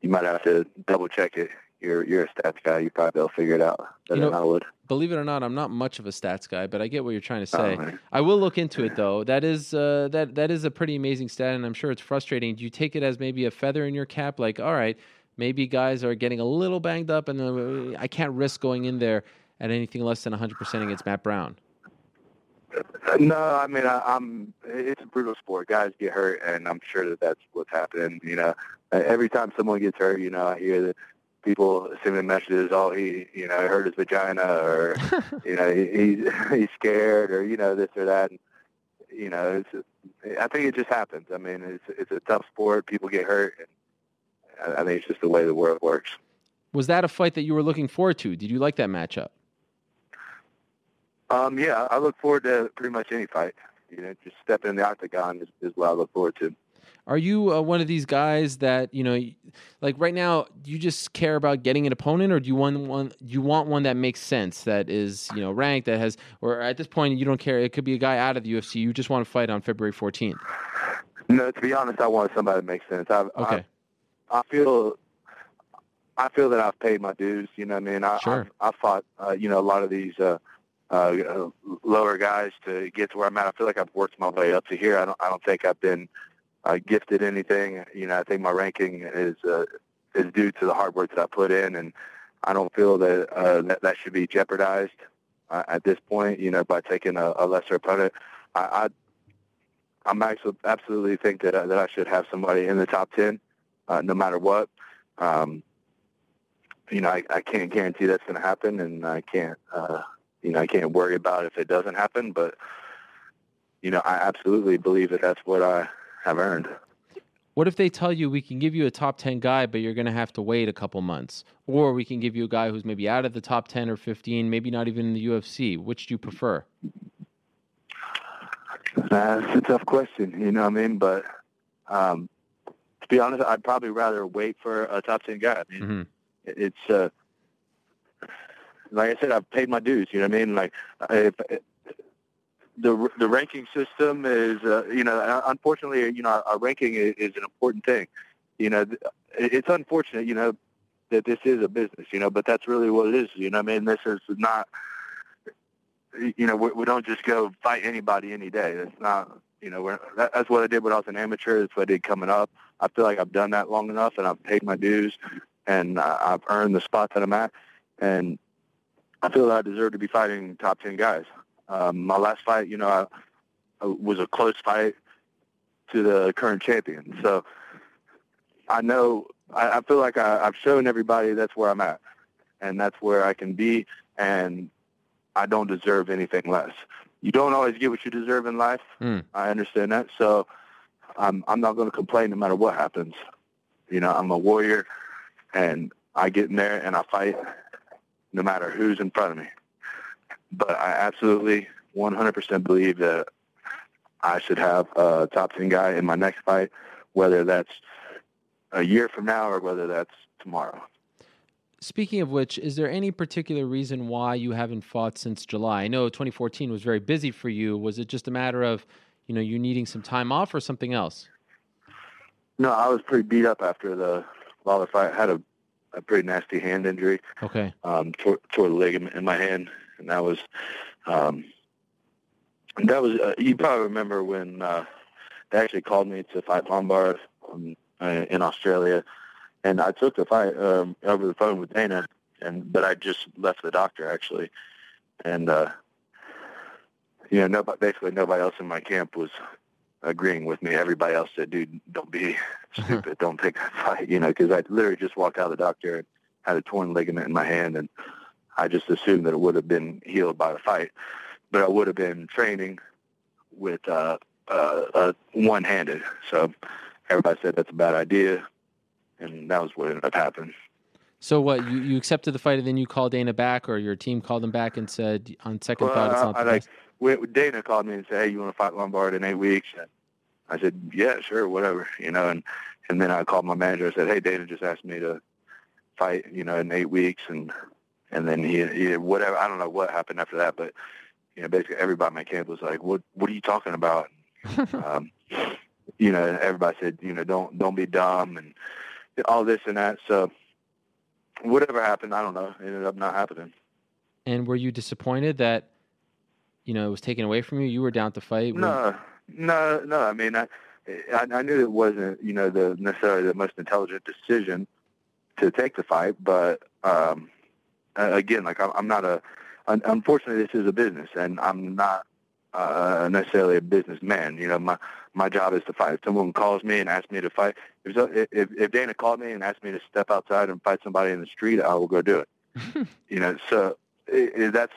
you might have to double check it you're you're a stats guy. You probably will figure it out better you know, than I would. Believe it or not, I'm not much of a stats guy, but I get what you're trying to say. Oh, I will look into it though. That is uh, that that is a pretty amazing stat, and I'm sure it's frustrating. Do you take it as maybe a feather in your cap? Like, all right, maybe guys are getting a little banged up, and uh, I can't risk going in there at anything less than 100 percent against Matt Brown. No, I mean I, I'm. It's a brutal sport. Guys get hurt, and I'm sure that that's what's happening. You know, every time someone gets hurt, you know, I hear that people sending messages, oh, he, you know, hurt his vagina, or you know, he, he's scared, or you know, this or that. And, you know, it's, I think it just happens. I mean, it's it's a tough sport. People get hurt. And I think it's just the way the world works. Was that a fight that you were looking forward to? Did you like that matchup? Um, yeah, I look forward to pretty much any fight. You know, just stepping in the octagon is, is what I look forward to. Are you uh, one of these guys that you know, like right now, you just care about getting an opponent, or do you want one? You want one that makes sense, that is you know ranked, that has, or at this point you don't care. It could be a guy out of the UFC. You just want to fight on February 14th. No, to be honest, I want somebody that makes sense. I, okay. I, I feel I feel that I've paid my dues. You know what I mean? I, sure. I, I fought, uh, you know, a lot of these uh, uh, lower guys to get to where I'm at. I feel like I've worked my way up to here. I don't, I don't think I've been uh, gifted anything. You know, I think my ranking is uh, is due to the hard work that I put in, and I don't feel that uh, that, that should be jeopardized uh, at this point. You know, by taking a, a lesser opponent, I, I I'm actually absolutely think that uh, that I should have somebody in the top ten, uh, no matter what. Um, you know, I, I can't guarantee that's going to happen, and I can't, uh, you know, I can't worry about if it doesn't happen. But you know, I absolutely believe that that's what I have earned. What if they tell you we can give you a top 10 guy, but you're going to have to wait a couple months? Or we can give you a guy who's maybe out of the top 10 or 15, maybe not even in the UFC. Which do you prefer? That's a tough question, you know what I mean? But um, to be honest, I'd probably rather wait for a top 10 guy. I mean, mm-hmm. it's, uh, like I said, I've paid my dues, you know what I mean? Like, if, the the ranking system is uh, you know unfortunately you know our, ranking is, is, an important thing. You know it's unfortunate you know that this is a business you know but that's really what it is you know I mean this is not you know we, we don't just go fight anybody any day. That's not you know that, that's what I did when I was an amateur. That's what I did coming up. I feel like I've done that long enough and I've paid my dues and uh, I've earned the spot that I'm at and I feel that I deserve to be fighting top ten guys. Um, my last fight, you know, I, I was a close fight to the current champion. So I know, I, I feel like I, I've shown everybody that's where I'm at, and that's where I can be, and I don't deserve anything less. You don't always get what you deserve in life. Mm. I understand that. So I'm I'm not going to complain no matter what happens. You know, I'm a warrior, and I get in there and I fight no matter who's in front of me but I absolutely 100% believe that I should have a top 10 guy in my next fight, whether that's a year from now or whether that's tomorrow. Speaking of which, is there any particular reason why you haven't fought since July? I know 2014 was very busy for you. Was it just a matter of, you know, you needing some time off or something else? No, I was pretty beat up after the Lawler fight. I had a, a pretty nasty hand injury. Okay. Um, tore, tore the ligament in my hand and that was um, that was uh, you probably remember when uh, they actually called me to fight Lombard um, in Australia, and I took the fight um, over the phone with Dana, and but I just left the doctor actually, and uh, you know nobody basically nobody else in my camp was agreeing with me. Everybody else said, "Dude, don't be stupid. don't take that fight." You know, because I literally just walked out of the doctor and had a torn ligament in my hand, and I just assumed that it would have been healed by the fight, but I would have been training with uh, uh, uh, one-handed. So everybody said that's a bad idea, and that was what ended up happening. So what you, you accepted the fight and then you called Dana back, or your team called him back and said on second well, thought it's not I, the I, best. Like, Dana called me and said, "Hey, you want to fight Lombard in eight weeks?" And I said, "Yeah, sure, whatever." You know, and and then I called my manager. I said, "Hey, Dana just asked me to fight, you know, in eight weeks, and and then he, he whatever I don't know what happened after that, but you know basically everybody in my camp was like, "What what are you talking about?" um, you know, everybody said, you know, don't don't be dumb and all this and that. So whatever happened, I don't know, it ended up not happening. And were you disappointed that you know it was taken away from you? You were down to fight. No, no, no. I mean, I, I I knew it wasn't you know the necessarily the most intelligent decision to take the fight, but um, uh, again, like I'm, I'm not a. Unfortunately, this is a business, and I'm not uh, necessarily a businessman. You know, my my job is to fight. If someone calls me and asks me to fight, if if, if Dana called me and asked me to step outside and fight somebody in the street, I will go do it. you know, so it, it, that's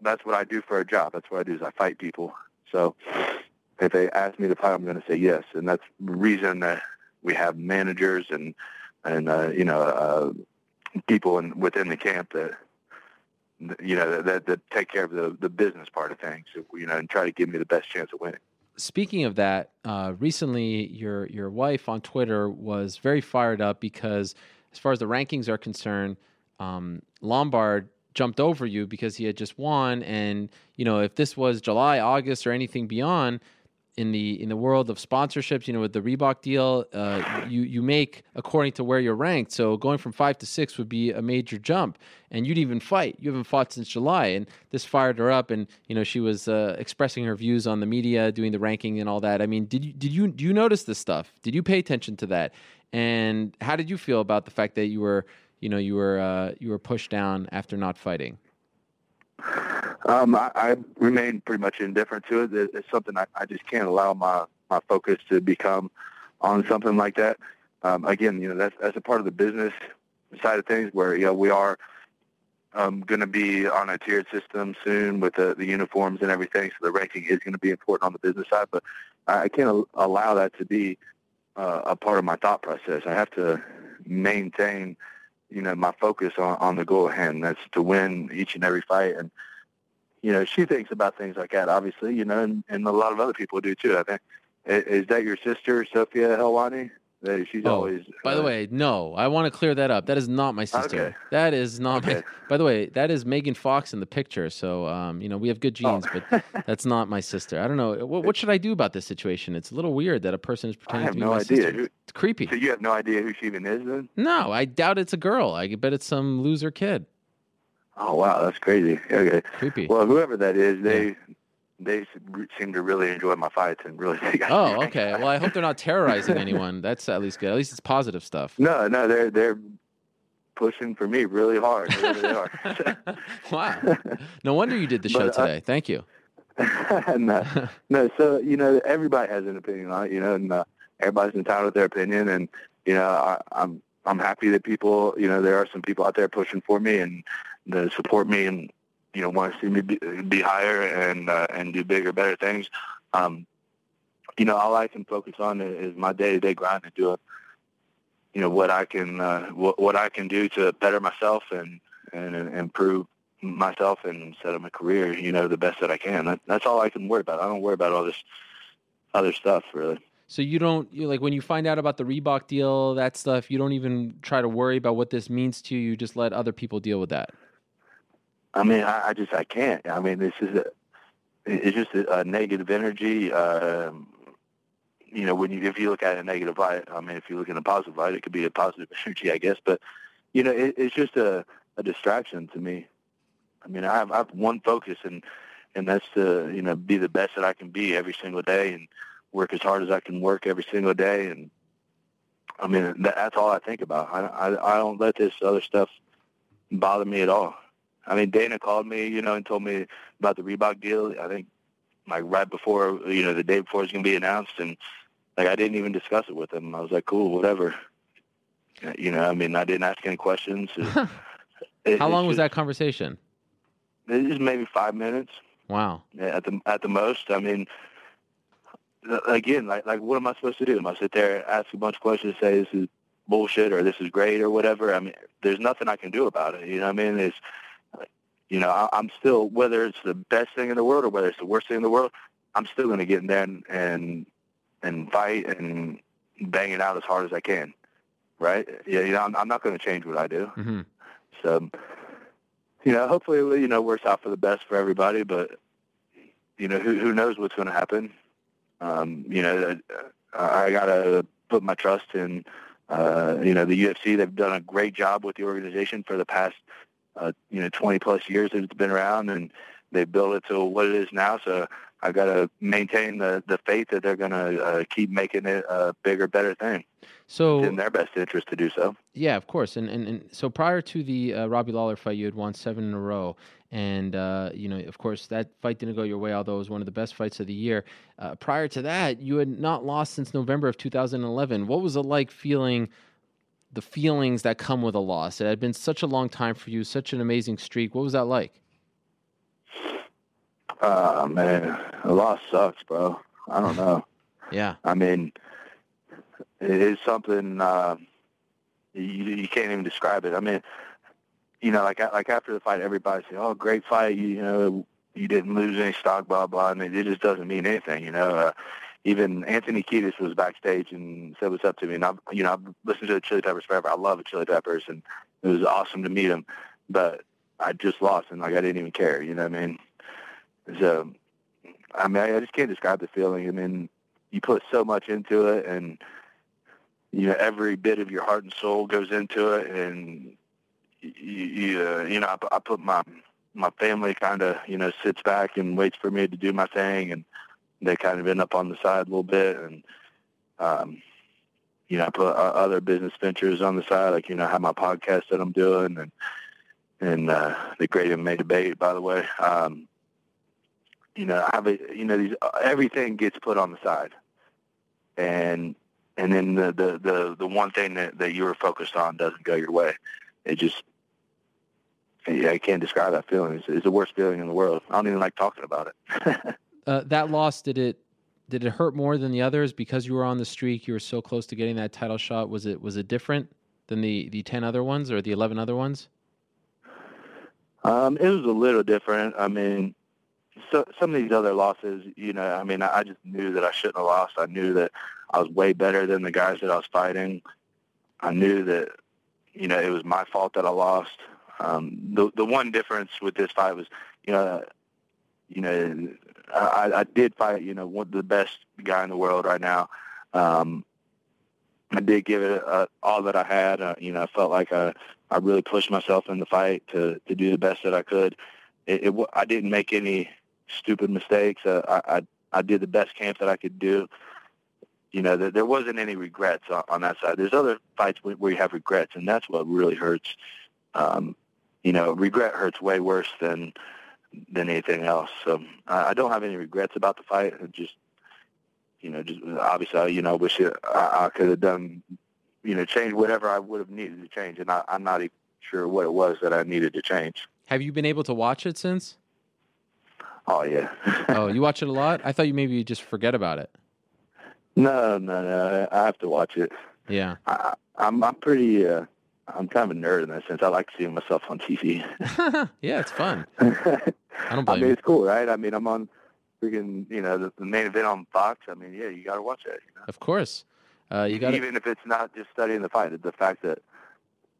that's what I do for a job. That's what I do is I fight people. So if they ask me to fight, I'm going to say yes, and that's the reason that we have managers and and uh, you know uh, people in, within the camp that you know that, that take care of the the business part of things, you know, and try to give me the best chance of winning. Speaking of that, uh, recently your your wife on Twitter was very fired up because, as far as the rankings are concerned, um, Lombard jumped over you because he had just won, and you know if this was July, August, or anything beyond, in the in the world of sponsorships, you know, with the Reebok deal, uh, you you make according to where you're ranked. So going from five to six would be a major jump, and you'd even fight. You haven't fought since July, and this fired her up. And you know, she was uh, expressing her views on the media, doing the ranking and all that. I mean, did you did you do you notice this stuff? Did you pay attention to that? And how did you feel about the fact that you were you know you were uh, you were pushed down after not fighting? Um, I, I remain pretty much indifferent to it. It's something I, I just can't allow my, my focus to become on something like that. Um, again, you know, that's, that's a part of the business side of things where, you know, we are um, going to be on a tiered system soon with the, the uniforms and everything. So the ranking is going to be important on the business side, but I can't allow that to be uh, a part of my thought process. I have to maintain, you know, my focus on, on the goal at hand. That's to win each and every fight. And you know, she thinks about things like that, obviously, you know, and, and a lot of other people do too. I think. Is that your sister, Sophia Helwani? She's Oh, always. By the uh, way, no, I want to clear that up. That is not my sister. Okay. That is not. My, Okay. by the way, that is Megan Fox in the picture. So, um, you know, we have good Oh. genes, but that's not my sister. I don't know. What, what should I do about this situation? It's a little weird that a person is pretending to be no my idea. sister. It's creepy. So you have no idea who she even is, then? No, I doubt it's a girl. I bet it's some loser kid. Oh wow, that's crazy. Okay. Creepy. Well, whoever that is, they they seem to really enjoy my fights and really think. I Oh, okay. Well, I hope they're not terrorizing anyone. That's at least good. At least it's positive stuff. No, no, they're they're pushing for me really hard. They are. Wow. No wonder you did the show But, uh, today. Thank you. no, no. So you know, everybody has an opinion on it. You know, and uh, everybody's entitled to their opinion. And you know, I, I'm I'm happy that people. You know, there are some people out there pushing for me and that support me and you know want to see me be, be higher and uh, and do bigger, better things. Um, you know, all I can focus on is my day-to-day grind and doing, you know, what I can uh, what, what I can do to better myself and and, and improve myself and set up my career, you know, the best that I can. That, that's all I can worry about. I don't worry about all this other stuff really. So you don't you like when you find out about the Reebok deal, that stuff. You don't even try to worry about what this means to you. You just let other people deal with that. I mean, I, I just I can't. I mean, this is a, it's just a, a negative energy. Um, you know, when you if you look at a negative light, I mean, if you look in a positive light, it could be a positive energy, I guess. But you know, it, it's just a, a distraction to me. I mean, I have I have one focus, and and that's to you know be the best that I can be every single day, and work as hard as I can work every single day, and I mean that, that's all I think about. I, I I don't let this other stuff bother me at all. I mean, Dana called me, you know, and told me about the Reebok deal. I think like right before, you know, the day before it's going to be announced, and like I didn't even discuss it with him. I was like, cool, whatever. Uh, you know, I mean, I didn't ask any questions. It- it- How long was that conversation? It was maybe five minutes Wow. at the at the most. I mean, again, like like what am I supposed to do? Am I sit there ask a bunch of questions, say this is bullshit or this is great or whatever? I mean, there's nothing I can do about it. You know what I mean? It's you know, I, I'm still whether it's the best thing in the world or whether it's the worst thing in the world, I'm still going to get in there and, and and fight and bang it out as hard as I can. Right? Yeah, you know, I'm, I'm not going to change what I do. hmm So, you know, hopefully, you know, works out for the best for everybody. But you know, who who knows what's going to happen? Um, you know, uh, I gotta put my trust in. Uh, you know, the UFC. They've done a great job with the organization for the past, uh, you know, 20 plus years that it's been around, and they built it to what it is now. So I got to maintain the the faith that they're going to uh, keep making it a bigger, better thing. So It's in their best interest to do so. Yeah, of course. And and, and so prior to the uh, Robbie Lawler fight, you had won seven in a row, and uh, you know, of course, that fight didn't go your way, although it was one of the best fights of the year. Uh, prior to that, you had not lost since November of 2011. What was it like feeling? The feelings that come with a loss. It had been such a long time for you, such an amazing streak. What was that like? Uh, man, a loss sucks, bro. I don't know. Yeah. I mean, it is something uh, you you can't even describe it. I mean, you know, like like after the fight, everybody say, "Oh, great fight! You, you know, you didn't lose any stock, blah blah." And it, it just doesn't mean anything, you know. Uh, even Anthony Kiedis was backstage and said what's up to me, and I've you know I've listened to the Chili Peppers forever. I love the Chili Peppers, and it was awesome to meet him. But I just lost, and like I didn't even care. You know what I mean? So, I mean, I just can't describe the feeling. I mean, you put so much into it, and you know every bit of your heart and soul goes into it, and you, you, uh, you know, I, I put my my family kind of you know sits back and waits for me to do my thing, and they kind of end up on the side a little bit, and um, you know, I put uh, other business ventures on the side, like you know, I have my podcast that I'm doing, and and uh, the Great MMA Debate, by the way. Um, you know, I have a, you know, these everything gets put on the side, and and then the the the, the one thing that, that you were focused on doesn't go your way. It just, yeah, I can't describe that feeling. It's, it's the worst feeling in the world. I don't even like talking about it. Uh, that loss did it did it hurt more than the others because you were on the streak? You were so close to getting that title shot. Was it was it different than the the ten other ones or the eleven other ones? Um, it was a little different. I mean, so, some of these other losses, you know, I mean, I, just knew that I shouldn't have lost. I knew that I was way better than the guys that I was fighting. I knew that, you know, it was my fault that I lost. Um, the the one difference with this fight was, you know, you know, I, I did fight, you know, one the best guy in the world right now. Um, I did give it uh, all that I had. Uh, you know, I felt like I, I really pushed myself in the fight to, to do the best that I could. It, it I didn't make any stupid mistakes. Uh, I, I I did the best camp that I could do. You know, there, there wasn't any regrets on, on that side. There's other fights where, where you have regrets, and that's what really hurts. Um, you know, regret hurts way worse than than anything else. So I, I don't have any regrets about the fight. I just you know, just obviously, you know, wish it, I, I could have done, you know, change whatever I would have needed to change, and I, I'm not even sure what it was that I needed to change. Have you been able to watch it since? Oh yeah. oh, you watch it a lot? I thought you maybe just forget about it. No, no, no. I have to watch it. Yeah. I, I'm I'm pretty. Uh, I'm kind of a nerd in that sense. I like seeing myself on TV. yeah, it's fun. I don't blame I mean, you. it's cool, right? I mean, I'm on freaking, you know, the, the main event on Fox. I mean, yeah, you got to watch that. You know? Of course. Uh, you got even if it's not just studying the fight. The fact that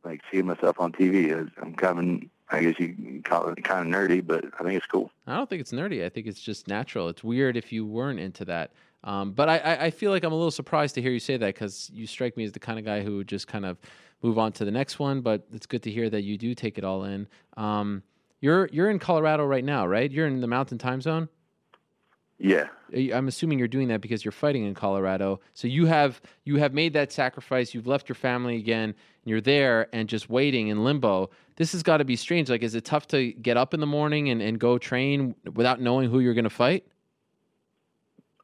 like seeing myself on TV is, I'm kind of, I guess you call it kind of nerdy, but I think it's cool. I don't think it's nerdy. I think it's just natural. It's weird if you weren't into that. Um, but I, I, I feel like I'm a little surprised to hear you say that because you strike me as the kind of guy who just kind of move on to the next one. But it's good to hear that you do take it all in. Um, you're you're in Colorado right now, right? You're in the Mountain Time Zone. Yeah. I'm assuming you're doing that because you're fighting in Colorado. So you have you have made that sacrifice. You've left your family again. And you're there and just waiting in limbo. This has got to be strange. Like, is it tough to get up in the morning and, and go train without knowing who you're going to fight?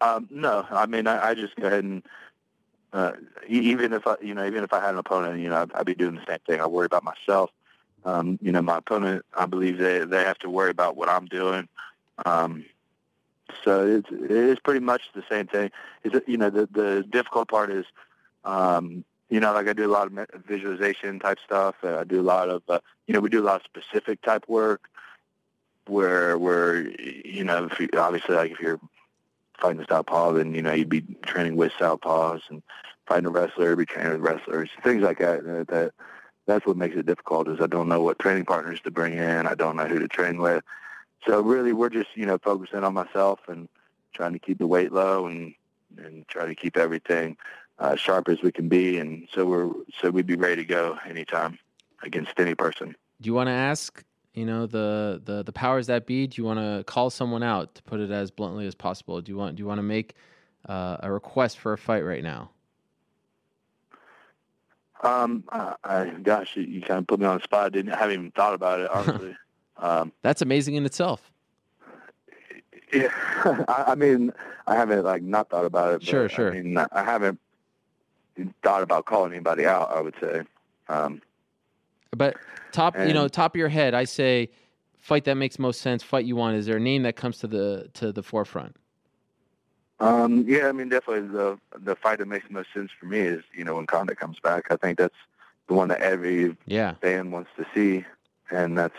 Um, no, I mean, I, I just go ahead and uh, even if I, you know, even if I had an opponent, you know, I'd, I'd be doing the same thing. I worry about myself. Um, you know, my opponent, I believe they they have to worry about what I'm doing. Um, so it's it's pretty much the same thing. Is you know the the difficult part is, um, you know, like I do a lot of visualization type stuff. Uh, I do a lot of, uh, you know, we do a lot of specific type work where where you know, if you, obviously like if you're fighting southpaw, then you know you'd be training with southpaws and fighting a wrestler, be training with wrestlers, things like that. That that's what makes it difficult. Is I don't know what training partners to bring in. I don't know who to train with. So really, we're just you know focusing on myself and trying to keep the weight low and and try to keep everything uh, sharp as we can be. And so we're so we'd be ready to go anytime against any person. Do you want to ask? You know the, the the powers that be. Do you want to call someone out to put it as bluntly as possible? Do you want do you want to make uh, a request for a fight right now? Um, I, I gosh, you, you, kind of put me on the spot. I didn't I haven't even thought about it honestly. um, That's amazing in itself. Yeah, I, I, mean, I haven't like not thought about it. Sure, sure. I mean, I haven't thought about calling anybody out. I would say. Um, but top, and, you know, top of your head, I say, fight that makes most sense. Fight you want. Is there a name that comes to the to the forefront? Um, yeah, I mean, definitely the the fight that makes the most sense for me is you know when Condit comes back. I think that's the one that every yeah. fan wants to see, and that's.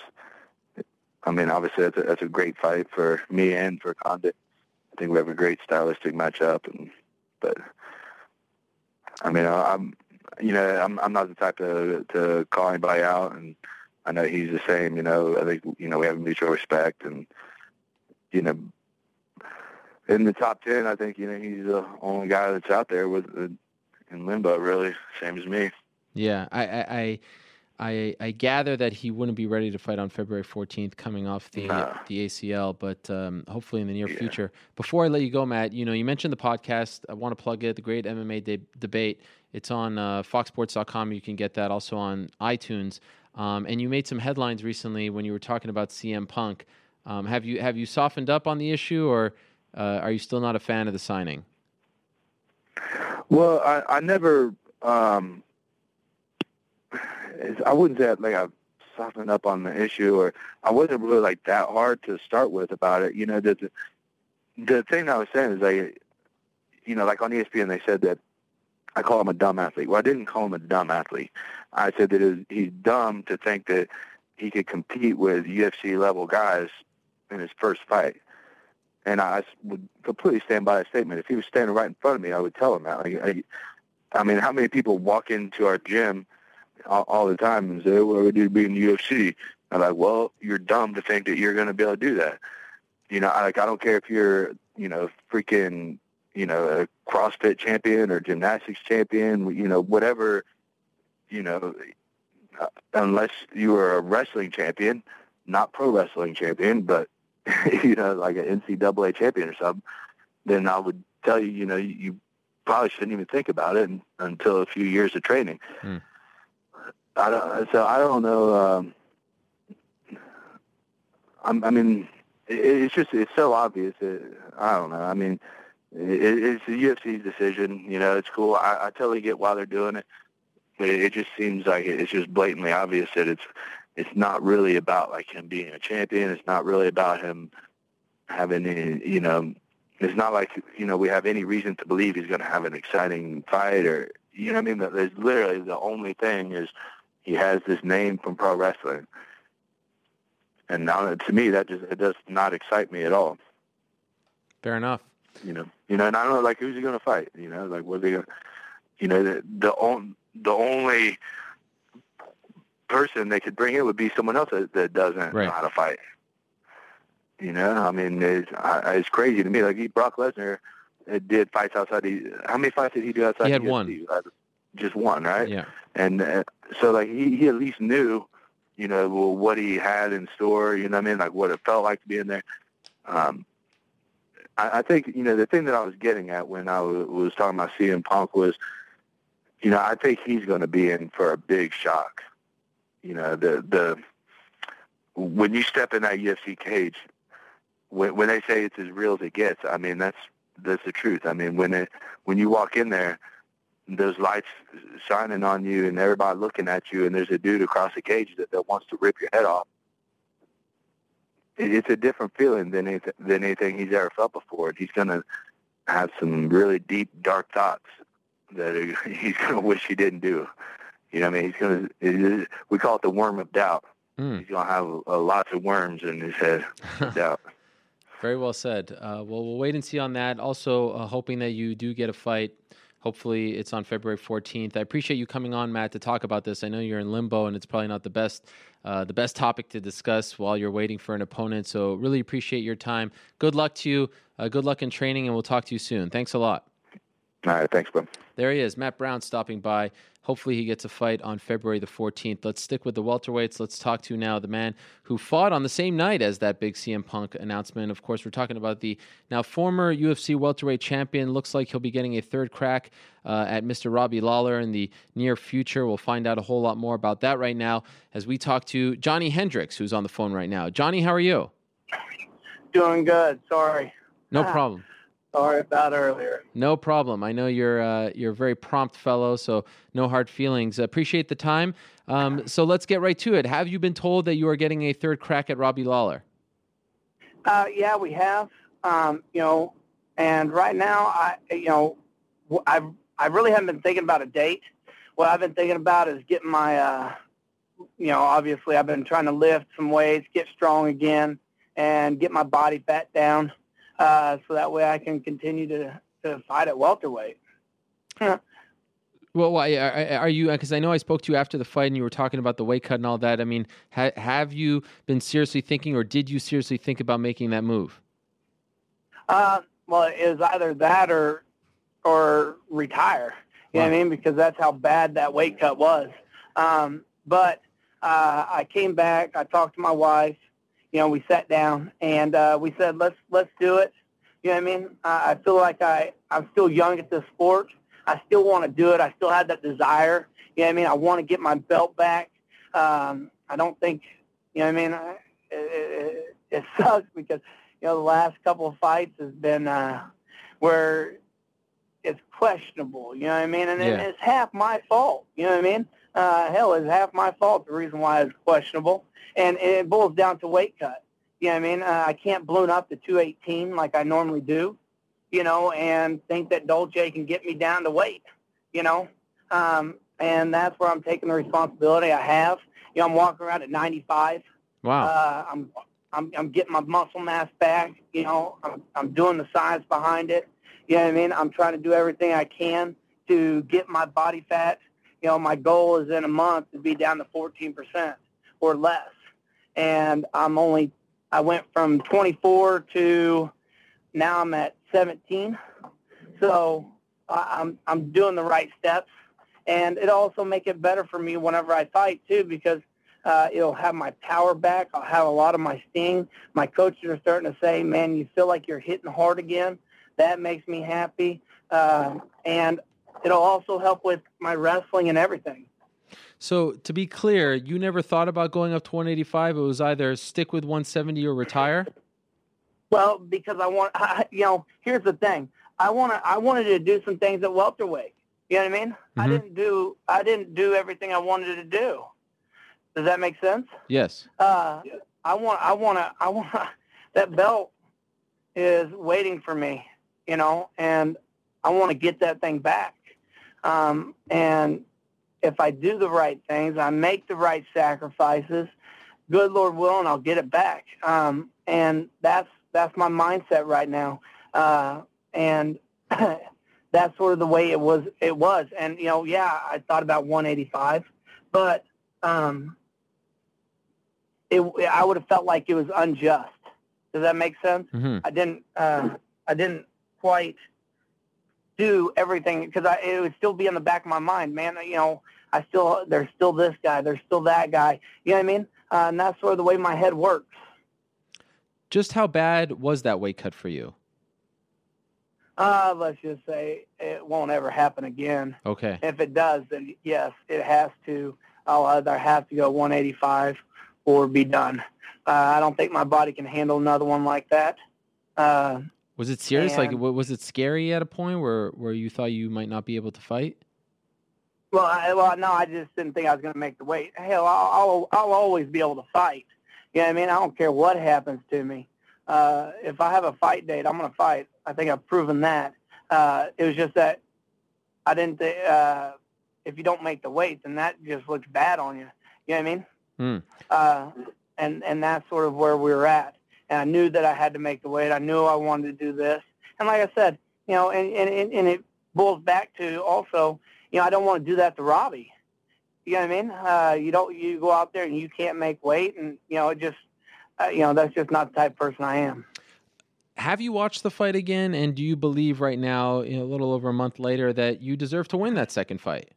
I mean, obviously that's a, that's a great fight for me and for Condit. I think we have a great stylistic matchup, and but I mean, I'm you know I'm I'm not the type to to call anybody out, and I know he's the same. You know, I think you know we have mutual respect, and you know in the top ten, I think you know he's the only guy that's out there with uh, in limbo, really, same as me. Yeah, I, I, I, I gather that he wouldn't be ready to fight on February 14th, coming off the nah. the ACL, but um, hopefully in the near yeah. future. Before I let you go, Matt, you know you mentioned the podcast. I want to plug it, the Great MMA de- Debate. It's on uh, FoxSports.com. You can get that also on iTunes. Um, and you made some headlines recently when you were talking about CM Punk. Um, have you have you softened up on the issue, or uh, are you still not a fan of the signing? Well, I, I never. Um, I wouldn't say like I softened up on the issue, or I wasn't really like that hard to start with about it. You know, the the, the thing I was saying is like you know, like on ESPN, they said that I call him a dumb athlete. Well, I didn't call him a dumb athlete. I said that he's dumb to think that he could compete with UFC level guys in his first fight. And I would completely stand by that statement. If he was standing right in front of me, I would tell him that. I, I mean, how many people walk into our gym all, all the time and say, "What would you be in the UFC?" I'm like, "Well, you're dumb to think that you're going to be able to do that." You know, like I don't care if you're, you know, freaking, you know, a CrossFit champion or gymnastics champion, you know, whatever, you know, uh, unless you are a wrestling champion, not pro wrestling champion, but you know, like an NCAA champion or something, then I would tell you, you know, you probably shouldn't even think about it until a few years of training. Mm. I don't, so I don't know. Um, I'm, I mean, it, it's just it's so obvious. That, I don't know. I mean, it, it's the UFC's decision. You know, it's cool. I, I totally get why they're doing it, but it, just seems like it's just blatantly obvious that it's it's not really about like him being a champion. It's not really about him having any, you know, it's not like you know we have any reason to believe he's going to have an exciting fight or you know what I mean. There's literally the only thing is he has this name from pro wrestling, and now to me that just it does not excite me at all. Fair enough. You know, you know, and I don't know like who's he going to fight. You know, like what they, gonna, you know, the the, on, the only person they could bring in would be someone else that, that doesn't right. know how to fight. You know, I mean, it's, I, it's crazy to me. Like Brock Lesnar did fights outside. The, how many fights did he do outside? He had one. Just one, right? Yeah. And uh, so, like, he he at least knew, you know, well, what he had in store. You know what I mean? Like what it felt like to be in there. Um, I, I think you know the thing that I was getting at when I was, was talking about CM Punk was, you know, I think he's going to be in for a big shock. You know, the the when you step in that UFC cage, when when they say it's as real as it gets, I mean that's that's the truth. I mean when it when you walk in there, those lights shining on you and everybody looking at you, and there's a dude across the cage that, that wants to rip your head off. It, it's a different feeling than anything, than anything he's ever felt before. And he's gonna have some really deep, dark thoughts that he's gonna wish he didn't do. You know, what I mean, he's gonna. It, we call it the worm of doubt. Mm. He's gonna have a, a lots of worms in his head. doubt. Very well said. Uh, well, we'll wait and see on that. Also, uh, hoping that you do get a fight. Hopefully, it's on February 14th. I appreciate you coming on, Matt, to talk about this. I know you're in limbo, and it's probably not the best, uh, the best topic to discuss while you're waiting for an opponent. So, really appreciate your time. Good luck to you. Uh, good luck in training, and we'll talk to you soon. Thanks a lot. All right, thanks, bro. There he is, Matt Brown, stopping by. Hopefully, he gets a fight on February the 14th. Let's stick with the welterweights. Let's talk to now the man who fought on the same night as that big CM Punk announcement. Of course, we're talking about the now former UFC welterweight champion. Looks like he'll be getting a third crack uh, at Mr. Robbie Lawler in the near future. We'll find out a whole lot more about that right now as we talk to Johnny Hendricks, who's on the phone right now. Johnny, how are you? Doing good. Sorry. No problem. Sorry about earlier. No problem. I know you're uh, you're a very prompt fellow, so no hard feelings. Appreciate the time. Um, so let's get right to it. Have you been told that you are getting a third crack at Robbie Lawler? Uh, yeah, we have. Um, you know, and right now, I you know, I I really haven't been thinking about a date. What I've been thinking about is getting my, uh, you know, obviously I've been trying to lift some weights, get strong again, and get my body fat down uh, so that way I can continue to, to fight at welterweight. Well, why are, are you? Because I know I spoke to you after the fight, and you were talking about the weight cut and all that. I mean, ha, have you been seriously thinking, or did you seriously think about making that move? Uh, well, it was either that or or retire. You wow. know what I mean? Because that's how bad that weight cut was. Um, but uh, I came back. I talked to my wife you know, we sat down and uh, we said, let's let's do it. You know what I mean? Uh, I feel like I I'm still young at this sport. I still want to do it. I still have that desire. You know what I mean? I want to get my belt back. Um, I don't think, you know what I mean? I, it, it, it sucks because, you know, the last couple of fights has been uh, where it's questionable. You know what I mean? And yeah. it's half my fault. You know what I mean? Uh, hell, it's half my fault. The reason why it's questionable and it boils down to weight cut. You know what I mean? Uh, I can't balloon up to 218 like I normally do. you know, and think that Dolce can get me down to weight, you know. Um, and that's where I'm taking the responsibility I have. You know, I'm walking around at 95. Wow. Uh, I'm, I'm, I'm getting my muscle mass back. You know, I'm, I'm doing the science behind it. You know what I mean? I'm trying to do everything I can to get my body fat. You know, my goal is in a month to be down to 14% or less. And I'm only, I went from 24 to now I'm at 17. So I'm, I'm doing the right steps. And it also make it better for me whenever I fight too, because uh, it'll have my power back. I'll have a lot of my sting. My coaches are starting to say, man, you feel like you're hitting hard again. That makes me happy. Uh, and it'll also help with my wrestling and everything. So to be clear, you never thought about going up to 185. It was either stick with 170 or retire. Well, because I want, I, you know, here's the thing. I want to, I wanted to do some things at welterweight. You know what I mean? Mm-hmm. I didn't do, I didn't do everything I wanted to do. Does that make sense? Yes. Uh, I want, I want to, I want that belt is waiting for me, you know, and I want to get that thing back. Um, and if I do the right things, I make the right sacrifices, good Lord willing, I'll get it back. Um, and that's that's my mindset right now. Uh, and that's sort of the way it was. It was, and you know, yeah, I thought about 185, but um, it, I would have felt like it was unjust. Does that make sense? Mm-hmm. I didn't. Uh, I didn't quite do everything because it would still be in the back of my mind, man. You know, I still there's still this guy, there's still that guy. You know what I mean? Uh, and that's sort of the way my head works. Just how bad was that weight cut for you? Uh, let's just say it won't ever happen again. Okay. If it does, then yes, it has to. I'll either have to go 185 or be done. Uh, I don't think my body can handle another one like that. Uh, was it serious? and- Like, was it scary at a point where where you thought you might not be able to fight? Well, I, well, no, I just didn't think I was going to make the weight. Hell, I'll, I'll, I'll always be able to fight. You know what I mean? I don't care what happens to me. Uh, if I have a fight date, I'm going to fight. I think I've proven that. Uh, it was just that I didn't. Th- uh, if you don't make the weight, then that just looks bad on you. You know what I mean? Hmm. Uh, and and that's sort of where we were at. And I knew that I had to make the weight. I knew I wanted to do this. And like I said, you know, and and and it boils back to also, you know, I don't want to do that to Robbie. You know what I mean? Uh, you don't. You go out there and you can't make weight, and you know, it just, uh, you know, that's just not the type of person I am. Have you watched the fight again? And do you believe right now, you know, a little over a month later, that you deserve to win that second fight?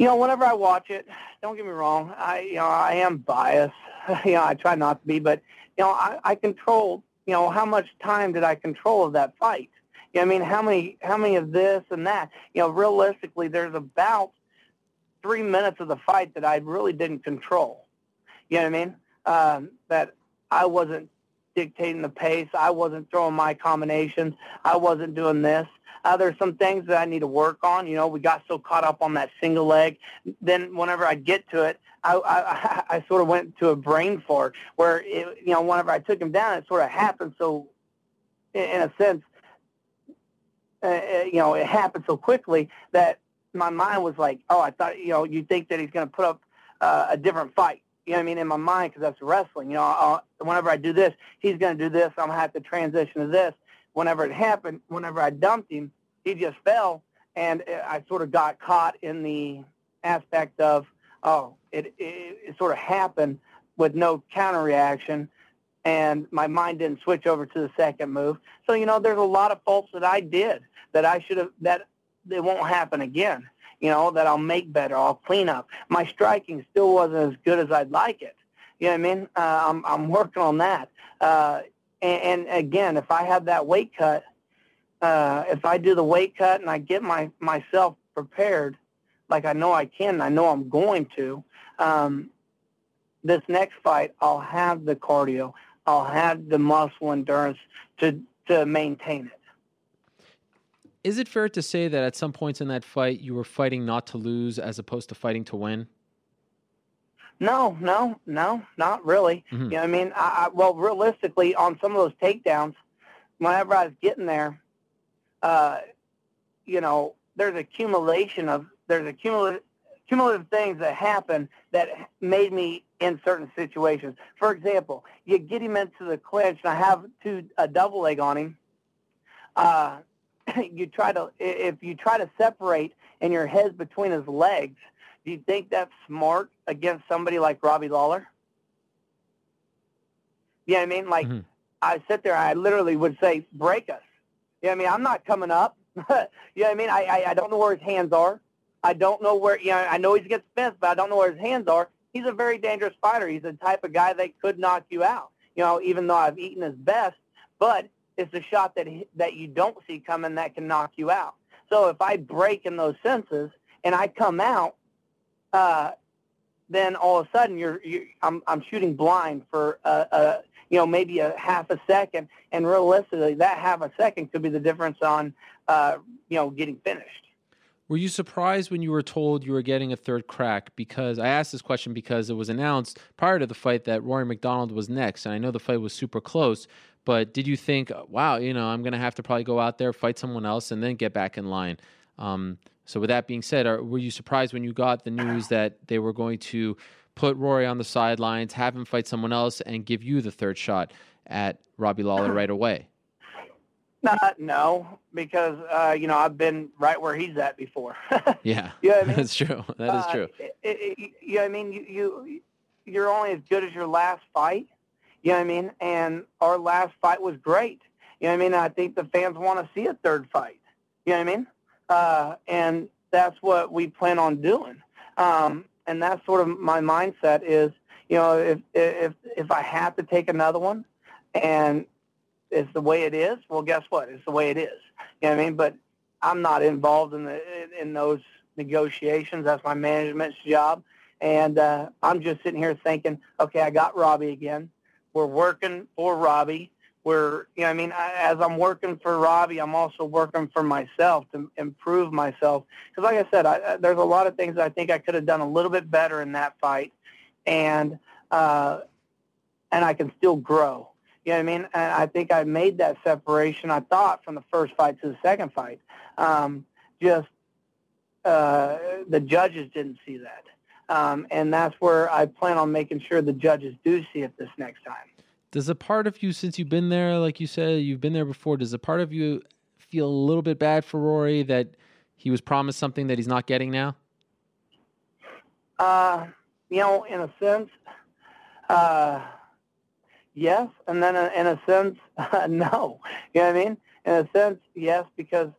You know, whenever I watch it, don't get me wrong, I you know I am biased. you know, I try not to be, but you know, I, I control. You know, how much time did I control of that fight? You know, I mean, how many how many of this and that? You know, realistically, there's about three minutes of the fight that I really didn't control. You know what I mean? Um, that I wasn't dictating the pace. I wasn't throwing my combinations. I wasn't doing this. Uh, there's some things that I need to work on. You know, we got so caught up on that single leg. Then whenever I get to it, I, I, I sort of went to a brain fart where, it, you know, whenever I took him down, it sort of happened so, in, in a sense, uh, uh, you know, it happened so quickly that my mind was like, oh, I thought, you know, you think that he's going to put up uh, a different fight. You know what I mean? In my mind, because that's wrestling. You know, I'll, whenever I do this, he's going to do this. I'm going to have to transition to this. Whenever it happened, whenever I dumped him, he just fell, and I sort of got caught in the aspect of, oh, it, it, it sort of happened with no counter reaction, and my mind didn't switch over to the second move. So, you know, there's a lot of faults that I did that I should have, that it won't happen again. You know, that I'll make better. I'll clean up. My striking still wasn't as good as I'd like it. You know what I mean? Uh, I'm, I'm working on that. Uh, and, and again, if I have that weight cut, uh, if I do the weight cut and I get my myself prepared, like I know I can, I know I'm going to, um, this next fight, I'll have the cardio, I'll have the muscle endurance to to maintain it. Is it fair to say that at some points in that fight you were fighting not to lose as opposed to fighting to win? No, no, no, not really. Mhm. You know what I mean? I, I, well, realistically, on some of those takedowns, whenever I was getting there, uh, you know, there's accumulation of there's a cumulative cumulative things that happen that made me in certain situations. For example, you get him into the clinch, and I have two a double leg on him. Uh, you try to if you try to separate and your head's between his legs, do you think that's smart against somebody like Robbie Lawler? You know what I mean? Like Mm-hmm. I sit there, I literally would say, "Break us." You know what I mean? I'm not coming up. you know what I mean? I, I I don't know where his hands are. I don't know where. You know, I know he's against the fence, but I don't know where his hands are. He's a very dangerous fighter. He's the type of guy that could knock you out. You know, even though I've eaten his best, but it's a shot that he, that you don't see coming that can knock you out. So if I break in those senses and I come out, uh, then all of a sudden you're, you I'm I'm shooting blind for a, a you know maybe a half a second, and realistically that half a second could be the difference on uh, you know getting finished. Were you surprised when you were told you were getting a third crack? Because I asked this question because it was announced prior to the fight that Rory MacDonald was next, and I know the fight was super close. But did you think, wow, you know, I'm going to have to probably go out there, fight someone else, and then get back in line? Um, so, with that being said, are, were you surprised when you got the news that they were going to put Rory on the sidelines, have him fight someone else, and give you the third shot at Robbie Lawler right away? Not no, because uh, you know I've been right where he's at before. Yeah, You know I mean? that's true. That is Uh, true. It, it, it- you know what I mean? You, you you're only as good as your last fight. You know what I mean? And our last fight was great. You know what I mean? I think the fans want to see a third fight. You know what I mean? Uh, and that's what we plan on doing. Um, and that's sort of my mindset is, you know, if if if I have to take another one, and it's the way it is, well, guess what? It's the way it is. You know what I mean? But I'm not involved in the in, those negotiations. That's my management's job. And uh, I'm just sitting here thinking, okay, I got Robbie again. We're working for Robbie. We're, you know, I mean, I, as I'm working for Robbie, I'm also working for myself to improve myself. Because, like I said, I, there's a lot of things I think I could have done a little bit better in that fight, and uh, and I can still grow. You know what I mean? And I think I made that separation. I thought from the first fight to the second fight. Um, just uh, the judges didn't see that. Um, and that's where I plan on making sure the judges do see it this next time. Does a part of you, since you've been there, like you said, you've been there before, does a part of you feel a little bit bad for Rory that he was promised something that he's not getting now? Uh, you know, in a sense, uh, yes, and then in a sense, uh, no. You know what I mean? In a sense, yes, because,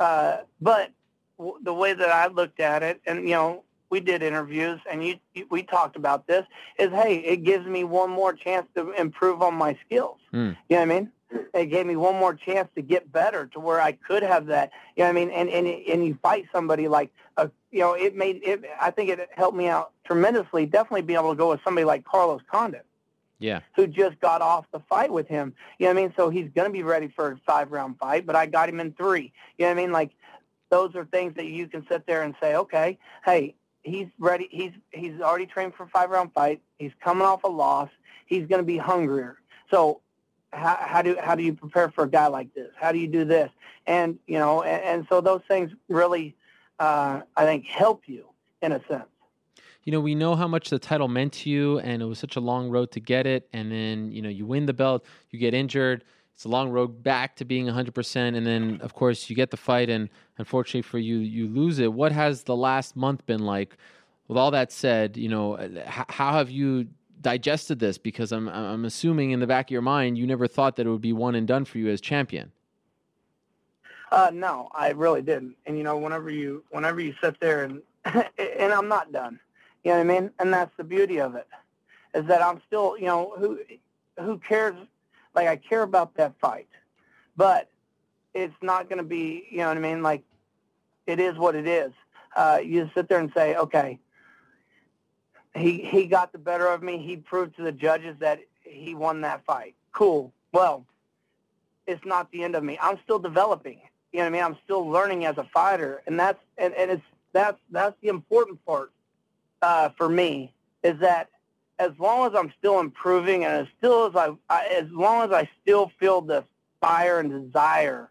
uh, but w- the way that I looked at it, and you know, we did interviews, and you, you we talked about this, is hey, it gives me one more chance to improve on my skills. Mm. You know what I mean? It gave me one more chance to get better to where I could have that. You know what I mean? And and and you fight somebody like a, you know, it made it. I think it helped me out tremendously. Definitely be able to go with somebody like Carlos Condit, Yeah. who just got off the fight with him. You know what I mean? So he's going to be ready for a five round fight, but I got him in three. You know what I mean? Like those are things that you can sit there and say, okay, hey, he's ready. He's he's already trained for a five round fight. He's coming off a loss. He's going to be hungrier. So how, how do how do you prepare for a guy like this? How do you do this? And you know, and, and so those things really, uh, I think, help you in a sense. You know, we know how much the title meant to you, and it was such a long road to get it. And then, you know, you win the belt, you get injured. It's a long road back to being 100%. And then, of course, you get the fight, and unfortunately for you, you lose it. What has the last month been like? With all that said, you know, h- how have you digested this? Because I'm, I'm assuming in the back of your mind, you never thought that it would be one and done for you as champion. Uh, no, I really didn't. And you know, whenever you whenever you sit there and and I'm not done. You know what I mean? And that's the beauty of it, is that I'm still, you know, who who cares? Like I care about that fight, but it's not going to be, you know what I mean? Like it is what it is. Uh, you sit there and say, okay, he he got the better of me. He proved to the judges that he won that fight. Cool. Well, it's not the end of me. I'm still developing. You know what I mean? I'm still learning as a fighter, and that's and, and it's that's that's the important part uh, for me is that as long as I'm still improving and as still as I, I as long as I still feel the fire and desire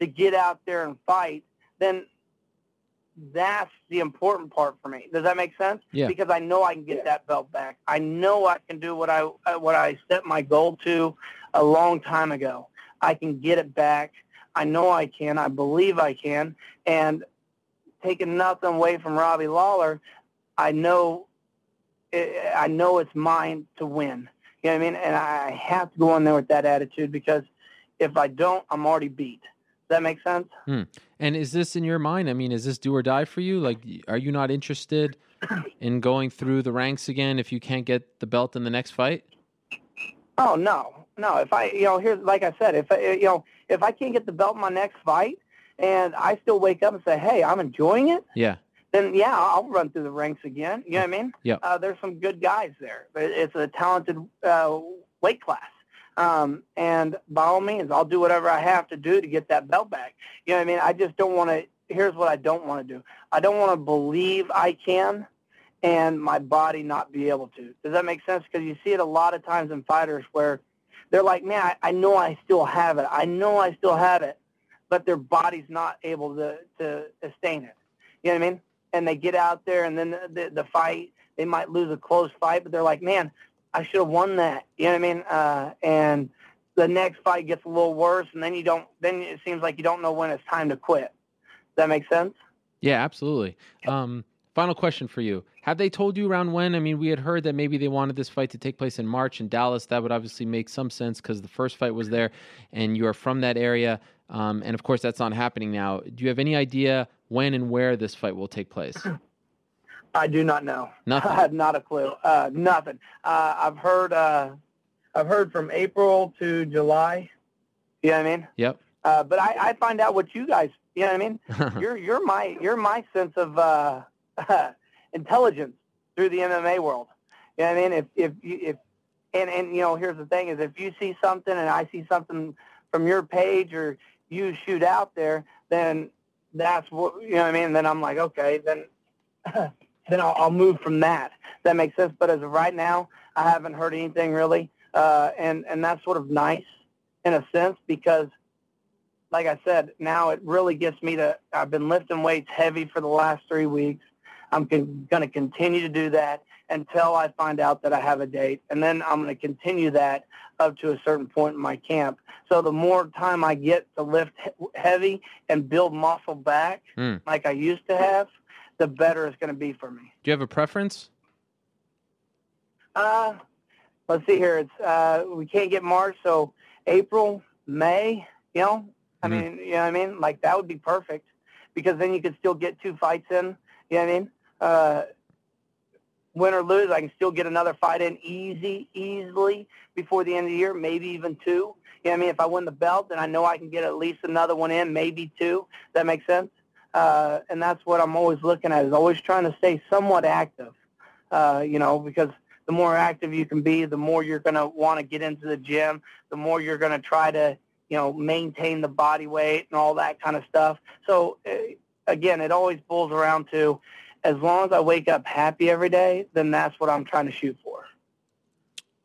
to get out there and fight, then that's the important part for me. Does that make sense? Yeah. Because I know I can get that belt back. I know I can do what I uh, what I set my goal to a long time ago. I can get it back. I know I can. I believe I can. And taking nothing away from Robbie Lawler, I know I know it's mine to win. You know what I mean? And I have to go in there with that attitude because if I don't, I'm already beat. Does that make sense? Hmm. And is this in your mind? I mean, is this do or die for you? Like, are you not interested in going through the ranks again if you can't get the belt in the next fight? Oh no, no. If I, you know, here's like I said, if I, you know, if I can't get the belt in my next fight, and I still wake up and say, hey, I'm enjoying it, Yeah. Then yeah, I'll run through the ranks again. You know what I mean? Yeah. Uh, there's some good guys there. It's a talented uh, weight class. Um, and by all means, I'll do whatever I have to do to get that belt back. You know what I mean? I just don't want to. Here's what I don't want to do. I don't want to believe I can, and my body not be able to. Does that make sense? Because you see it a lot of times in fighters where they're like, "Man, I, I know I still have it. I know I still have it," but their body's not able to to sustain it. You know what I mean? And they get out there, and then the, the, the fight, they might lose a close fight, but they're like, man, I should have won that. You know what I mean? Uh, and the next fight gets a little worse, and then you don't. Then it seems like you don't know when it's time to quit. Does that make sense? Yeah, absolutely. Um, final question for you: Have they told you around when? I mean, we had heard that maybe they wanted this fight to take place in March in Dallas. That would obviously make some sense because the first fight was there, and you are from that area. Um, and of course, that's not happening now. Do you have any idea when and where this fight will take place? I do not know. Nothing. I have not a clue. Uh, nothing. Uh, I've heard. Uh, I've heard from April to July. You know what I mean? Yep. Uh, but I, I find out what you guys. You know what I mean? you're you're my you're my sense of uh, intelligence through the MMA world. You know what I mean? If if if and and you know here's the thing is if you see something and I see something from your page or you shoot out there, then that's what you know what I mean. Then I'm like, okay, then then I'll, I'll move from that. That makes sense. But as of right now, I haven't heard anything really, uh, and and that's sort of nice in a sense because like I said, now it really gets me to. I've been lifting weights heavy for the last three weeks. I'm con- going to continue to do that until I find out that I have a date, and then I'm going to continue that up to a certain point in my camp. So the more time I get to lift heavy and build muscle back, Hmm. like I used to have, the better it's going to be for me. Do you have a preference? Uh, let's see here. It's uh, we can't get March, so April, May. You know, I Mhm. mean, you know what I mean? Like that would be perfect because then you could still get two fights in. You know what I mean? Uh, win or lose, I can still get another fight in easy, easily before the end of the year, maybe even two. You know I mean? If I win the belt, then I know I can get at least another one in, maybe two. That makes sense. Uh, and that's what I'm always looking at is always trying to stay somewhat active. Uh, you know, because the more active you can be, the more you're going to want to get into the gym, the more you're going to try to, you know, maintain the body weight and all that kind of stuff. So uh, again, it always boils around to as long as I wake up happy every day, then that's what I'm trying to shoot for.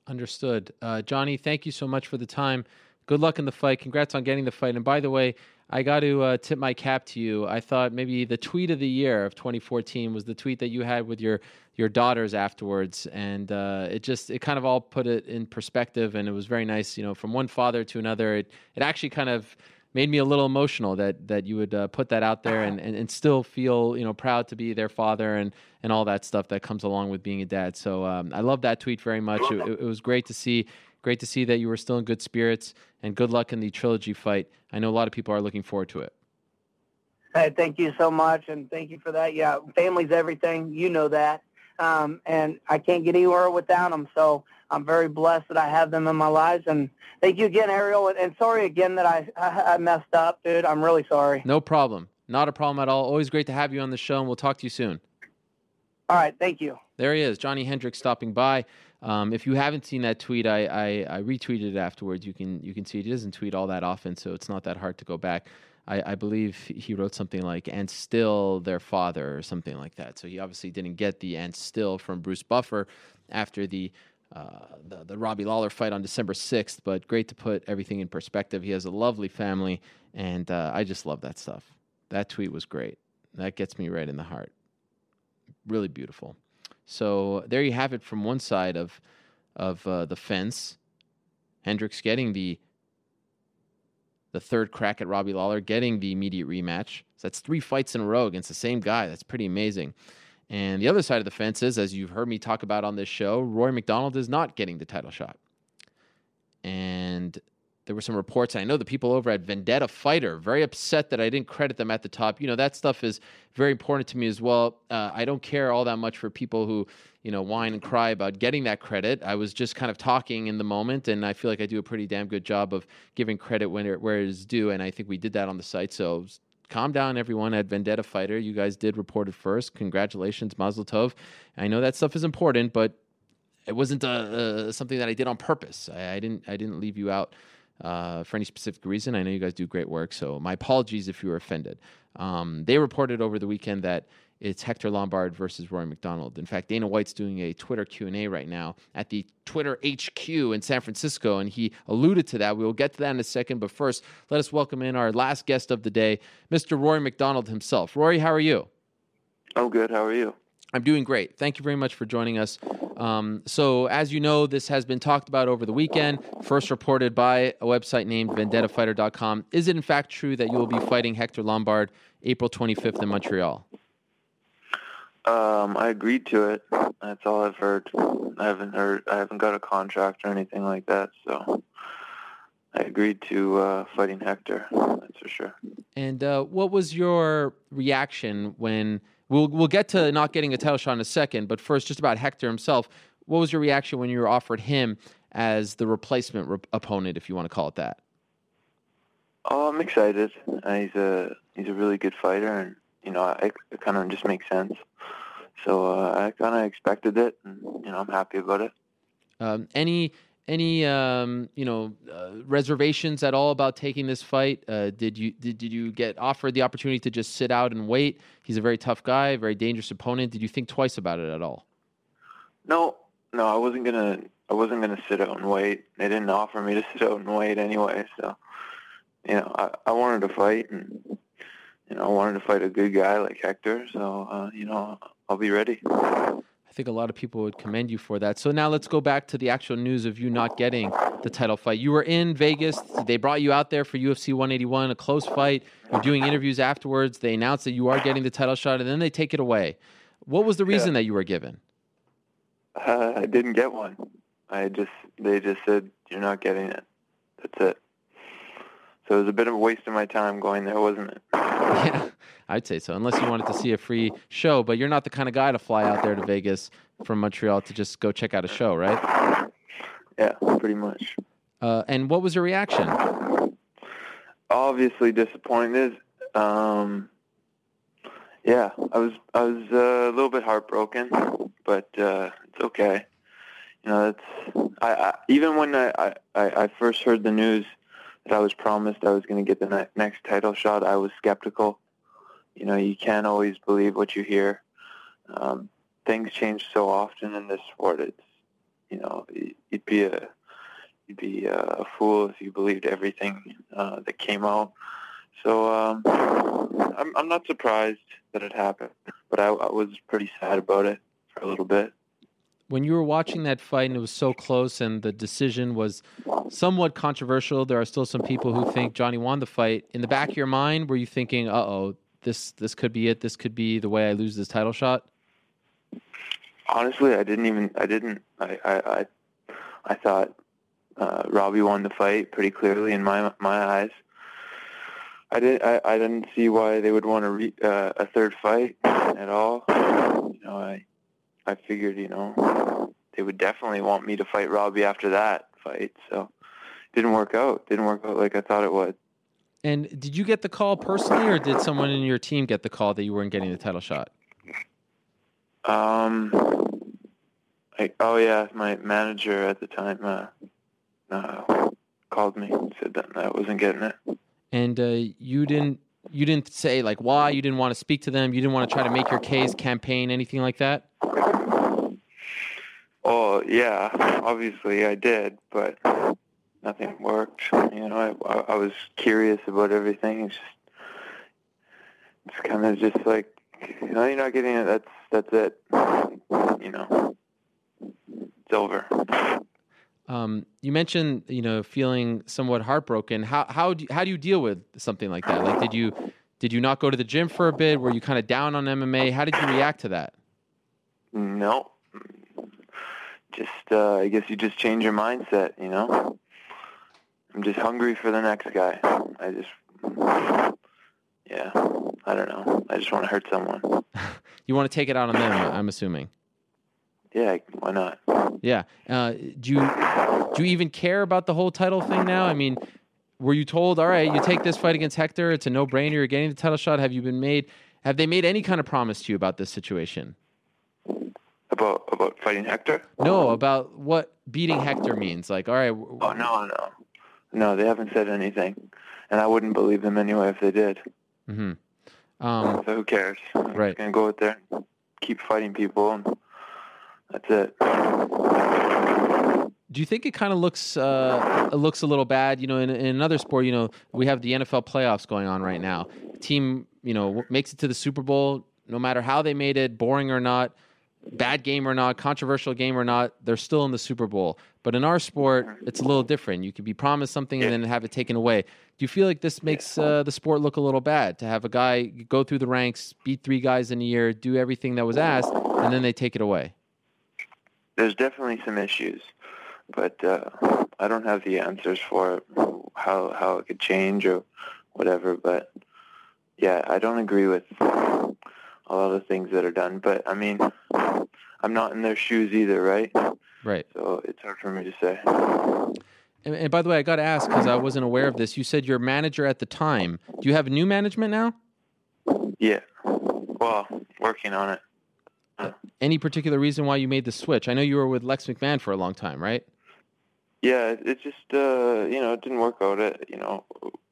Understood. Uh, Johnny, thank you so much for the time. Good luck in the fight. Congrats on getting the fight. And by the way, I got to uh, tip my cap to you. I thought maybe the tweet of the year of 2014 was the tweet that you had with your your daughters afterwards, and uh, it just it kind of all put it in perspective, and it was very nice. You know, from one father to another, it it actually kind of made me a little emotional that that you would uh, put that out there and, and, and still feel you know proud to be their father and and all that stuff that comes along with being a dad. So um, I love that tweet very much. It, it was great to see. Great to see that you were still in good spirits and good luck in the trilogy fight. I know a lot of people are looking forward to it. Hey, thank you so much, and thank you for that. Yeah, family's everything. You know that, um, and I can't get anywhere without them. So I'm very blessed that I have them in my lives. And thank you again, Ariel. And, and sorry again that I, I I messed up, dude. I'm really sorry. No problem. Not a problem at all. Always great to have you on the show, and we'll talk to you soon. All right, thank you. There he is, Johnny Hendricks stopping by. Um, if you haven't seen that tweet, I, I, I retweeted it afterwards. You can you can see it. He doesn't tweet all that often, so it's not that hard to go back. I, I believe he wrote something like "and still their father" or something like that. So he obviously didn't get the "and still" from Bruce Buffer after the uh, the, the Robbie Lawler fight on December 6th, but great to put everything in perspective. He has a lovely family, and uh, I just love that stuff. That tweet was great. That gets me right in the heart. Really beautiful. So there you have it from one side of of uh, the fence. Hendricks getting the the third crack at Robbie Lawler, getting the immediate rematch. So that's three fights in a row against the same guy. That's pretty amazing. And the other side of the fence is, as you've heard me talk about on this show, Rory MacDonald is not getting the title shot. And there were some reports. I know the people over at Vendetta Fighter very upset that I didn't credit them at the top. You know that stuff is very important to me as well. Uh, I don't care all that much for people who you know whine and cry about getting that credit. I was just kind of talking in the moment, and I feel like I do a pretty damn good job of giving credit when it, where it is due, and I think we did that on the site. So calm down, everyone at Vendetta Fighter. You guys did report it first. Congratulations, Mazel Tov. I know that stuff is important, but it wasn't uh, uh, something that I did on purpose. I, I, didn't. I didn't leave you out uh, for any specific reason. I know you guys do great work, so my apologies if you were offended. Um, they reported over the weekend that it's Hector Lombard versus Rory MacDonald. In fact, Dana White's doing a Twitter Q&A right now at the Twitter HQ in San Francisco, and he alluded to that. We will get to that in a second, but first, let us welcome in our last guest of the day, Mr. Rory MacDonald himself. Rory, how are you? I'm good. How are you? I'm doing great. Thank you very much for joining us. Um, so, as you know, this has been talked about over the weekend, first reported by a website named vendettafighter.com. Is it in fact true that you will be fighting Hector Lombard April 25th in Montreal? Um, I agreed to it. That's all I've heard. I haven't heard. I haven't got a contract or anything like that. So I agreed to uh, fighting Hector. That's for sure. And uh, what was your reaction when we'll we'll get to not getting a title shot in a second, but first, just about Hector himself. What was your reaction when you were offered him as the replacement re- opponent, if you want to call it that? Oh, I'm excited. Uh, he's a he's a really good fighter, and you know, I, it kind of just makes sense. So uh, I kind of expected it, and you know, I'm happy about it. Um, any any um, you know uh, reservations at all about taking this fight? Uh, did you did, did you get offered the opportunity to just sit out and wait? He's a very tough guy, very dangerous opponent. Did you think twice about it at all? No, no, I wasn't gonna. I wasn't gonna sit out and wait. They didn't offer me to sit out and wait anyway. So, you know, I, I wanted to fight, and you know, I wanted to fight a good guy like Hector. So, uh, you know, I'll be ready. I think a lot of people would commend you for that. So now let's go back to the actual news of you not getting the title fight. You were in Vegas. They brought you out there for UFC 181, a close fight. You're doing interviews afterwards. They announced that you are getting the title shot, and then they take it away. What was the reason yeah. that you were given? Uh, I didn't get one. I just they just said you're not getting it. That's it. So it was a bit of a waste of my time going there, wasn't it? Yeah. I'd say so, unless you wanted to see a free show. But you're not the kind of guy to fly out there to Vegas from Montreal to just go check out a show, right? Yeah, pretty much. Uh, and what was your reaction? Obviously disappointed. Um, yeah, I was I was uh, a little bit heartbroken, but uh, it's okay. You know, it's I, I even when I, I I first heard the news that I was promised I was going to get the ne- next title shot, I was skeptical you know, you can't always believe what you hear. Um, things change so often in this sport. It's, you know, you'd be a you'd be a fool if you believed everything uh, that came out. So um, I'm I'm not surprised that it happened, but I, I was pretty sad about it for a little bit when you were watching that fight and it was so close and the decision was somewhat controversial, there are still some people who think Johnny won the fight. In the back of your mind, were you thinking, "Uh oh, this this could be it. This could be the way I lose this title shot? Honestly, I didn't even. I didn't. I I I, I thought uh, Robbie won the fight pretty clearly in my my eyes. I didn't. I, I didn't see why they would want a re, uh, a third fight at all. You know, I I figured you know they would definitely want me to fight Robbie after that fight. So didn't work out. Didn't work out like I thought it would. And did you get the call personally, or did someone in your team get the call that you weren't getting the title shot? Um, I, oh yeah, my manager at the time uh, uh, called me and said that I wasn't getting it. And uh, you didn't you didn't say like why you didn't want to speak to them. You didn't want to try to make your case, campaign, anything like that. Oh yeah, obviously I did, but nothing worked. You know, I, I, was curious about everything. It's just, it's kind of just like, you know, you're not getting it. That's that's it. You know, it's over. Um, you mentioned, you know, feeling somewhat heartbroken. How how do you, how do you deal with something like that? Like, did you did you not go to the gym for a bit? Were you kind of down on MMA? How did you react to that? No, just uh, I guess you just change your mindset. You know, I'm just hungry for the next guy. I just, yeah, I don't know. I just want to hurt someone. You want to take it out on them, I'm assuming. Yeah, why not? Yeah. Uh, do you do you even care about the whole title thing now? I mean, were you told, all right, you take this fight against Hector, it's a no brainer, you're getting the title shot? Have you been made? Have they made any kind of promise to you about this situation? About about fighting Hector? No, about what beating Hector means. Like, all right. Oh no, no, no. They haven't said anything, and I wouldn't believe them anyway if they did. Mm-hmm. Um, so who cares? I'm right. just gonna go out there, keep fighting people, that's it. Do you think it kind of looks uh, looks a little bad? You know, in, in another sport, you know, we have the NFL playoffs going on right now. Team, you know, makes it to the Super Bowl, no matter how they made it, boring or not, bad game or not, controversial game or not, they're still in the Super Bowl. But in our sport, it's a little different. You could be promised something and then have it taken away. Do you feel like this makes uh, the sport look a little bad to have a guy go through the ranks, beat three guys in a year, do everything that was asked, and then they take it away? There's definitely some issues, but uh, I don't have the answers for it, how how it could change or whatever. But yeah, I don't agree with a lot of things that are done. But I mean, I'm not in their shoes either, right? Right. So it's hard for me to say. And, and by the way, I got to ask because I wasn't aware of this. You said your manager at the time. Do you have new management now? Yeah. Well, working on it. Any particular reason why you made the switch? I know you were with Lex McMahon for a long time, right? Yeah, it, just uh, you know it didn't work out at you know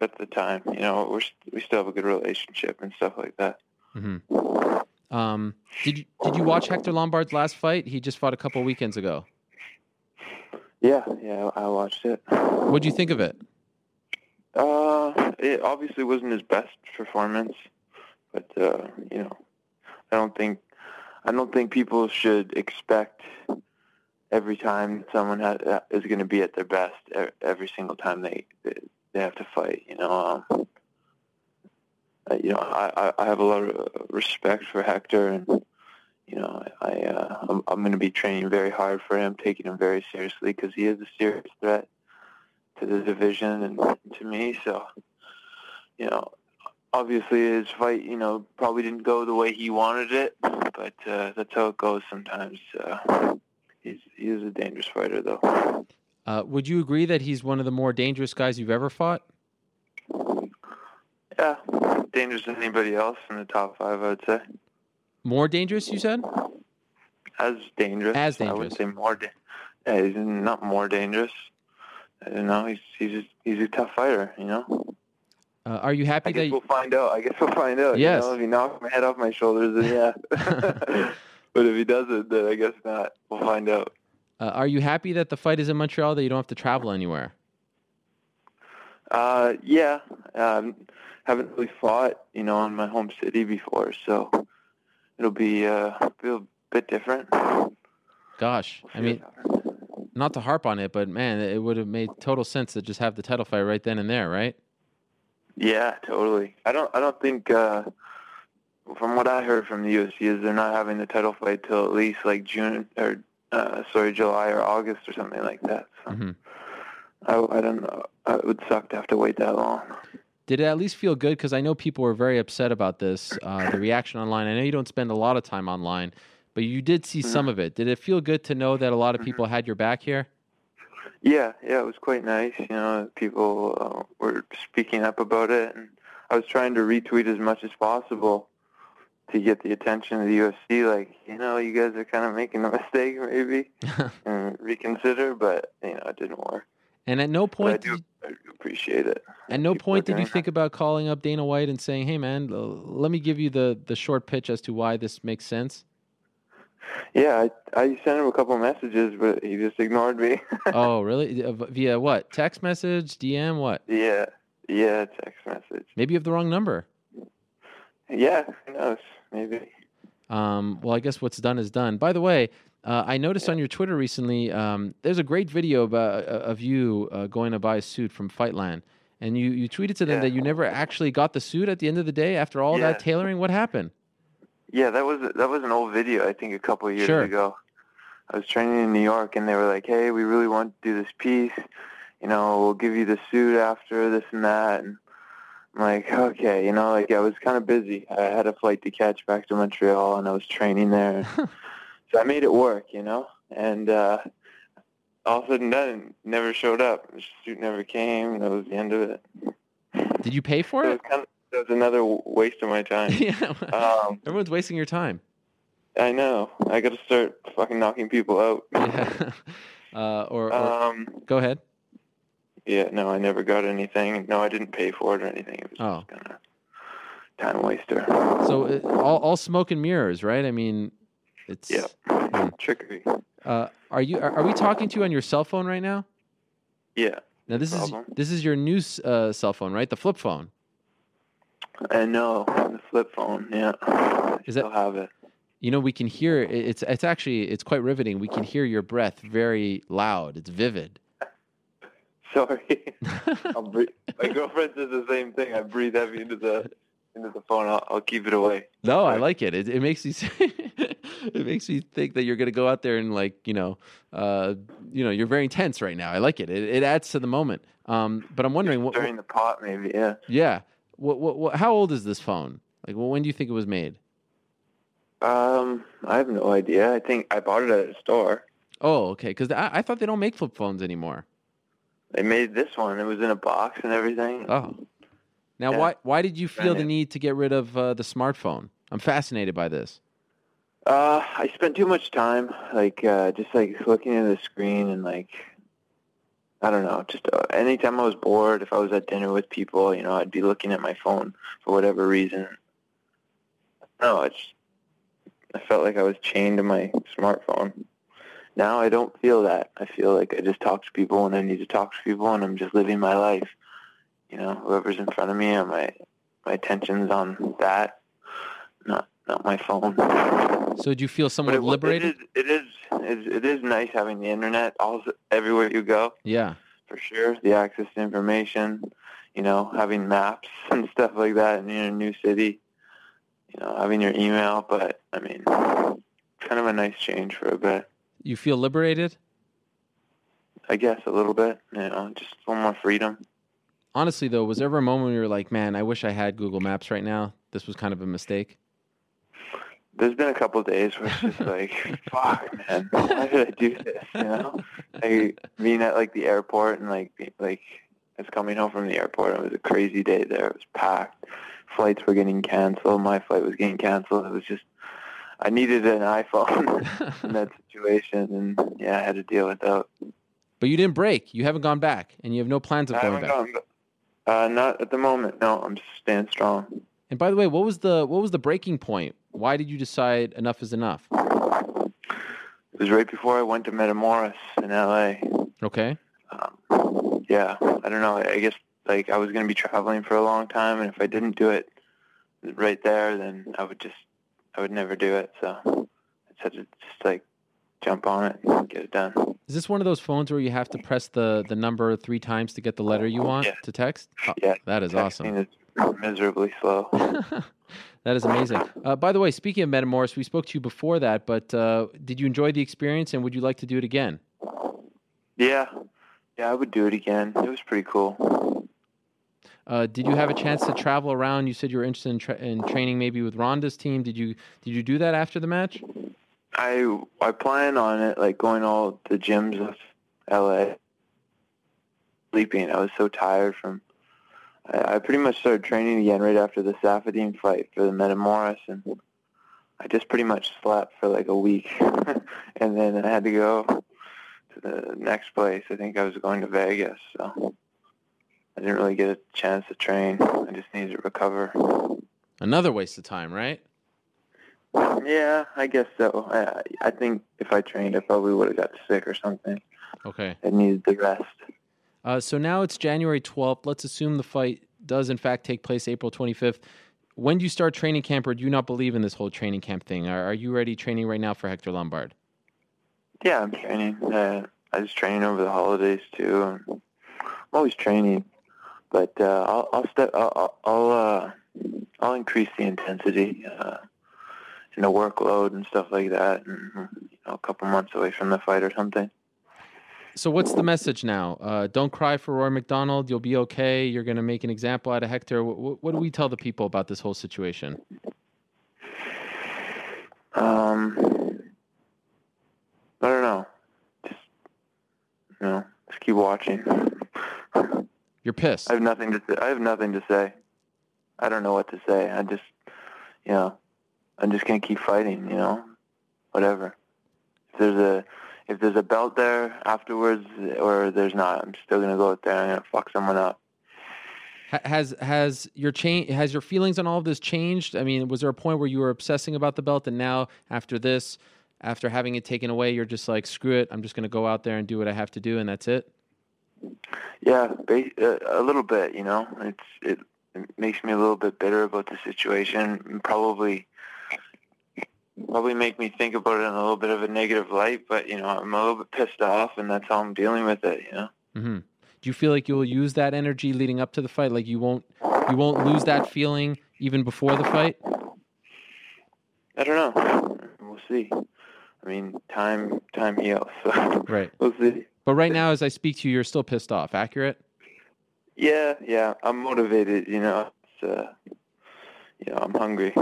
at the time. You know we're we still have a good relationship and stuff like that. Mm-hmm. Um, did you did you watch Hector Lombard's last fight? He just fought a couple weekends ago. Yeah, yeah, I watched it. What'd you think of it? Uh, it obviously wasn't his best performance, but uh, you know, I don't think I don't think people should expect every time someone has, is going to be at their best every single time they they have to fight. You know, um, you know, I I have a lot of respect for Hector, and you know, I uh, I'm, I'm going to be training very hard for him, taking him very seriously because he is a serious threat to the division and to me. So, you know, obviously his fight, you know, probably didn't go the way he wanted it, but uh, that's how it goes sometimes. Uh, he's he is a dangerous fighter, though. Uh, would you agree that he's one of the more dangerous guys you've ever fought? Yeah, dangerous than anybody else in the top five, I would say. More dangerous, you said? As dangerous. As dangerous. I would say more. Da- yeah, he's not more dangerous. I don't know. He's he's a, he's a tough fighter. You know. Uh, are you happy I guess that? we'll find out. I guess we'll find out. Yes. You know, if he knocks my head off my shoulders, then yeah. but if he doesn't, then I guess not. We'll find out. Uh, are you happy that the fight is in Montreal? That you don't have to travel anywhere? Uh, yeah. Um, haven't really fought, you know, in my home city before, so it'll be uh, be a bit different. Gosh, I mean, not to harp on it, but man, it would have made total sense to just have the title fight right then and there, right? Yeah, totally. I don't. I don't think. Uh, from what I heard from the UFC, is they're not having the title fight till at least like June or uh, sorry, July or August or something like that. So Mm-hmm. I, I don't know. Uh, It would suck to have to wait that long. Did it at least feel good? Because I know people were very upset about this. Uh, the reaction online. I know you don't spend a lot of time online, but you did see some of it. Did it feel good to know that a lot of people had your back here? Yeah, yeah, it was quite nice. You know, people uh, were speaking up about it, and I was trying to retweet as much as possible to get the attention of the UFC. Like, you know, you guys are kind of making a mistake, maybe, and reconsider. But you know, it didn't work. And at no point, do, I do appreciate it. at no point did you think about calling up Dana White and saying, "Hey, man, l- let me give you the the short pitch as to why this makes sense." Yeah, I, I sent him a couple messages, but he just ignored me. oh, really? Uh, Via what? Text message, DM, what? yeah, yeah, text message. Maybe you have the wrong number. Yeah, who knows? Maybe. Um, well, I guess what's done is done. By the way, uh, I noticed on your Twitter recently, um, there's a great video about, uh, of you uh, going to buy a suit from Fightland, and you, you tweeted to them Yeah. that you never actually got the suit at the end of the day after all that tailoring. What happened? Yeah, that was that was an old video. I think a couple of years Sure. ago. I was training in New York, and they were like, "Hey, we really want to do this piece. You know, we'll give you the suit after this and that." And I'm like, "Okay," you know, like I was kind of busy. I had a flight to catch back to Montreal, and I was training there, so I made it work, you know. And uh, all said and done, it never showed up. The suit never came. That was the end of it. Did you pay for So it it? was kind of it was another waste of my time. yeah. Um, Everyone's wasting your time. I know. I got to start fucking knocking people out. Yeah. uh, or, or Um, go ahead. yeah, no, I never got anything. No, I didn't pay for it or anything. It was Oh. just kind of time waster. So uh, all, all smoke and mirrors, right? I mean, it's Yeah. Hmm. Trickery. Uh, are you? Are, are we talking to you on your cell phone right now? Yeah. Now this is this is your new uh, cell phone, right? The flip phone. I know. The flip phone. Yeah. I Is still that- have it. You know, we can hear it's it's actually it's quite riveting. We can hear your breath very loud. It's vivid. Sorry. My girlfriend says the same thing. I breathe heavy into the into the phone. I'll, I'll keep it away. No, I like it. It, it makes me it makes me think that you're going to go out there and like you know, uh, you know, you're very intense right now. I like it. It, it adds to the moment. Um, but I'm wondering what, During the pot, maybe. Yeah. yeah, what, what what how old is this phone? Like, well, when do you think it was made? Um, I have no idea. I think I bought it at a store. Oh, okay. Because I, I thought they don't make flip phones anymore. They made this one. It was in a box and everything. Oh. Now, Yeah. why why did you feel the need to get rid of uh, the smartphone? I'm fascinated by this. Uh, I spent too much time, like, uh, just like looking at the screen and like, I don't know, just uh, anytime I was bored, if I was at dinner with people, you know, I'd be looking at my phone for whatever reason. No, it's, I felt like I was chained to my smartphone. Now I don't feel that. I feel like I just talk to people when I need to talk to people, and I'm just living my life. You know, whoever's in front of me, my my attention's on that, not not my phone. So, do you feel somewhat it, liberated? It is, it is, it is nice having the internet all everywhere you go, Yeah. for sure. The access to information, you know, having maps and stuff like that in a new city, you know, having your email. But I mean, kind of a nice change for a bit, You feel liberated? I guess, a little bit. You know, just a little more freedom. Honestly, though, was there ever a moment where you were like, "Man, I wish I had Google Maps right now. This was kind of a mistake." There's been a couple of days where it's just like, fuck, man, why did I do this? You know, like being at like the airport and like like I was coming home from the airport. It was a crazy day there. It was packed. Flights were getting canceled. My flight was getting canceled. It was just I needed an iPhone in that situation, and yeah, I had to deal with that. But you didn't break. You haven't gone back, and you have no plans of I going back. gone. Uh, not at the moment. No, I'm just staying strong. And by the way, what was the what was the breaking point? Why did you decide enough is enough? It was right before I went to Metamoris in LA. Okay. um, yeah, I don't know. I guess like I was going to be traveling for a long time, and if I didn't do it right there, then I would just I would never do it. So I had to just like jump on it and get it done. Is this one of those phones where you have to press the the number three times to get the letter you want Yeah. to text? Oh, Yeah, that is awesome. Is miserably slow. that is amazing. Uh, by the way, speaking of Metamoris, we spoke to you before that, but uh, did you enjoy the experience and would you like to do it again? yeah, yeah, I would do it again. It was pretty cool. Uh, did you have a chance to travel around? You said you were interested in, tra- in training maybe with Ronda's team. Did you did you do that after the match? I I plan on it, like going all the gyms of LA. Sleeping, I was so tired from. I, pretty much started training again right after the Saffiedine fight for the Metamoris, and I just pretty much slept for like a week, and then I had to go to the next place. I think I was going to Vegas, so I didn't really get a chance to train. I just needed to recover. Another waste of time, right? Yeah, I guess so. I, I think if I trained, I probably would have got sick or something. Okay. I needed the rest. Uh, so now it's January 12th. Let's assume the fight does in fact take place April 25th. When do you start training camp, or do you not believe in this whole training camp thing? Are, are you ready training right now for Hector Lombard? Yeah, I'm training. Uh, I was training over the holidays too. I'm always training, but uh, I'll, I'll step. I'll, I'll, uh, I'll increase the intensity uh, and the workload and stuff like that. And, you know, a couple months away from the fight or something. So what's the message now? Uh, don't cry for Rory MacDonald. You'll be okay. You're going to make an example out of Hector. What, what, do we tell the people about this whole situation? Um, I don't know. Just you know, just keep watching. You're pissed. I have nothing to. Say. I have nothing to say. I don't know what to say. I just, you know, I'm just gonna keep fighting. You know, whatever. If there's a if there's a belt there afterwards or there's not, I'm still gonna go out there and I'm gonna fuck someone up. Has has your change has your feelings on all of this changed? I mean, was there a point where you were obsessing about the belt, and now after this, after having it taken away, you're just like, screw it, I'm just gonna go out there and do what I have to do, and that's it? Yeah, uh, a little bit. You know, it's it, it makes me a little bit bitter about the situation, probably probably make me think about it in a little bit of a negative light, but you know, I'm a little bit pissed off, and that's how I'm dealing with it. You know. Mm-hmm. Do you feel like you will use that energy leading up to the fight? Like you won't you won't lose that feeling even before the fight? I don't know. We'll see. I mean, time time heals. So right. We'll see. But right now, as I speak to you, you're still pissed off. Accurate? Yeah, yeah. I'm motivated. You know, it's, uh, you know, I'm hungry.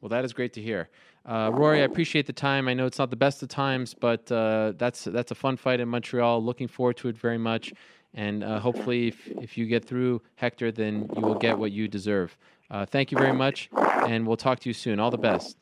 Well, that is great to hear. Uh, Rory, I appreciate the time. I know it's not the best of times, but uh, that's that's a fun fight in Montreal. Looking forward to it very much, and uh, hopefully, if, if you get through Hector, then you will get what you deserve. Uh, thank you very much, and we'll talk to you soon. All the best.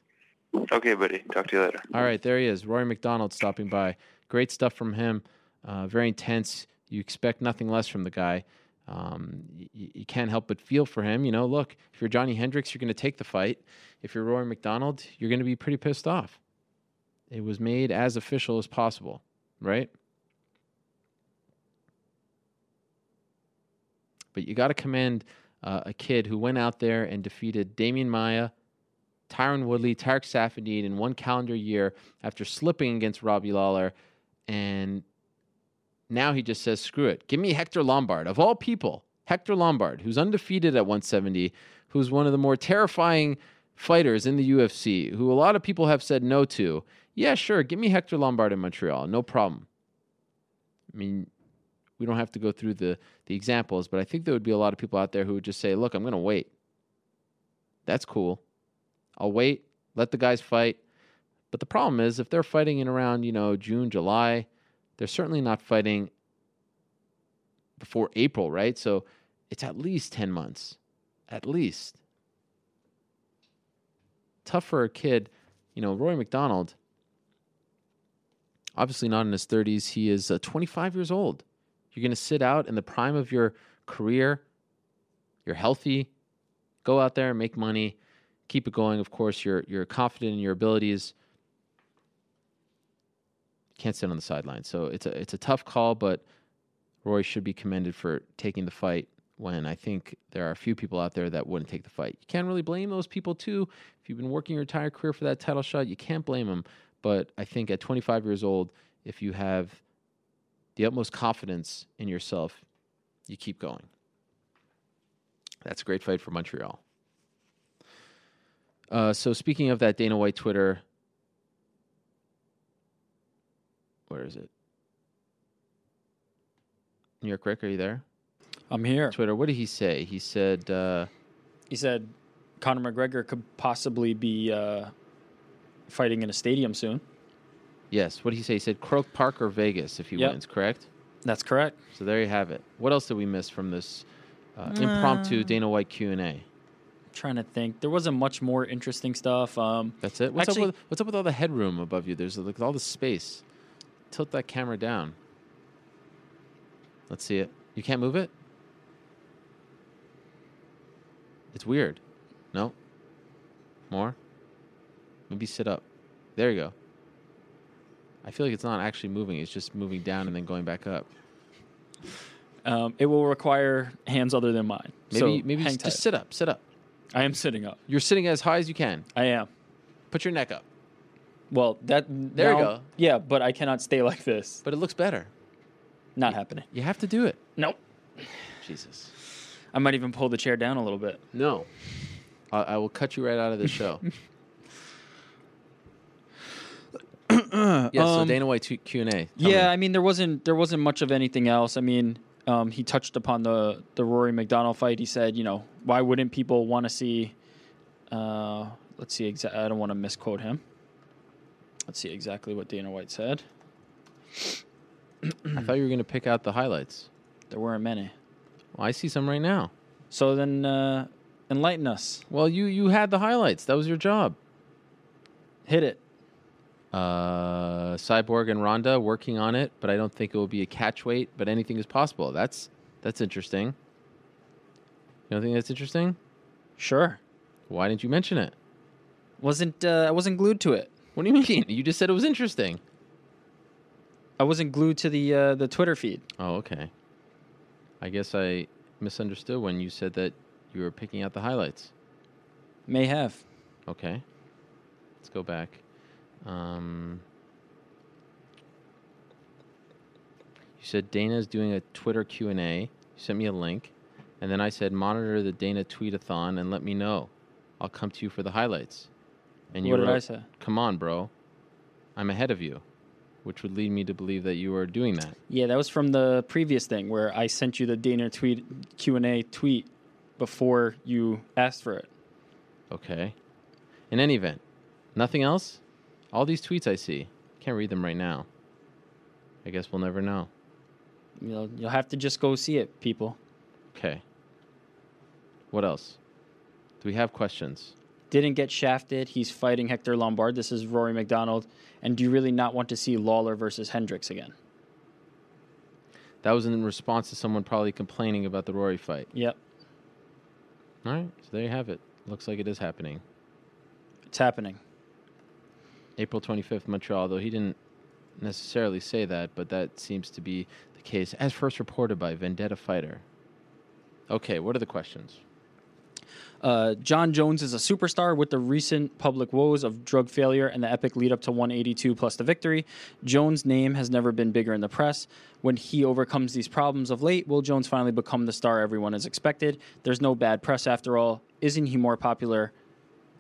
Okay, buddy. Talk to you later. All right, there he is, Rory MacDonald, stopping by. Great stuff from him. Uh, very intense. You expect nothing less from the guy. Um, you, you, can't help but feel for him. You know, look, if you're Johnny Hendricks, you're going to take the fight. If you're Rory MacDonald, you're going to be pretty pissed off. It was made as official as possible, right? But you got to commend uh, a kid who went out there and defeated Demian Maia, Tyron Woodley, Tarec Saffiedine in one calendar year after slipping against Robbie Lawler. And now he just says, screw it. Give me Hector Lombard. Of all people, Hector Lombard, who's undefeated at 170, who's one of the more terrifying fighters in the UFC, who a lot of people have said no to. Yeah, sure. Give me Hector Lombard in Montreal. No problem. I mean, we don't have to go through the, the examples, but I think there would be a lot of people out there who would just say, look, I'm going to wait. That's cool. I'll wait, let the guys fight. But the problem is, if they're fighting in around, you know, June, July, they're certainly not fighting before April, right? So it's at least 10 months. At least. Tough for a kid. You know, Roy MacDonald, obviously not in his 30s. He is uh, 25 years old. You're going to sit out in the prime of your career. You're healthy. Go out there and make money. Keep it going. Of course, you're, you're confident in your abilities can't sit on the sidelines. So it's a it's a tough call, but Roy should be commended for taking the fight when I think there are a few people out there that wouldn't take the fight. You can't really blame those people too. If you've been working your entire career for that title shot, you can't blame them. But I think at 25 years old, if you have the utmost confidence in yourself, you keep going. That's a great fight for Montreal. Uh, so speaking of that Dana White Twitter, where is it? New York Rick, are you there? I'm here. Twitter. What did he say? He said. Uh, he said Conor McGregor could possibly be uh, fighting in a stadium soon. Yes. What did he say? He said Croke Park or Vegas if he Yep. wins. Correct. That's correct. So there you have it. What else did we miss from this uh, impromptu Uh, Dana White Q and A? trying to think. There wasn't much more interesting stuff. Um, That's it. What's actually, up with What's up with all the headroom above you? There's like all the space. Tilt that camera down. Let's see it. You can't move it. It's weird. No. More. Maybe sit up. There you go. I feel like it's not actually moving. It's just moving down and then going back up. Um, it will require hands other than mine. Maybe so maybe just, just sit up. Sit up. I am sitting up. You're sitting as high as you can. I am. Put your neck up. Well, that There you go. Yeah, but I cannot stay like this. But it looks better. Not happening. You have to do it. Nope. Jesus. I might even pull the chair down a little bit. No. I, I will cut you right out of the show. yeah. So Um, Dana White Q and A. Yeah, I mean there wasn't there wasn't much of anything else. I mean, um, he touched upon the the Rory MacDonald fight. He said, you know, why wouldn't people want to see? Uh, let's see. Exa- I don't want to misquote him. Let's see exactly what Dana White said. I thought you were going to pick out the highlights. There weren't many. Well, I see some right now. So then, uh, enlighten us. Well, you you had the highlights. That was your job. Hit it. Uh, Cyborg and Ronda working on it, but I don't think it will be a catch weight. But anything is possible. That's that's interesting. You don't think that's interesting? Sure. Why didn't you mention it? Wasn't uh, I wasn't glued to it. What do you mean? You just said it was interesting. I wasn't glued to the uh, the Twitter feed. Oh, okay. I guess I misunderstood when you said that you were picking out the highlights. May have. Okay. Let's go back. Um, you said Dana's doing a Twitter Q&A. You sent me a link. And then I said, monitor the Dana tweet-a-thon and let me know. I'll come to you for the highlights. And you What did I say? Come on, bro. I'm ahead of you. Which would lead me to believe that you are doing that. Yeah, that was from the previous thing where I sent you the Dana tweet Q and A tweet before you asked for it. Okay. In any event, nothing else? All these tweets I see. Can't read them right now. I guess we'll never know. You'll you'll have to just go see it, people. Okay. What else? Do we have questions? Didn't get shafted. He's fighting Hector Lombard. This is Rory MacDonald. And do you really not want to see Lawler versus Hendricks again? That was in response to someone probably complaining about the Rory fight. Yep, All right, so there you have it. Looks like it is happening. it's happening. April 25th, Montreal, though he didn't necessarily say that, but that seems to be the case, as first reported by Vendetta Fighter. Okay, what are the questions? Uh, Jon Jones is a superstar with the recent public woes of drug failure and the epic lead up to 182 plus the victory. Jones' name has never been bigger in the press. When he overcomes these problems of late, will Jones finally become the star everyone has expected? There's no bad press after all. Isn't he more popular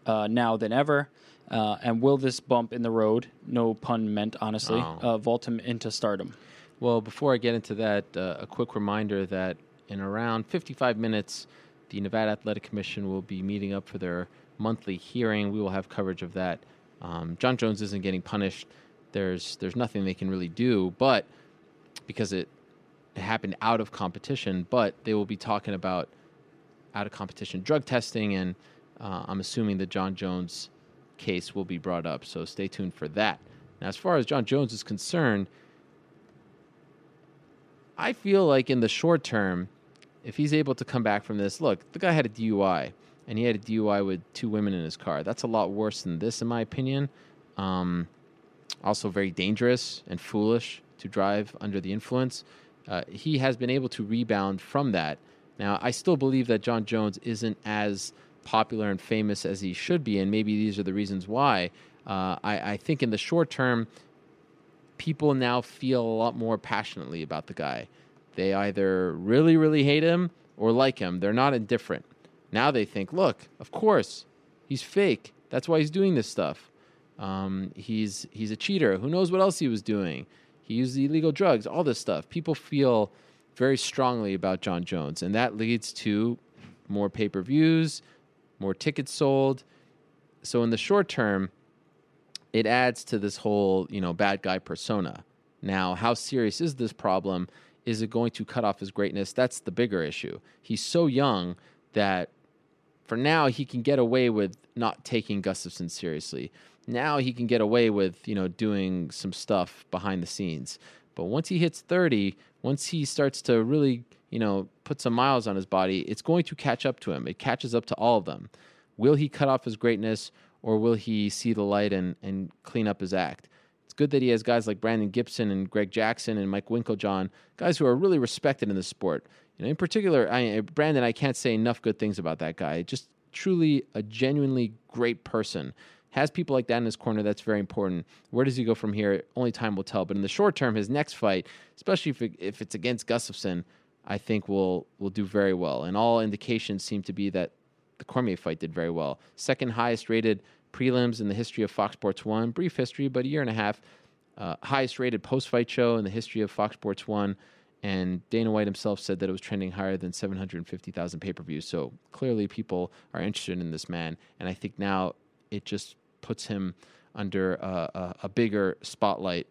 uh, now than ever? Uh, and will this bump in the road, no pun meant, honestly, Oh. uh, vault him into stardom? Well, before I get into that, uh, a quick reminder that in around 55 minutes, the Nevada Athletic Commission will be meeting up for their monthly hearing. We will have coverage of that. Um, Jon Jones isn't getting punished. There's there's nothing they can really do, but because it, it happened out of competition, but they will be talking about out of competition drug testing, and uh, I'm assuming the Jon Jones case will be brought up. So stay tuned for that. Now, as far as Jon Jones is concerned, I feel like in the short term, if he's able to come back from this, look, the guy had a DUI, and he had a DUI with two women in his car. That's a lot worse than this, in my opinion. Um, also, very dangerous and foolish to drive under the influence. Uh, he has been able to rebound from that. Now, I still believe that Jon Jones isn't as popular and famous as he should be, and maybe these are the reasons why. Uh, I, I think in the short term, people now feel a lot more passionately about the guy. They either really, really hate him or like him. They're not indifferent. Now they think, look, of course, he's fake. That's why he's doing this stuff. Um, he's he's a cheater. Who knows what else he was doing? He used illegal drugs. All this stuff. People feel very strongly about Jon Jones, and that leads to more pay per views, more tickets sold. So in the short term, it adds to this whole you know bad guy persona. Now, how serious is this problem? Is it going to cut off his greatness? That's the bigger issue. He's so young that for now he can get away with not taking Gustafsson seriously. Now he can get away with you know doing some stuff behind the scenes. But once he hits 30, once he starts to really you know put some miles on his body, it's going to catch up to him. It catches up to all of them. Will he cut off his greatness, or will he see the light and, and clean up his act? Good that he has guys like Brandon Gibson and Greg Jackson and Mike Winkeljohn, guys who are really respected in the sport. You know, in particular, I, Brandon, I can't say enough good things about that guy. Just truly a genuinely great person. Has people like that in his corner, that's very important. Where does he go from here? Only time will tell. But in the short term, his next fight, especially if, if it's against Gustafsson, I think will will do very well. And all indications seem to be that the Cormier fight did very well. Second highest rated prelims in the history of Fox Sports One. Brief history, but a year and a half. Uh, highest rated post fight show in the history of Fox Sports One. And Dana White himself said that it was trending higher than 750,000 pay per views. So clearly, people are interested in this man. And I think now it just puts him under a, a, a bigger spotlight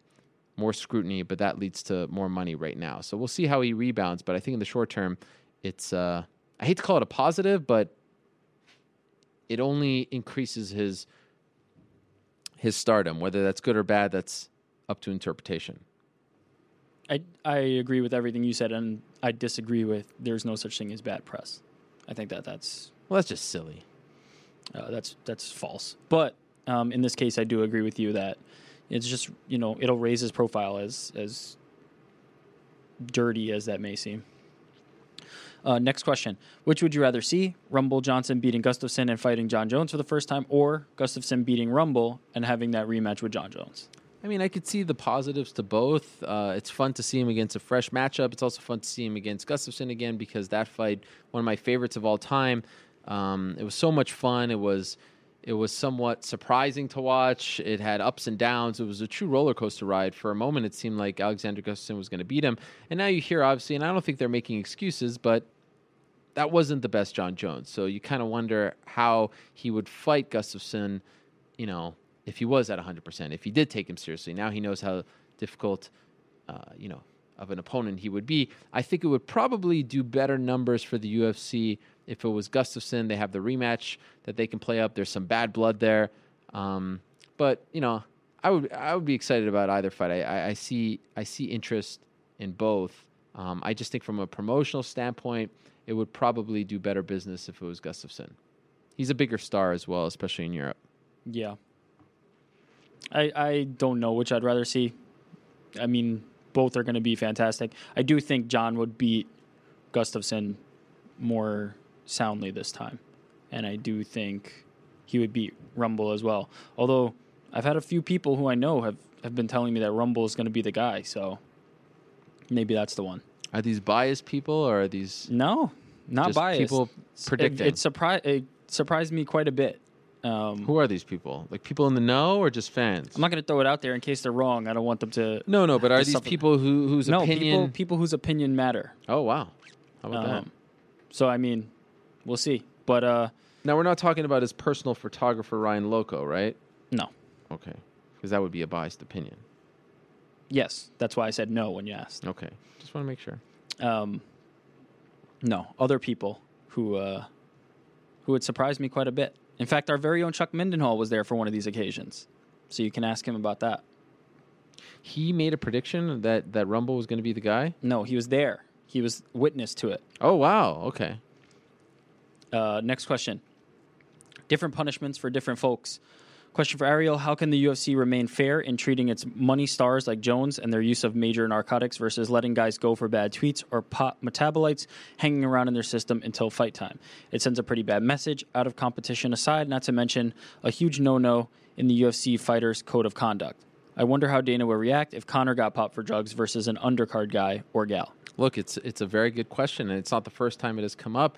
more scrutiny, but that leads to more money right now. So we'll see how he rebounds. But I think in the short term, it's uh, I hate to call it a positive, but it only increases his his stardom. Whether that's good or bad, that's up to interpretation. I I agree with everything you said, and I disagree with there's no such thing as bad press. I think that that's well, that's just silly. Uh, that's that's false. But um, in this case, I do agree with you that it's just you know it'll raise his profile as as dirty as that may seem. Uh, next question: Which would you rather see? Rumble Johnson beating Gustafsson and fighting Jon Jones for the first time, or Gustafsson beating Rumble and having that rematch with Jon Jones? I mean, I could see the positives to both. Uh, it's fun to see him against a fresh matchup. It's also fun to see him against Gustafsson again because that fight, one of my favorites of all time. Um, it was so much fun. It was it was somewhat surprising to watch. It had ups and downs. It was a true roller coaster ride. For a moment, it seemed like Alexander Gustafsson was going to beat him. And now you hear, obviously, and I don't think they're making excuses, but that wasn't the best Jon Jones. So you kind of wonder how he would fight Gustafsson, you know, if he was at 100%, if he did take him seriously. Now he knows how difficult, uh, you know, of an opponent he would be. I think it would probably do better numbers for the UFC if it was Gustafsson. They have the rematch that they can play up. There's some bad blood there, um, but you know, I would I would be excited about either fight. I, I, I see I see interest in both. Um, I just think from a promotional standpoint, it would probably do better business if it was Gustafsson. He's a bigger star as well, especially in Europe. Yeah. I I don't know which I'd rather see. I mean, both are going to be fantastic. I do think Jon would beat Gustafsson more soundly this time, and I do think he would beat Rumble as well. Although I've had a few people who I know have have been telling me that Rumble is going to be the guy, so maybe that's the one. Are these biased people or are these no, not biased? People predicting. It, it surprised it surprised me quite a bit. Um, Who are these people? Like people in the know or just fans? I'm not going to throw it out there in case they're wrong. I don't want them to. No, no, but are these people who whose no, opinion? people people whose opinion matter. Oh wow, how about that? Um, so I mean, we'll see. But uh, Now we're not talking about his personal photographer Ryan Loco, right? no, Okay, because that would be a biased opinion. Yes, that's why I said no when you asked. Okay, just want to make sure. Um, no, other people who uh, who would surprise me quite a bit. In fact, our very own Chuck Mindenhall was there for one of these occasions, so you can ask him about that. He made a prediction that that Rumble was going to be the guy. No, he was there. He was witness to it. Oh wow, okay. Uh, next question. Different punishments for different folks. Question for Ariel How can the UFC remain fair in treating its money stars like Jones and their use of major narcotics versus letting guys go for bad tweets or pot metabolites hanging around in their system until fight time? It sends a pretty bad message, out of competition aside, not to mention a huge no no in the UFC fighters' code of conduct. I wonder how Dana would react if Conor got popped for drugs versus an undercard guy or gal. Look, it's it's a very good question, and it's not the first time it has come up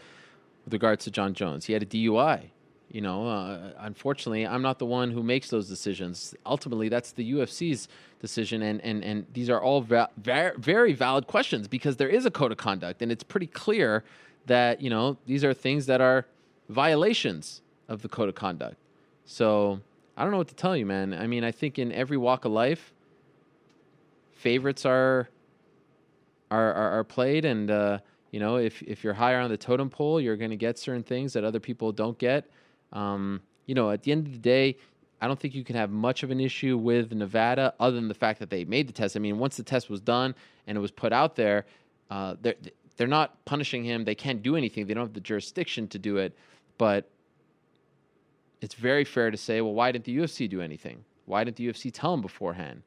with regards to Jon Jones. He had a DUI. You know, uh, unfortunately, I'm not the one who makes those decisions. Ultimately, that's the UFC's decision, and and and these are all va- very valid questions because there is a code of conduct, and it's pretty clear that you know these are things that are violations of the code of conduct. So I don't know what to tell you, man. I mean, I think in every walk of life, favorites are are are, are played, and uh, you know, if if you're higher on the totem pole, you're going to get certain things that other people don't get. Um, you know, at the end of the day, I don't think you can have much of an issue with Nevada, other than the fact that they made the test. I mean, once the test was done and it was put out there, uh, they're they're not punishing him. They can't do anything. They don't have the jurisdiction to do it. But it's very fair to say, well, why didn't the UFC do anything? Why didn't the UFC tell him beforehand?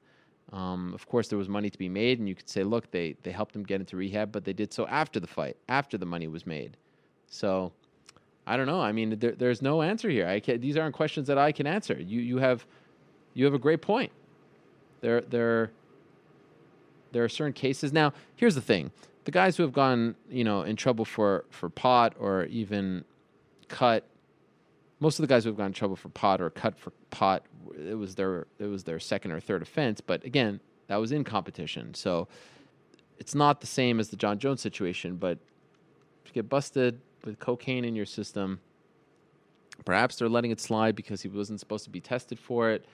Um, of course, there was money to be made, and you could say, look, they they helped him get into rehab, but they did so after the fight, after the money was made. So, I don't know. I mean, there, there's no answer here. These aren't questions that I can answer. You you have you have a great point. There there there are certain cases. Now, here's the thing: the guys who have gone, you know, in trouble for for pot or even cut. Most of the guys who have gone in trouble for pot or cut for pot, it was their it was their second or third offense. But again, that was in competition, so it's not the same as the Jon Jones situation. But if you get busted with cocaine in your system, perhaps they're letting it slide because he wasn't supposed to be tested for it.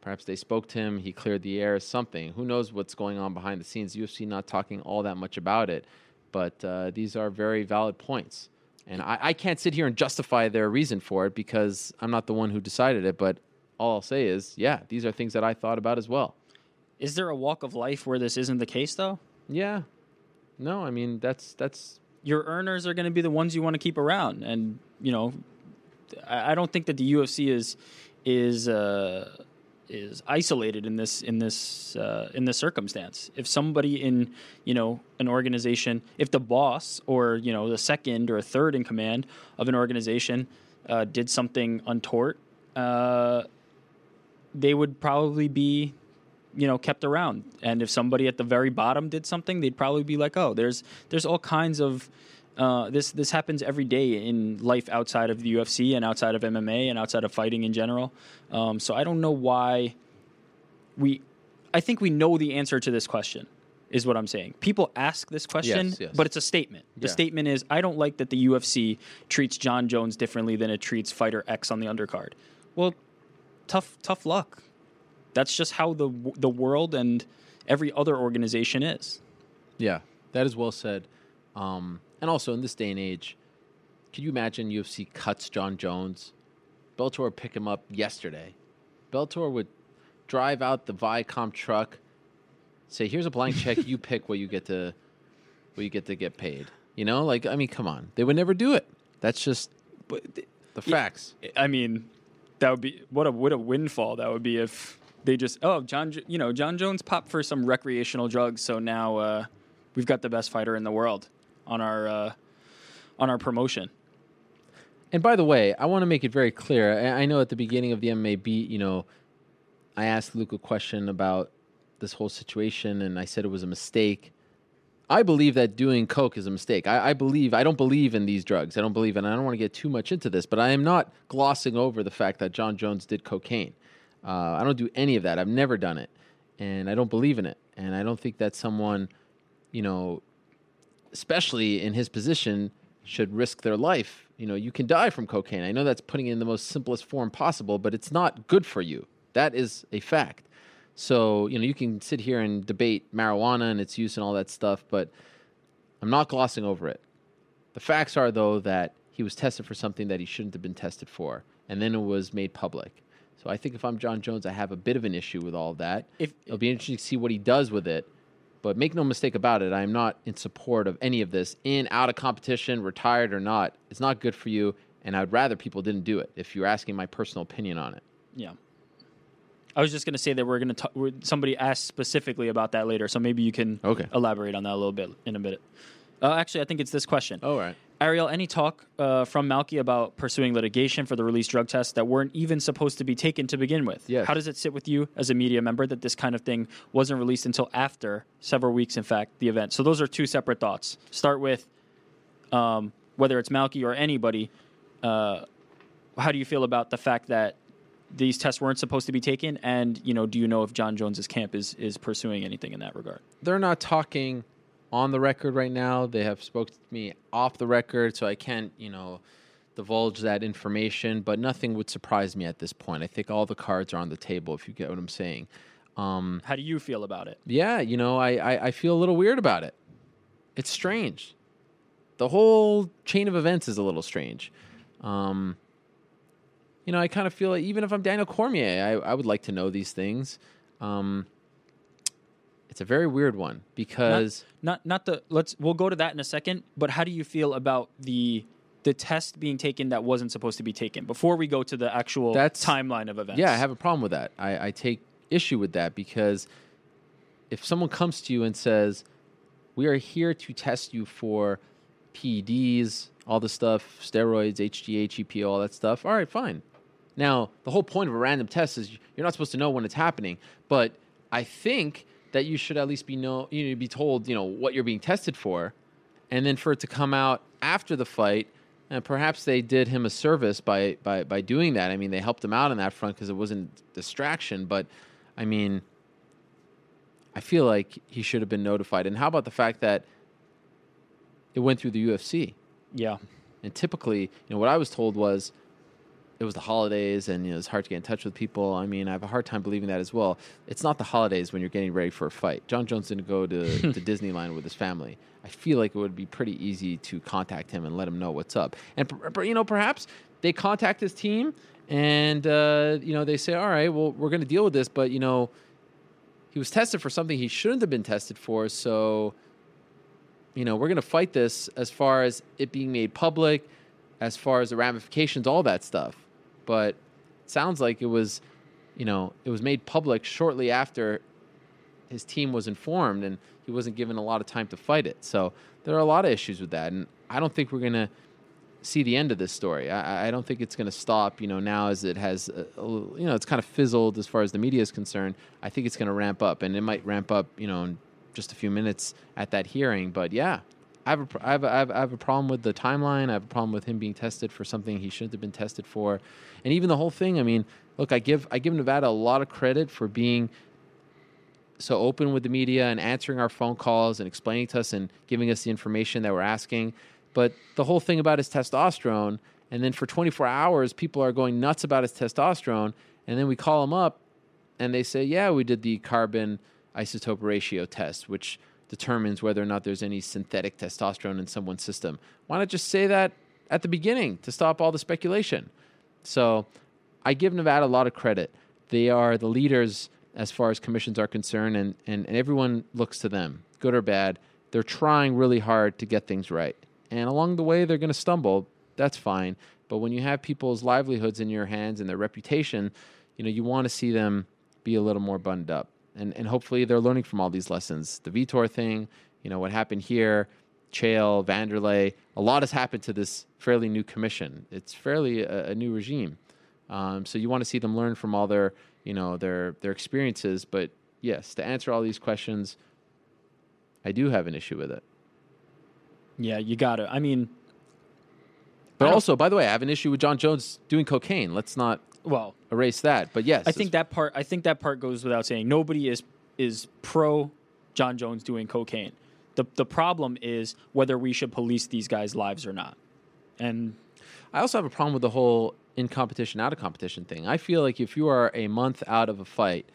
Perhaps they spoke to him, he cleared the air, something. Who knows what's going on behind the scenes? UFC not talking all that much about it, but uh, these are very valid points. And I, I can't sit here and justify their reason for it because I'm not the one who decided it. But all I'll say is, yeah, these are things that I thought about as well. Is there a walk of life where this isn't the case, though? Yeah. No, I mean that's that's your earners are going to be the ones you want to keep around, and you know, I I don't think that the UFC is is uh, is isolated in this in this uh, in this circumstance. If somebody in you know an organization, if the boss or you know the second or a third in command of an organization uh, did something untoward, uh, they would probably be you know kept around and if somebody at the very bottom did something they'd probably be like oh there's there's all kinds of uh, this this happens every day in life outside of the UFC and outside of MMA and outside of fighting in general. Um, so I don't know why we. I think we know the answer to this question. Is what I'm saying. People ask this question, Yes, yes. but it's a statement. The Yeah. statement is, I don't like that the UFC treats Jon Jones differently than it treats fighter X on the undercard. Well, tough tough luck. That's just how the the world and every other organization is. Yeah, that is well said. Um, and also in this day and age, can you imagine UFC cuts Jon Jones? Bellator would pick him up yesterday. Bellator would drive out the Viacom truck, say, "Here's a blank check. You pick what you get to, what you get to get paid." You know, like I mean, come on, they would never do it. That's just the facts. I mean, that would be what a what a windfall that would be if they just oh Jon you know Jon Jones popped for some recreational drugs, so now uh, we've got the best fighter in the world on our uh, on our promotion. And by the way, I want to make it very clear. I I know at the beginning of the MMA beat, you know, I asked Luke a question about this whole situation, and I said it was a mistake. I believe that doing coke is a mistake. I, I believe I don't believe in these drugs. I don't believe, and I don't want to get too much into this, but I am not glossing over the fact that Jon Jones did cocaine. Uh, I don't do any of that. I've never done it, and I don't believe in it. And I don't think that someone, you know, especially in his position, should risk their life. You know, you can die from cocaine. I know that's putting it in the most simplest form possible, but it's not good for you. That is a fact. So, you know, you can sit here and debate marijuana and its use and all that stuff, but I'm not glossing over it. The facts are, though, that he was tested for something that he shouldn't have been tested for, and then it was made public. So I think if I'm Jon Jones, I have a bit of an issue with all of that. If It'll be interesting to see what he does with it. But make no mistake about it, I am not in support of any of this, in, out of competition, retired or not. It's not good for you, and I'd rather people didn't do it if you're asking my personal opinion on it. Yeah. I was just going to say that we're going to talk. somebody asked specifically about that later, so maybe you can Okay. elaborate on that a little bit in a minute. Uh, actually, I think it's this question. All right. Ariel, any talk uh, from Malki about pursuing litigation for the release drug tests that weren't even supposed to be taken to begin with? Yes. How does it sit with you as a media member that this kind of thing wasn't released until after several weeks, in fact, the event? So those are two separate thoughts. Start with um, whether it's Malki or anybody. Uh, how do you feel about the fact that these tests weren't supposed to be taken? And you know, do you know if Jon Jones's camp is is pursuing anything in that regard? They're not talking on the record right now. They have spoke to me off the record, so I can't, you know, divulge that information. But nothing would surprise me at this point. I think all the cards are on the table. If you get what I'm saying. Um, How do you feel about it? yeah, you know, I, I, I feel a little weird about it. It's strange. The whole chain of events is a little strange. Um, you know, I kind of feel like even if I'm Daniel Cormier, I, I would like to know these things. Um, it's a very weird one because not, not not the let's we'll go to that in a second. But how do you feel about the the test being taken that wasn't supposed to be taken before we go to the actual That's- timeline of events. Yeah, I have a problem with that. I, I take issue with that because if someone comes to you and says, "We are here to test you for PEDs, all the stuff, steroids, HGH, EPO, all that stuff," all right, fine. Now, the whole point of a random test is you're not supposed to know when it's happening, but I think that you should at least be know you know be told you know what you're being tested for, and then for it to come out after the fight. And perhaps they did him a service by, by, by doing that. I mean, they helped him out on that front because it wasn't distraction. But I mean, I feel like he should have been notified. And how about the fact that it went through the UFC? Yeah. And typically, you know, what I was told was it was the holidays and you know, it's hard to get in touch with people. I mean, I have a hard time believing that as well. It's not the holidays when you're getting ready for a fight. Jon Jones didn't go to, to Disneyland with his family. I feel like it would be pretty easy to contact him and let him know what's up. And you know, perhaps they contact his team and uh, you know they say, "All right, well, we're going to deal with this," but you know, he was tested for something he shouldn't have been tested for, so you know, we're going to fight this as far as it being made public, as far as the ramifications, all that stuff. But sounds like it was, you know, it was made public shortly after his team was informed and he wasn't given a lot of time to fight it. So there are a lot of issues with that. And I don't think we're going to see the end of this story. I, I don't think it's going to stop, you know, now as it has, uh, a you know, it's kind of fizzled as far as the media is concerned. I think it's going to ramp up and it might ramp up, you know, in just a few minutes at that hearing. But yeah, I have, a, have a, I, have, I have a problem with the timeline. I have a problem with him being tested for something he shouldn't have been tested for. And even the whole thing, I mean, look, I give, I give Nevada a lot of credit for being so open with the media and answering our phone calls and explaining to us and giving us the information that we're asking. But the whole thing about his testosterone, and then for 24 hours, people are going nuts about his testosterone, and then we call him up and they say, Yeah, we did the carbon isotope ratio test, which determines whether or not there's any synthetic testosterone in someone's system. Why not just say that at the beginning to stop all the speculation? So I give Nevada a lot of credit. They are the leaders as far as commissions are concerned, and, and, and everyone looks to them, good or bad. They're trying really hard to get things right. And along the way, they're going to stumble. That's fine. But when you have people's livelihoods in your hands and their reputation, you know, you want to see them be a little more buttoned up. And, and hopefully they're learning from all these lessons. The Vitor thing, you know, what happened here, Chael, Vanderlei, a lot has happened to this fairly new commission. It's fairly a, a new regime. Um, so you want to see them learn from all their, you know, their their experiences. But yes, to answer all these questions, I do have an issue with it. Yeah, you got to. I mean, But also, by the way, I have an issue with Jon Jones doing cocaine. Let's not well erase that. But yes, I think that part. I think that part goes without saying. Nobody is is pro Jon Jones doing cocaine. The the problem is whether we should police these guys' lives or not. And I also have a problem with the whole in competition, out of competition thing. I feel like if you are a month out of a fight,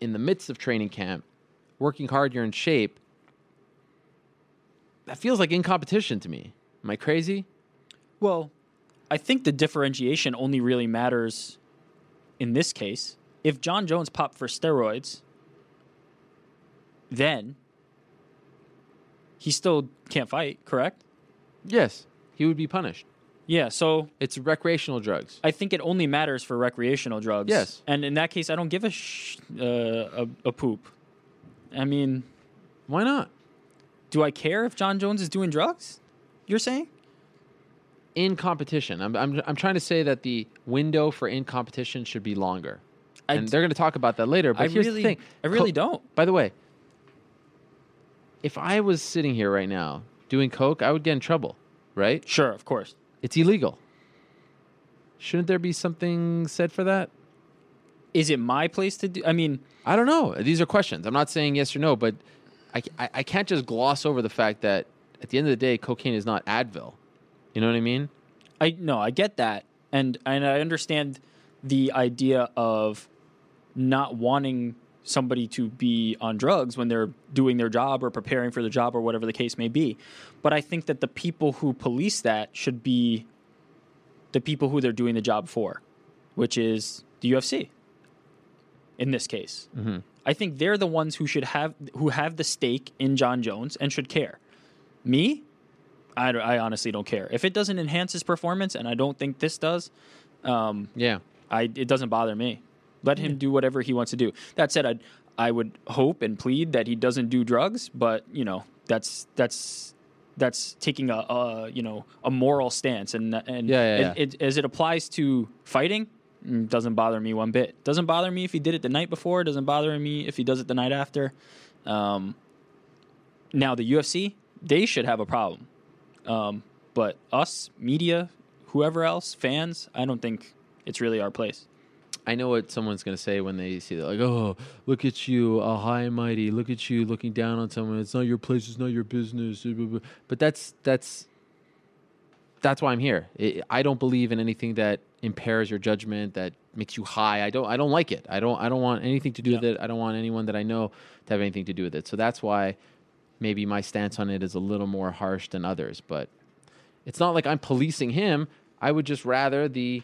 in the midst of training camp, working hard, you're in shape. That feels like in competition to me. Am I crazy? Well, I think the differentiation only really matters in this case. If Jon Jones popped for steroids, then he still can't fight, correct? Yes, he would be punished. Yeah, so it's recreational drugs. I think it only matters for recreational drugs. Yes. and in that case, I don't give a sh- uh, a, a poop. I mean, why not? Do I care if Jon Jones is doing drugs? You're saying? In competition, I'm I'm I'm trying to say that the window for in competition should be longer. and they're going to talk about that later. But I here's really- the thing: I really don't. By the way, if I was sitting here right now doing coke, I would get in trouble, right? Sure, of course. It's illegal. Shouldn't there be something said for that? Is it my place to do? I mean, I don't know. These are questions. I'm not saying yes or no, but I, I, I can't just gloss over the fact that at the end of the day, cocaine is not Advil. You know what I mean? I no, I get that, and and I understand the idea of not wanting somebody to be on drugs when they're doing their job or preparing for the job or whatever the case may be. But I think that the people who police that should be the people who they're doing the job for, which is the UFC. In this case, Mm-hmm. I think they're the ones who should have who have the stake in Jon Jones and should care. Me, I, I honestly don't care if it doesn't enhance his performance, and I don't think this does. Um, yeah, I it doesn't bother me. Let him do whatever he wants to do. That said, I I would hope and plead that he doesn't do drugs, but you know that's that's that's taking a, a you know a moral stance, and and Yeah, yeah, It, it, as it applies to fighting, mm, doesn't bother me one bit. Doesn't bother me if he did it the night before. Doesn't bother me if he does it the night after. Um, now the UFC, they should have a problem, um, but us media, whoever else, fans, I don't think it's really our place. I know what someone's going to say when they see that, like, oh, look at you, a high and mighty. Look at you looking down on someone. It's not your place. It's not your business. blah, blah, blah." But that's that's that's why I'm here. I I don't believe in anything that impairs your judgment, that makes you high. I don't I don't like it. I don't I don't want anything to do with it. I don't want anyone that I know to have anything to do with it. So that's why maybe my stance on it is a little more harsh than others. But it's not like I'm policing him. I would just rather the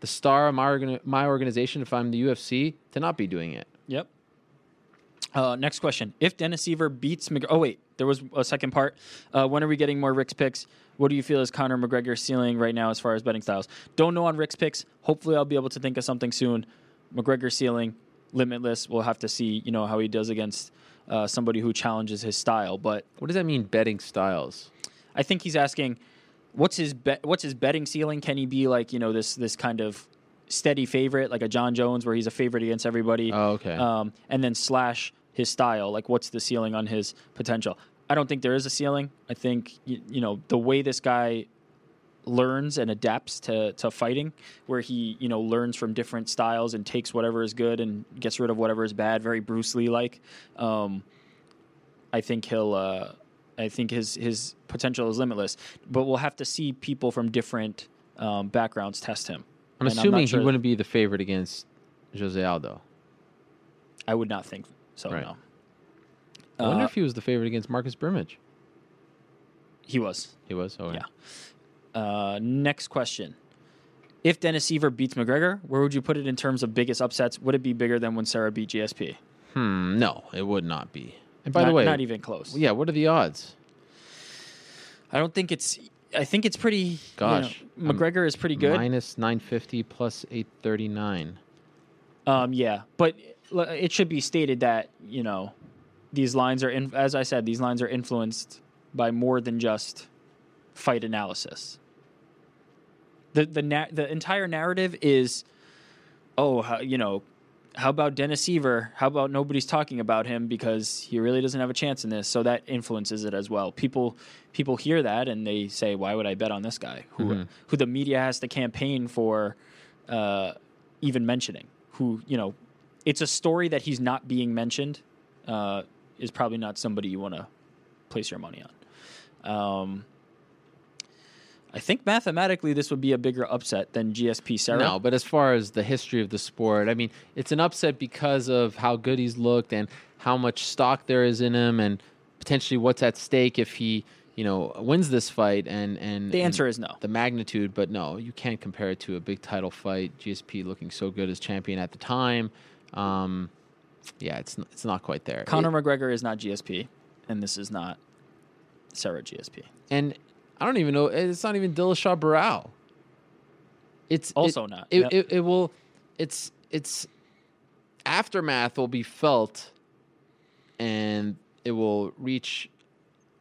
the star of my, my organization, if I'm the UFC, to not be doing it. Yep. Uh, next question: If Dennis Siver beats McGregor, oh wait, there was a second part. Uh, when are we getting more Rick's picks? What do you feel is Conor McGregor's ceiling right now as far as betting styles? Don't know on Rick's picks. Hopefully, I'll be able to think of something soon. McGregor ceiling, limitless. We'll have to see, you know, how he does against uh, somebody who challenges his style. But what does that mean, betting styles? I think he's asking, what's his bet? What's his betting ceiling? Can he be like, you know, this this kind of steady favorite, like a Jon Jones, where he's a favorite against everybody? Oh, okay. Um, and then slash his style, like what's the ceiling on his potential? I don't think there is a ceiling. I think you, you know the way this guy learns and adapts to to fighting, where he you know learns from different styles and takes whatever is good and gets rid of whatever is bad. Very Bruce Lee like. Um, I think he'll. Uh, I think his his potential is limitless, but we'll have to see people from different um, backgrounds test him. I'm And assuming sure- he wouldn't be the favorite against Jose Aldo. I would not think so. Right. No. I wonder Uh, if he was the favorite against Marcus Brimage. He was. He was. Oh, Yeah. Uh, next question. If Dennis Siver beats McGregor, where would you put it in terms of biggest upsets? Would it be bigger than when Serra beat GSP? Hmm. No, it would not be. And by Not- the way, not even close. Yeah. What are the odds? I don't think it's. I think it's pretty. you know, Gosh, McGregor is pretty good. Minus nine fifty plus eight thirty nine. Um, yeah, but it should be stated that you know these lines are, in, as I said, these lines are influenced by more than just fight analysis. The the na- the entire narrative is, oh, how, you know, how about Dennis Siver? How about nobody's talking about him because he really doesn't have a chance in this? So that influences it as well. People people hear that and they say, why would I bet on this guy who Mhm. who the media has to campaign for, uh, even mentioning? Who you know, it's a story that he's not being mentioned. Uh, is probably not somebody you want to place your money on. Um, I think mathematically this would be a bigger upset than GSP Serra. No, but as far as the history of the sport, I mean, it's an upset because of how good he's looked and how much stock there is in him, and potentially what's at stake if he, you know, wins this fight. And and The and answer is no. The magnitude, but no, you can't compare it to a big title fight. GSP looking so good as champion at the time. Um, yeah, it's n- it's not quite there. Conor McGregor is not GSP, and this is not Serra GSP. and I don't even know. It's not even Dillashaw Barao. It's Also it- not, It, yep. it, it will. It's it's aftermath will be felt, and it will reach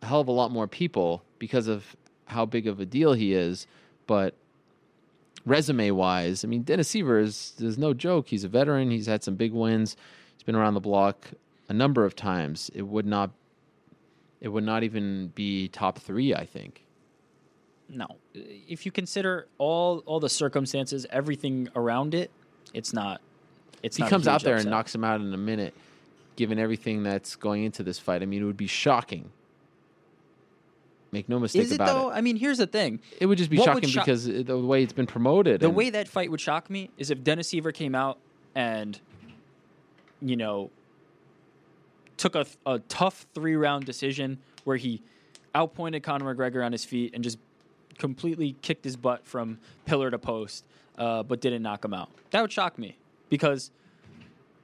a hell of a lot more people because of how big of a deal he is. But resume wise, I mean, Dennis Siver is there's no joke. He's a veteran. He's had some big wins. He's been around the block a number of times. It would not. It would not even be top three. I think. No, if you consider all all the circumstances, everything around it, it's not. It's he not comes out there and knocks him out in a minute, given everything that's going into this fight, I mean, it would be shocking. Make no mistake Is it about though? it. I mean, here's the thing. It would just be What shocking shock- because the way it's been promoted. The way that fight would shock me is if Dennis Siver came out and, you know, took a, a tough three round decision where he outpointed Conor McGregor on his feet and just completely kicked his butt from pillar to post, uh, but didn't knock him out. That would shock me because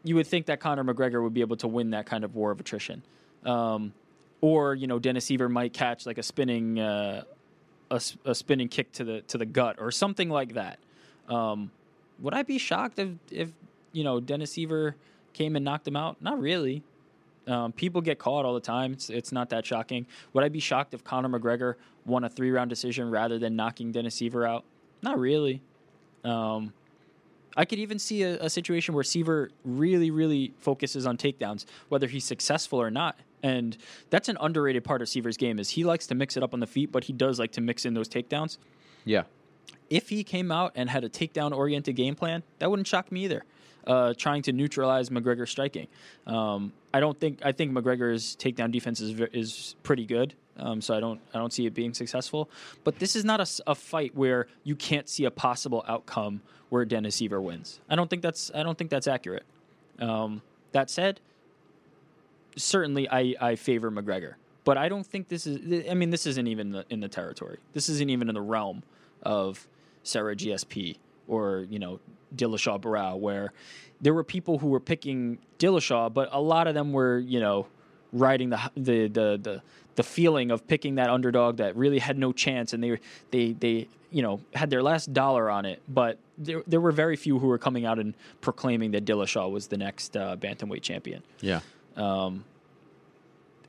you would think that Conor McGregor would be able to win that kind of war of attrition. Um, or, you know, Dennis Siver might catch like a spinning uh, a, a spinning kick to the to the gut or something like that. Um, would I be shocked if if you know Dennis Siver came and knocked him out? Not really. Um, people get caught all the time. It's it's not that shocking. Would I be shocked if Conor McGregor won a three round decision rather than knocking Dennis Siver out? Not really. Um, I could even see a, a situation where Siver really, really focuses on takedowns, whether he's successful or not. And that's an underrated part of Siver's game is he likes to mix it up on the feet, but he does like to mix in those takedowns. Yeah. If he came out and had a takedown oriented game plan, that wouldn't shock me either. Uh, trying to neutralize McGregor's striking. Um, I don't think I think McGregor's takedown defense is is pretty good. Um, so I don't I don't see it being successful. But this is not a fight where you can't see a possible outcome where Dennis Siver wins. I don't think that's I don't think that's accurate. Um, that said, certainly I, I favor McGregor, but I don't think this is. I mean, this isn't even the, in the territory. This isn't even in the realm of Serra GSP or you know Dillashaw Barao, where there were people who were picking Dillashaw, but a lot of them were you know riding the the the the, the feeling of picking that underdog that really had no chance, and they they they you know had their last dollar on it, but. There, there were very few who were coming out and proclaiming that Dillashaw was the next uh, bantamweight champion. Yeah. Um,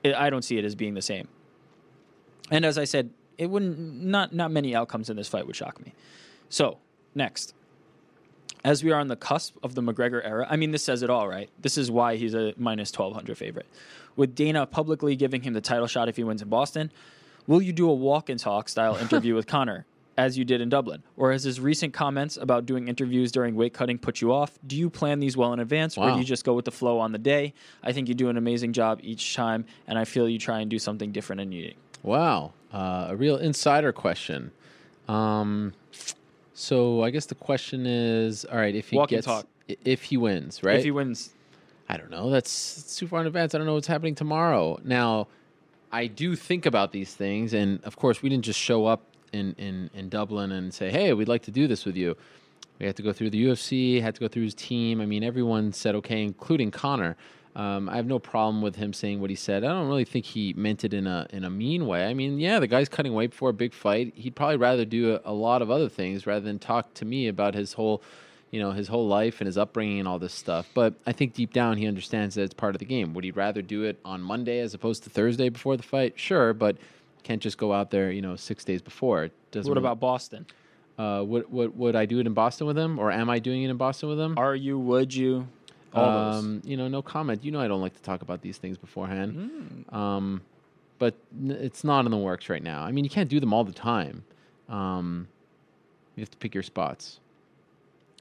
it, I don't see it as being the same. And as I said, it wouldn't not not many outcomes in this fight would shock me. So next, as we are on the cusp of the McGregor era, I mean this says it all, right? This is why he's a minus twelve hundred favorite. With Dana publicly giving him the title shot if he wins in Boston, will you do a walk and talk style interview with Conor? As you did in Dublin, or has his recent comments about doing interviews during weight cutting put you off? Do you plan these well in advance, or do you just go with the flow on the day? I think you do an amazing job each time, and I feel you try and do something different and unique. Wow, uh, a real insider question. Um, so I guess the question is, all right, if he Walk and gets, talk. i- if he wins, right? If he wins, I don't know. That's, that's too far in advance. I don't know what's happening tomorrow. Now, I do think about these things, and of course, we didn't just show up in in in Dublin and say, "Hey, we'd like to do this with you." We had to go through the UFC, had to go through his team. I mean, everyone said okay, including Conor. Um, I have no problem with him saying what he said. I don't really think he meant it in a in a mean way. I mean, yeah, the guy's cutting weight before a big fight. He'd probably rather do a, a lot of other things rather than talk to me about his whole, you know, his whole life and his upbringing and all this stuff. But I think deep down he understands that it's part of the game. Would he rather do it on Monday as opposed to Thursday before the fight? Sure, but can't just go out there, you know, six days before. It doesn't. what about Boston? uh, would, would would I do it in Boston with him, or am I doing it in Boston with him? Are you? Would you? Um, You know, no comment. You know, I don't like to talk about these things beforehand. Um, but n- it's not in the works right now. I mean, you can't do them all the time. Um, you have to pick your spots.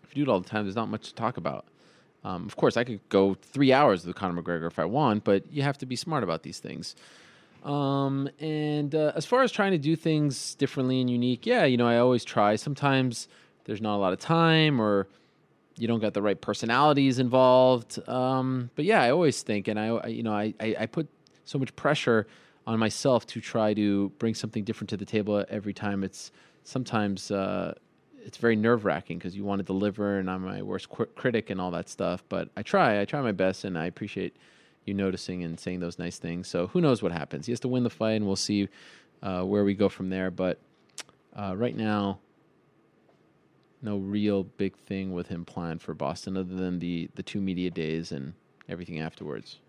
If you do it all the time, there's not much to talk about. Um, of course, I could go three hours with Conor McGregor if I want, but you have to be smart about these things. Um, and uh, as far as trying to do things differently and unique, yeah, you know, I always try. Sometimes there's not a lot of time or you don't got the right personalities involved. Um, but yeah, I always think, and I, I you know, I, I, I put so much pressure on myself to try to bring something different to the table every time. It's sometimes uh, it's very nerve wracking because you want to deliver, and I'm my worst qu- critic and all that stuff. But I try, I try my best, and I appreciate you noticing and saying those nice things. So who knows what happens? He has to win the fight, and we'll see uh, where we go from there. But uh, right now, no real big thing with him planned for Boston other than the the two media days and everything afterwards.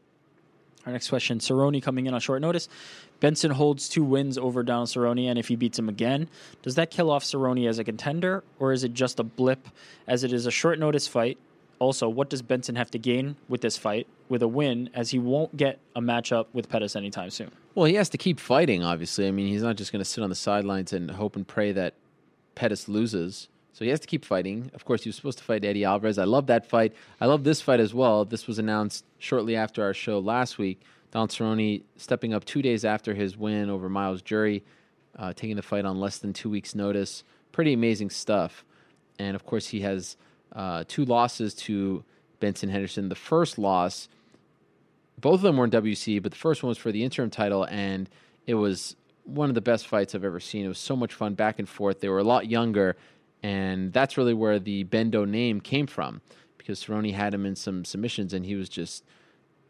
Our next question: Cerrone coming in on short notice. Benson holds two wins over Donald Cerrone, and if he beats him again, does that kill off Cerrone as a contender, or is it just a blip, as it is a short notice fight? Also, what does Benson have to gain with this fight with a win, as he won't get a matchup with Pettis anytime soon? Well, he has to keep fighting. Obviously, I mean, he's not just going to sit on the sidelines and hope and pray that Pettis loses. So he has to keep fighting. Of course, he was supposed to fight Eddie Alvarez. I love that fight. I love this fight as well. This was announced shortly after our show last week. Don Cerrone stepping up two days after his win over Myles Jury, uh, taking the fight on less than two weeks' notice. Pretty amazing stuff. And of course, he has uh, two losses to Benson Henderson. The first loss, both of them were in WEC, but the first one was for the interim title, and it was one of the best fights I've ever seen. It was so much fun, back and forth. They were a lot younger, and that's really where the Bendo name came from, because Cerrone had him in some submissions, and he was just,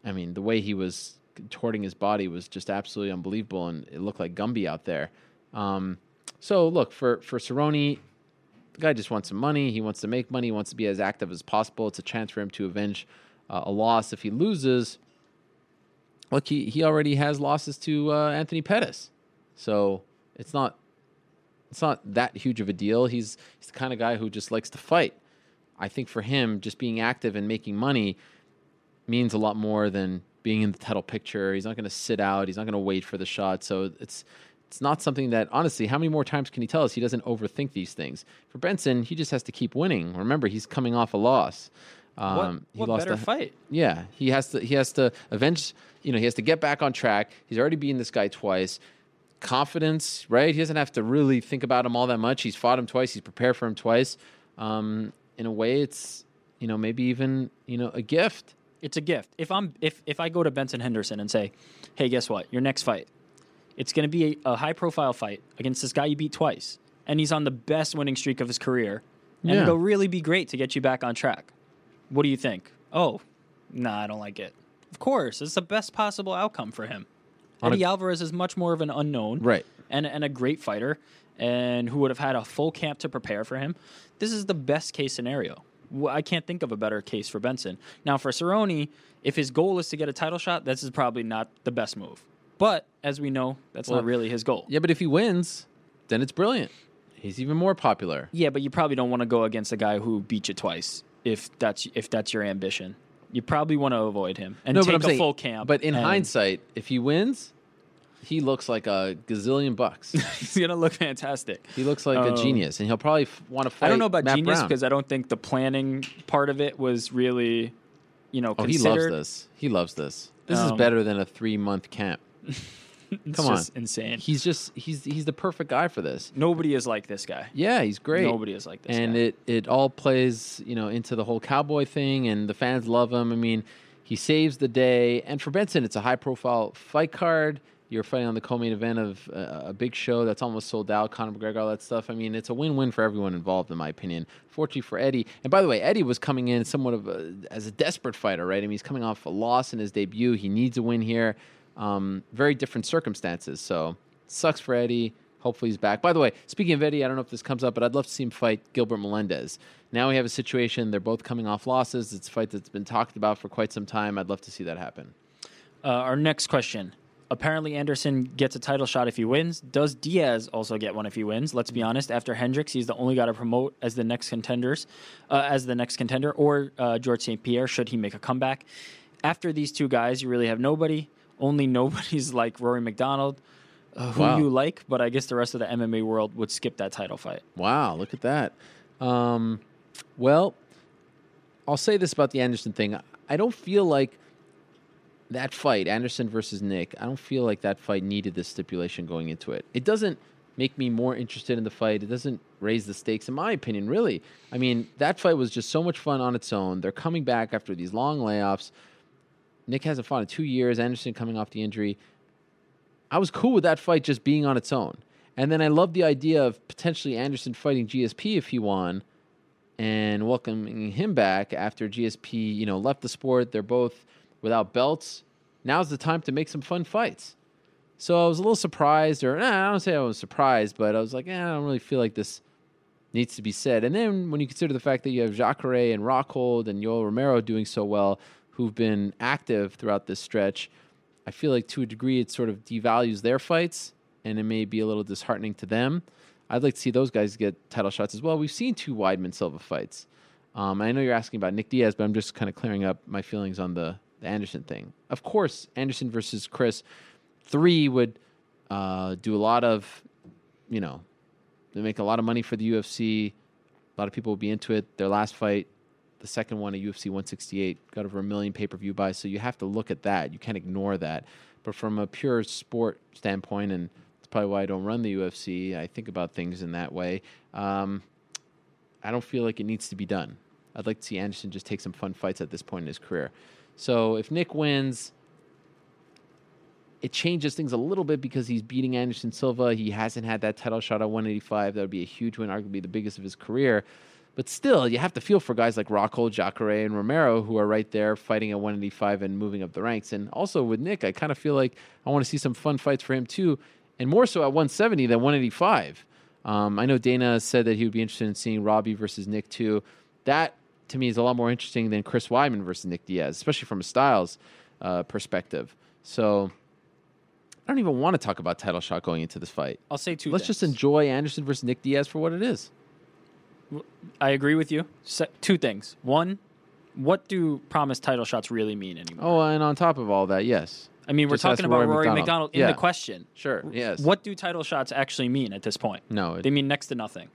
I mean, the way he was contorting his body was just absolutely unbelievable, and it looked like Gumby out there. Um, so look for for Cerrone, the guy just wants some money. He wants to make money. He wants to be as active as possible. It's a chance for him to avenge uh, a loss if he loses. Look, he he already has losses to uh, Anthony Pettis, so it's not it's not that huge of a deal. He's he's the kind of guy who just likes to fight. I think for him, just being active and making money means a lot more than being in the title picture. He's not going to sit out. He's not going to wait for the shot. So it's it's not something that honestly, how many more times can he tell us he doesn't overthink these things? For Benson, he just has to keep winning. Remember, he's coming off a loss. Um, what he what lost better a- fight? Yeah, he has to. He has to avenge. You know, he has to get back on track. He's already beaten this guy twice. Confidence, right? He doesn't have to really think about him all that much. He's fought him twice. He's prepared for him twice. Um, in a way, it's you know maybe even you know a gift. It's a gift. If I'm if if I go to Benson Henderson and say, "Hey, guess what? Your next fight, it's going to be a, a high profile fight against this guy you beat twice, and he's on the best winning streak of his career, and Yeah. it'll really be great to get you back on track." What do you think? Oh, nah, I don't like it. Of course, it's the best possible outcome for him. On a- Eddie Alvarez is much more of an unknown, Right. And and a great fighter, and who would have had a full camp to prepare for him. This is the best case scenario. I can't think of a better case for Benson. Now for Cerrone, if his goal is to get a title shot, this is probably not the best move. But as we know, that's Well, not really his goal. Yeah, but if he wins, then it's brilliant. He's even more popular. Yeah, but you probably don't want to go against a guy who beat you twice if that's if that's your ambition. You probably want to avoid him and no, take but I'm a saying, full camp. But in and- hindsight, if he wins, he looks like a gazillion bucks. he's gonna look fantastic. He looks like a Um, genius, and he'll probably f- want to fight. I don't know about Matt genius because I don't think the planning part of it was really, you know, Oh, he loves this. He loves this. This is Um, better than a three month camp. It's Come on, insane. He's just he's he's the perfect guy for this. Nobody is like this guy. Yeah, he's great. Nobody is like this and guy. it it all plays you know into the whole cowboy thing, and the fans love him. I mean, he saves the day, and for Benson, it's a high profile fight card. You're fighting on the co-main event of uh, a big show that's almost sold out. Conor McGregor, all that stuff. I mean, it's a win-win for everyone involved, in my opinion. Fortunately for Eddie, and by the way, Eddie was coming in somewhat of a, as a desperate fighter, right? I mean, he's coming off a loss in his debut. He needs a win here. Um, very different circumstances, so sucks for Eddie. Hopefully he's back. By the way, speaking of Eddie, I don't know if this comes up, but I'd love to see him fight Gilbert Melendez. Now we have a situation; they're both coming off losses. It's a fight that's been talked about for quite some time. I'd love to see that happen. Uh, our next question. Apparently, Anderson gets a title shot if he wins. Does Diaz also get one if he wins? Let's be honest. After Hendricks, he's the only guy to promote as the next contenders, uh, as the next contender, or uh, George St. Pierre should he make a comeback. After these two guys, you really have nobody. Only nobody's like Rory MacDonald, uh, who Wow. you like, but I guess the rest of the MMA world would skip that title fight. Wow, look at that. Um, well, I'll say this about the Anderson thing. I don't feel like that fight, Anderson versus Nick, I don't feel like that fight needed this stipulation going into it. It doesn't make me more interested in the fight. It doesn't raise the stakes, in my opinion, really. I mean, that fight was just so much fun on its own. They're coming back after these long layoffs. Nick hasn't fought in two years. Anderson coming off the injury. I was cool with that fight just being on its own. And then I love the idea of potentially Anderson fighting GSP if he won and welcoming him back after GSP, you know, left the sport. They're both without belts. Now's the time to make some fun fights. So I was a little surprised, or nah, I don't say I was surprised, but I was like, eh, I don't really feel like this needs to be said. And then when you consider the fact that you have Jacare and Rockhold and Yoel Romero doing so well, who've been active throughout this stretch, I feel like to a degree it sort of devalues their fights, and it may be a little disheartening to them. I'd like to see those guys get title shots as well. We've seen two Weidman Silva fights. Um, I know you're asking about Nick Diaz, but I'm just kind of clearing up my feelings on the, the Anderson thing. Of course, Anderson versus Chris, three would uh, do a lot of, you know, they make a lot of money for the UFC. A lot of people will be into it. Their last fight, the second one at UFC 168, got over a million pay per view buys. So you have to look at that. You can't ignore that. But from a pure sport standpoint, and it's probably why I don't run the UFC, I think about things in that way. Um, I don't feel like it needs to be done. I'd like to see Anderson just take some fun fights at this point in his career. So if Nick wins, it changes things a little bit because he's beating Anderson Silva. He hasn't had that title shot at 185. That would be a huge win, arguably the biggest of his career. But still, you have to feel for guys like Rockhold, Jacare, and Romero who are right there fighting at 185 and moving up the ranks. And also with Nick, I kind of feel like I want to see some fun fights for him too, and more so at 170 than 185. Um, I know Dana said that he would be interested in seeing Robbie versus Nick too. That to me is a lot more interesting than Chris Weidman versus Nick Diaz, especially from a styles uh, perspective. So I don't even want to talk about title shot going into this fight. I'll say two. Let's things. just enjoy Anderson versus Nick Diaz for what it is. I agree with you. Se- two things. One, what do promised title shots really mean anymore? Oh, and on top of all that, yes. I mean, we're talking about Rory Rory MacDonald. MacDonald, in Yeah. the question. Sure, yes. What do title shots actually mean at this point? No, it- they mean next to nothing.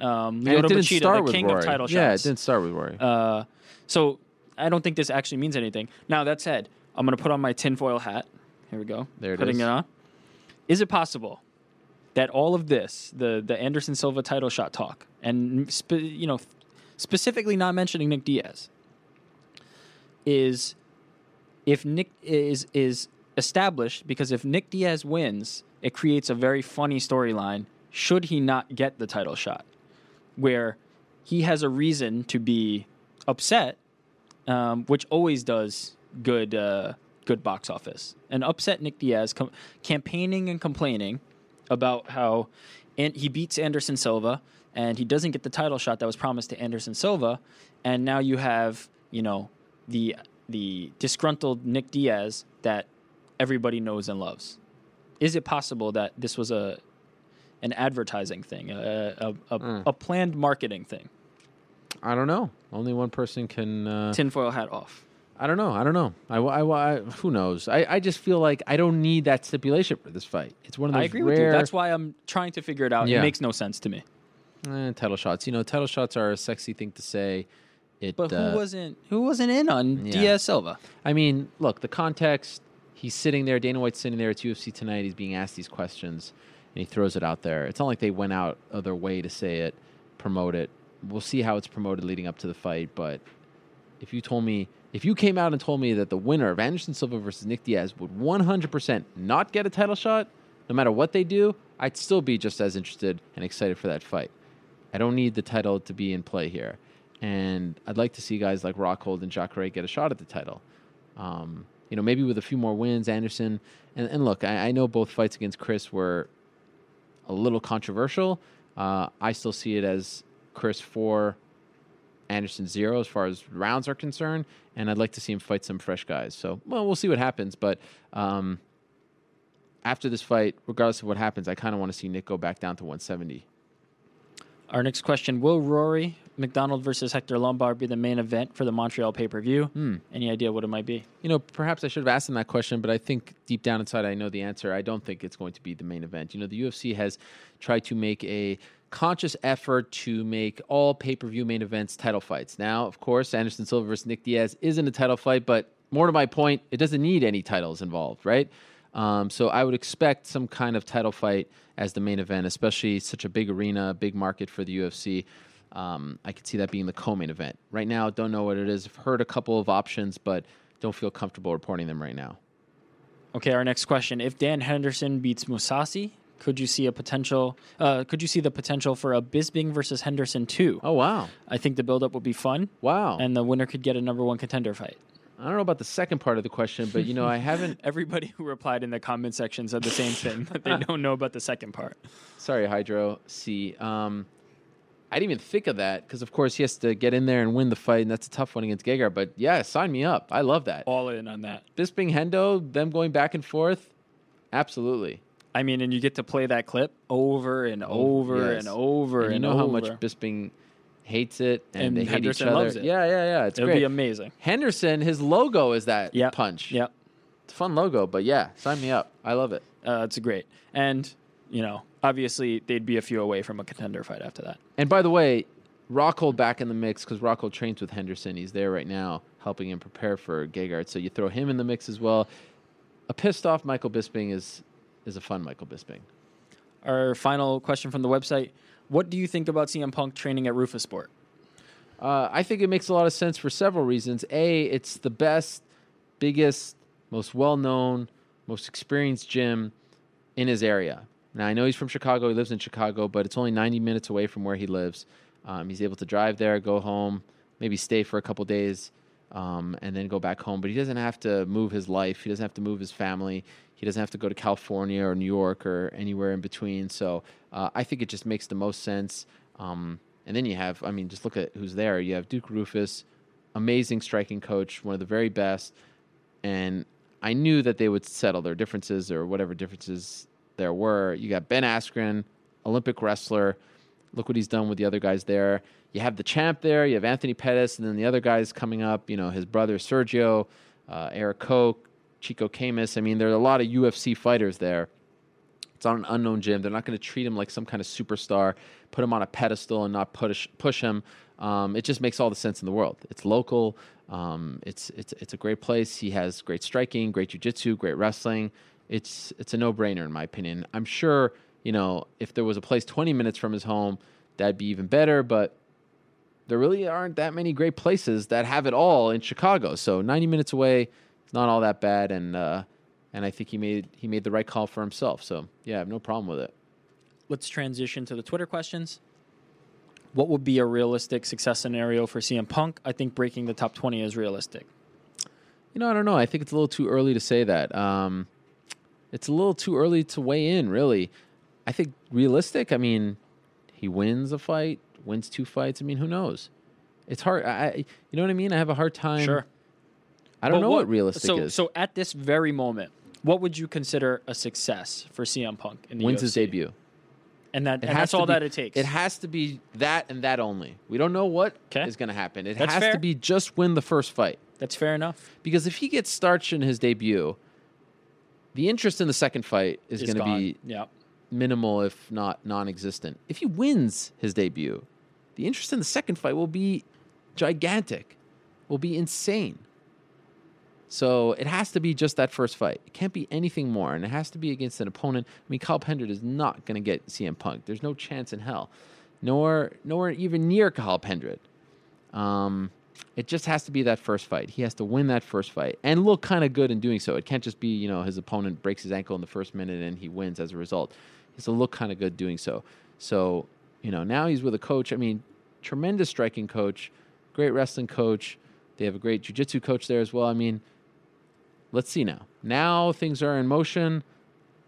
Um, Lyoto didn't Machida, start the with king Rory. of title shots. Yeah, it didn't start with Rory. Uh, so I don't think this actually means anything. Now that said, I'm going to put on my tinfoil hat. Here we go. There it Putting is. it on. Is it possible that all of this, the the Anderson Silva title shot talk, and spe- you know, specifically not mentioning Nick Diaz, is if Nick is is established because if Nick Diaz wins, it creates a very funny storyline. Should he not get the title shot, where he has a reason to be upset, um, which always does good uh, good box office. And upset Nick Diaz com- campaigning and complaining about how and he beats Anderson Silva and he doesn't get the title shot that was promised to Anderson Silva, and now you have you know the the disgruntled Nick Diaz that everybody knows and loves. Is it possible that this was a an advertising thing, a a, a, Mm. a planned marketing thing? I don't know. Only one person can. Uh, Tinfoil hat off. I don't know. I don't know. I, I, I- who knows? I, I just feel like I don't need that stipulation for this fight. It's one of those I agree rare with you. That's why I'm trying to figure it out. Yeah. It makes no sense to me. eh, title shots. You know, title shots are a sexy thing to say. It, But who uh, wasn't who wasn't in on Yeah. Diaz Silva? I mean, look, the context. He's sitting there. Dana White's sitting there at UFC tonight. He's being asked these questions, and he throws it out there. It's not like they went out of their way to say it, promote it. We'll see how it's promoted leading up to the fight. But if you told me, if you came out and told me that the winner of Anderson Silva versus Nick Diaz would 100% not get a title shot, no matter what they do, I'd still be just as interested and excited for that fight. I don't need the title to be in play here. And I'd like to see guys like Rockhold and Jacare get a shot at the title. Um, you know, maybe with a few more wins, Anderson. And, and look, I, I know both fights against Chris were a little controversial. Uh, I still see it as Chris four, Anderson zero as far as rounds are concerned. And I'd like to see him fight some fresh guys. So, well, we'll see what happens. But um, after this fight, regardless of what happens, I kind of want to see Nick go back down to 170. Our next question: Will Rory MacDonald versus Hector Lombard be the main event for the Montreal pay per view? Hmm. Any idea what it might be? You know, perhaps I should have asked him that question, but I think deep down inside I know the answer. I don't think it's going to be the main event. You know, the UFC has tried to make a conscious effort to make all pay per view main events title fights. Now, of course, Anderson Silva versus Nick Diaz isn't a title fight, but more to my point, it doesn't need any titles involved, right? Um, so I would expect some kind of title fight as the main event, especially such a big arena, big market for the UFC. Um, I could see that being the co-main event. Right now, don't know what it is. I've heard a couple of options, but don't feel comfortable reporting them right now. Okay, our next question: If Dan Henderson beats Mousasi, could you see a potential? Uh, could you see the potential for a Bisping versus Henderson two? Oh wow! I think the buildup would be fun. Wow! And the winner could get a number one contender fight. I don't know about the second part of the question, but you know, I haven't. Everybody who replied in the comment section said the same thing that they don't know about the second part. Sorry, Hydro C. Um, I didn't even think of that because, of course, he has to get in there and win the fight, and that's a tough one against Gegard. But yeah, sign me up. I love that. All in on that. Bisping Hendo, them going back and forth, absolutely. I mean, and you get to play that clip over and over Oh, Yes. and over and and, you know how over. much Bisping hates it, and, And they hate Henderson each other. loves it. Yeah, yeah, yeah. It's It'll great. be amazing. Henderson, his logo is that punch. Yep. It's a fun logo, but yeah, sign me up. I love it. Uh, it's great. And, you know, obviously they'd be a few away from a contender fight after that. And by the way, Rockhold back in the mix because Rockhold trains with Henderson. He's there right now, helping him prepare for Gegard. So you throw him in the mix as well. A pissed off Michael Bisping is is a fun Michael Bisping. Our final question from the website What do you think about CM Punk training at Roufusport? Uh, I think it makes a lot of sense for several reasons. A, it's the best, biggest, most well known, most experienced gym in his area. Now, I know he's from Chicago. He lives in Chicago, but it's only 90 minutes away from where he lives. Um, he's able to drive there, go home, maybe stay for a couple days. um, and then go back home. But he doesn't have to move his life. He doesn't have to move his family. He doesn't have to go to California or New York or anywhere in between. So uh, I think it just makes the most sense. Um, and then you have, I mean, just look at who's there. You have Duke Roufus, amazing striking coach, one of the very best. And I knew that they would settle their differences or whatever differences there were. You got Ben Askren, Olympic wrestler. Look what he's done with the other guys there. You have the champ there. You have Anthony Pettis, and then the other guys coming up. You know his brother Sergio, uh, Erik Koch, Chico Camus. I mean, there are a lot of UFC fighters there. It's on an unknown gym. They're not going to treat him like some kind of superstar, put him on a pedestal, and not push push him. Um, it just makes all the sense in the world. It's local. Um, it's it's it's a great place. He has great striking, great jiu-jitsu, great wrestling. It's it's a no-brainer in my opinion. I'm sure you know if there was a place 20 minutes from his home, that'd be even better. But there really aren't that many great places that have it all in Chicago. So 90 minutes away, not all that bad, and uh, and I think he made he made the right call for himself. So yeah, I have no problem with it. Let's transition to the Twitter questions. What would be a realistic success scenario for CM Punk? I think breaking the top 20 is realistic. You know, I don't know. I think it's a little too early to say that. Um, it's a little too early to weigh in, really. I think realistic. I mean, he wins a fight, wins two fights. I mean, who knows? It's hard. I, you know what I mean? I have a hard time. Sure. I don't But know what, realistic so, is. So at this very moment, what would you consider a success for CM Punk in the wins UFC? his debut. And that and that's all be- that it takes. It has to be that and that only. We don't know what is going to happen. It That's has fair. to be just win the first fight. That's fair enough. Because if he gets starched in his debut, the interest in the second fight is Is going to be. Yep. minimal, if not non-existent. If he wins his debut, the interest in the second fight will be gigantic, will be insane. So it has to be just that first fight. It can't be anything more, and it has to be against an opponent. I mean, Cathal Pendred is not going to get CM Punk. There's no chance in hell, nor nor even near Cathal Pendred. Um, it just has to be that first fight. He has to win that first fight and look kind of good in doing so. It can't just be you know his opponent breaks his ankle in the first minute and he wins as a result. He has to look kind of good doing so. So you know now he's with a coach. I mean, tremendous striking coach, great wrestling coach. They have a great jiu-jitsu coach there as well. I mean, let's see now. Now things are in motion.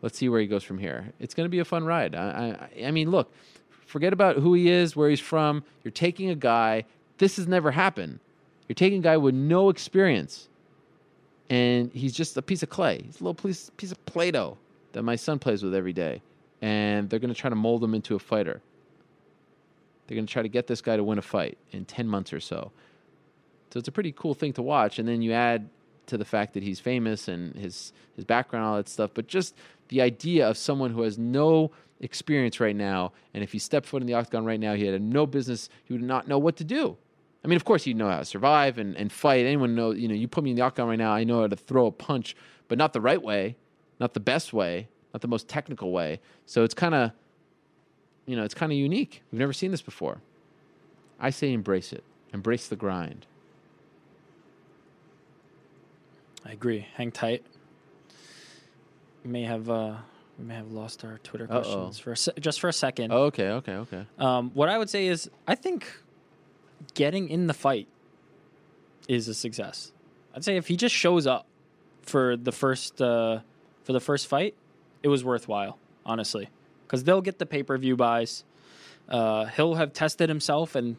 Let's see where he goes from here. It's going to be a fun ride. I, I, I mean, look, forget about who he is, where he's from. You're taking a guy. This has never happened. You're taking a guy with no experience, and he's just a piece of clay. He's a little piece, piece of Play-Doh that my son plays with every day, and they're going to try to mold him into a fighter. They're going to try to get this guy to win a fight in 10 months or so. So it's a pretty cool thing to watch. And then you add to the fact that he's famous and his his background, all that stuff. But just the idea of someone who has no experience right now, and if he stepped foot in the octagon right now, he had no business. He would not know what to do. I mean, of course, he'd know how to survive and, and fight. Anyone know? You know, you put me in the octagon right now, I know how to throw a punch, but not the right way, not the best way, not the most technical way. So it's kind of, you know, it's kind of unique. We've never seen this before. I say embrace it. Embrace the grind. I agree. Hang tight. We may have uh, we may have lost our Twitter Uh-oh. questions for a se- just for a second. Oh, okay, okay, okay. Um, what I would say is, I think getting in the fight is a success. I'd say if he just shows up for the first uh, for the first fight, it was worthwhile, honestly, because they'll get the pay per view buys. Uh, he'll have tested himself, and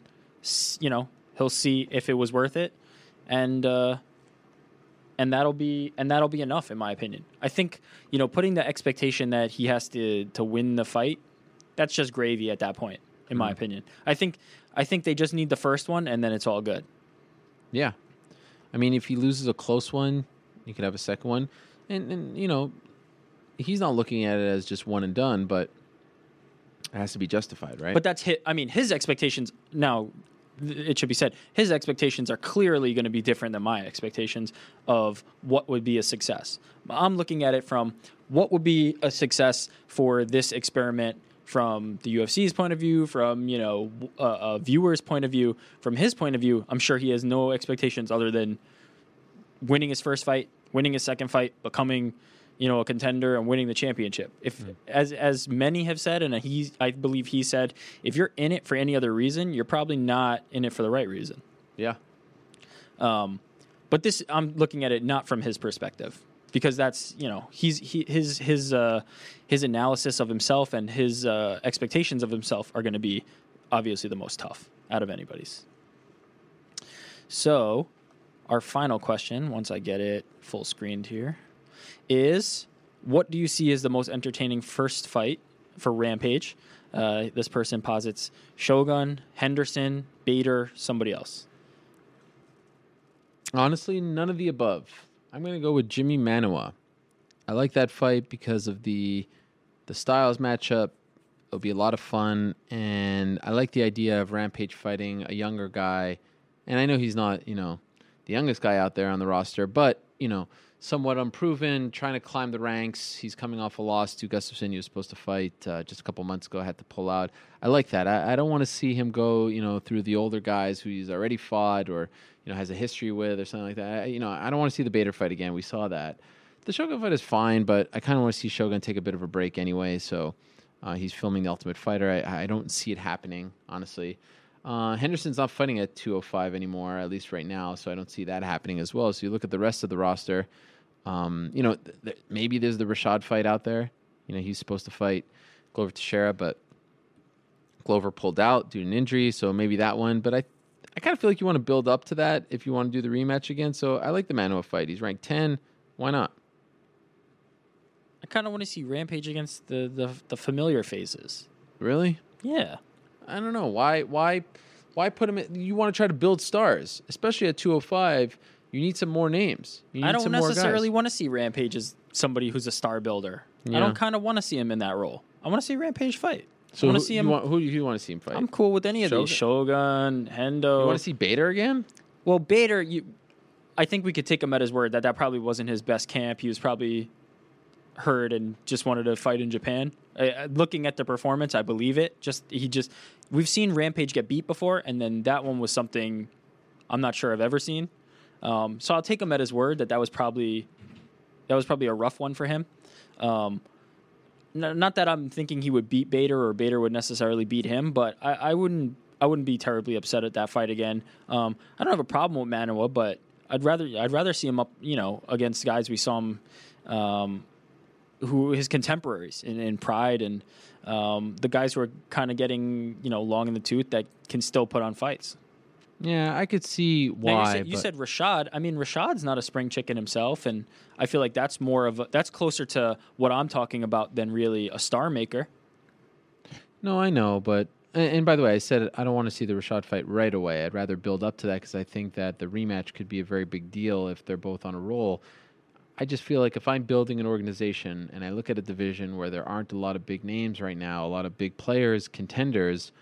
you know he'll see if it was worth it, and uh, and that'll be and that'll be enough, in my opinion. I think you know putting the expectation that he has to to win the fight, that's just gravy at that point, in my Mhm. opinion. I think I think they just need the first one, and then it's all good. Yeah. I mean, if he loses a close one, you could have a second one. And, and you know, he's not looking at it as just one and done, but it has to be justified, right? But that's his, I mean, his expectations now. It should be said, his expectations are clearly going to be different than my expectations of what would be a success. I'm looking at it from what would be a success for this experiment from the UFC's point of view, from you know a, a viewer's point of view, from his point of view. I'm sure he has no expectations other than winning his first fight, winning his second fight, becoming you know a contender and winning the championship. If as as many have said, and he I believe he said, if you're in it for any other reason, you're probably not in it for the right reason. Yeah. Um, but this I'm looking at it not from his perspective because that's you know he's he, his his uh, his analysis of himself and his uh, expectations of himself are going to be obviously the most tough out of anybody's. So, our final question, once I get it full screened here, is what do you see as the most entertaining first fight for Rampage? Uh, this person posits Shogun, Henderson, Bader, somebody else. Honestly, none of the above. I'm going to go with Jimmi Manuwa. I like that fight because of the the styles matchup. It'll be a lot of fun, and I like the idea of Rampage fighting a younger guy. And I know he's not, you know, the youngest guy out there on the roster, but you know, somewhat unproven, trying to climb the ranks. He's coming off a loss to Gustafsson. He was supposed to fight uh, just a couple months ago, had to pull out. I like that. I, I don't want to see him go, you know, through the older guys who he's already fought or you know has a history with or something like that. I, you know, I don't want to see the Bader fight again. We saw that. The Shogun fight is fine, but I kind of want to see Shogun take a bit of a break anyway. So uh, he's filming the Ultimate Fighter. I, I don't see it happening, honestly. Uh, Henderson's not fighting at 205 anymore, at least right now, so I don't see that happening as well. So you look at the rest of the roster. Um, you know, th- th- maybe there's the Rashad fight out there. You know, he's supposed to fight Glover Teixeira, but Glover pulled out due to an injury, so maybe that one. But I, I kind of feel like you want to build up to that if you want to do the rematch again. So I like the Manuwa fight. He's ranked 10. Why not? I kind of want to see Rampage against the, the the familiar faces. Really? Yeah. I don't know why. Why? Why put him? In, you want to try to build stars, especially at 205. You need some more names. You need I don't necessarily want to see Rampage as somebody who's a star builder. I don't kind of want to see him in that role. I want to see Rampage fight. So I want who, to see you him. want, who do you want to see him fight? I'm cool with any of these. Shogun, Hendo. You want to see Bader again? Well, Bader, you, I think we could take him at his word that that probably wasn't his best camp. He was probably hurt and just wanted to fight in Japan. Uh, looking at the performance, I believe it. Just he just we've seen Rampage get beat before, and then that one was something I'm not sure I've ever seen. Um, so I'll take him at his word that that was probably that was probably a rough one for him. Um, n- not that I'm thinking he would beat Bader or Bader would necessarily beat him, but I, I wouldn't I wouldn't be terribly upset at that fight again. Um, I don't have a problem with Manuwa, but I'd rather I'd rather see him up you know against guys we saw him um, who his contemporaries in, in Pride and um, the guys who are kind of getting you know long in the tooth that can still put on fights. Yeah, I could see Now, why. you, said, you said Rashad. I mean, Rashad's not a spring chicken himself, and I feel like that's more of a, that's closer to what I'm talking about than really a star maker. No, I know, but and, and by the way, I said I don't want to see the Rashad fight right away. I'd rather build up to that because I think that the rematch could be a very big deal if they're both on a roll. I just feel like if I'm building an organization and I look at a division where there aren't a lot of big names right now, a lot of big players, contenders,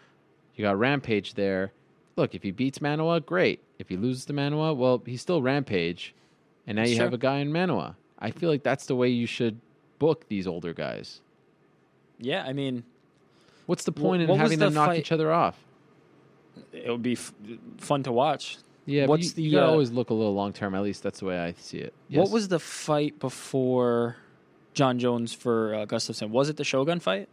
you got Rampage there. Look, if he beats Manuwa, great. If he loses to Manuwa, well, he's still Rampage, and now you Sure. have a guy in Manuwa. I feel like that's the way you should book these older guys. Yeah, I mean, What's the Wh- point in what was having the them knock fight- each other off? it would be f- fun to watch. Yeah, What's but the you, you uh, always look a little long term. At least that's the way I see it. What was the fight before Jon Jones for uh, Gustafsson? Was it the Shogun fight?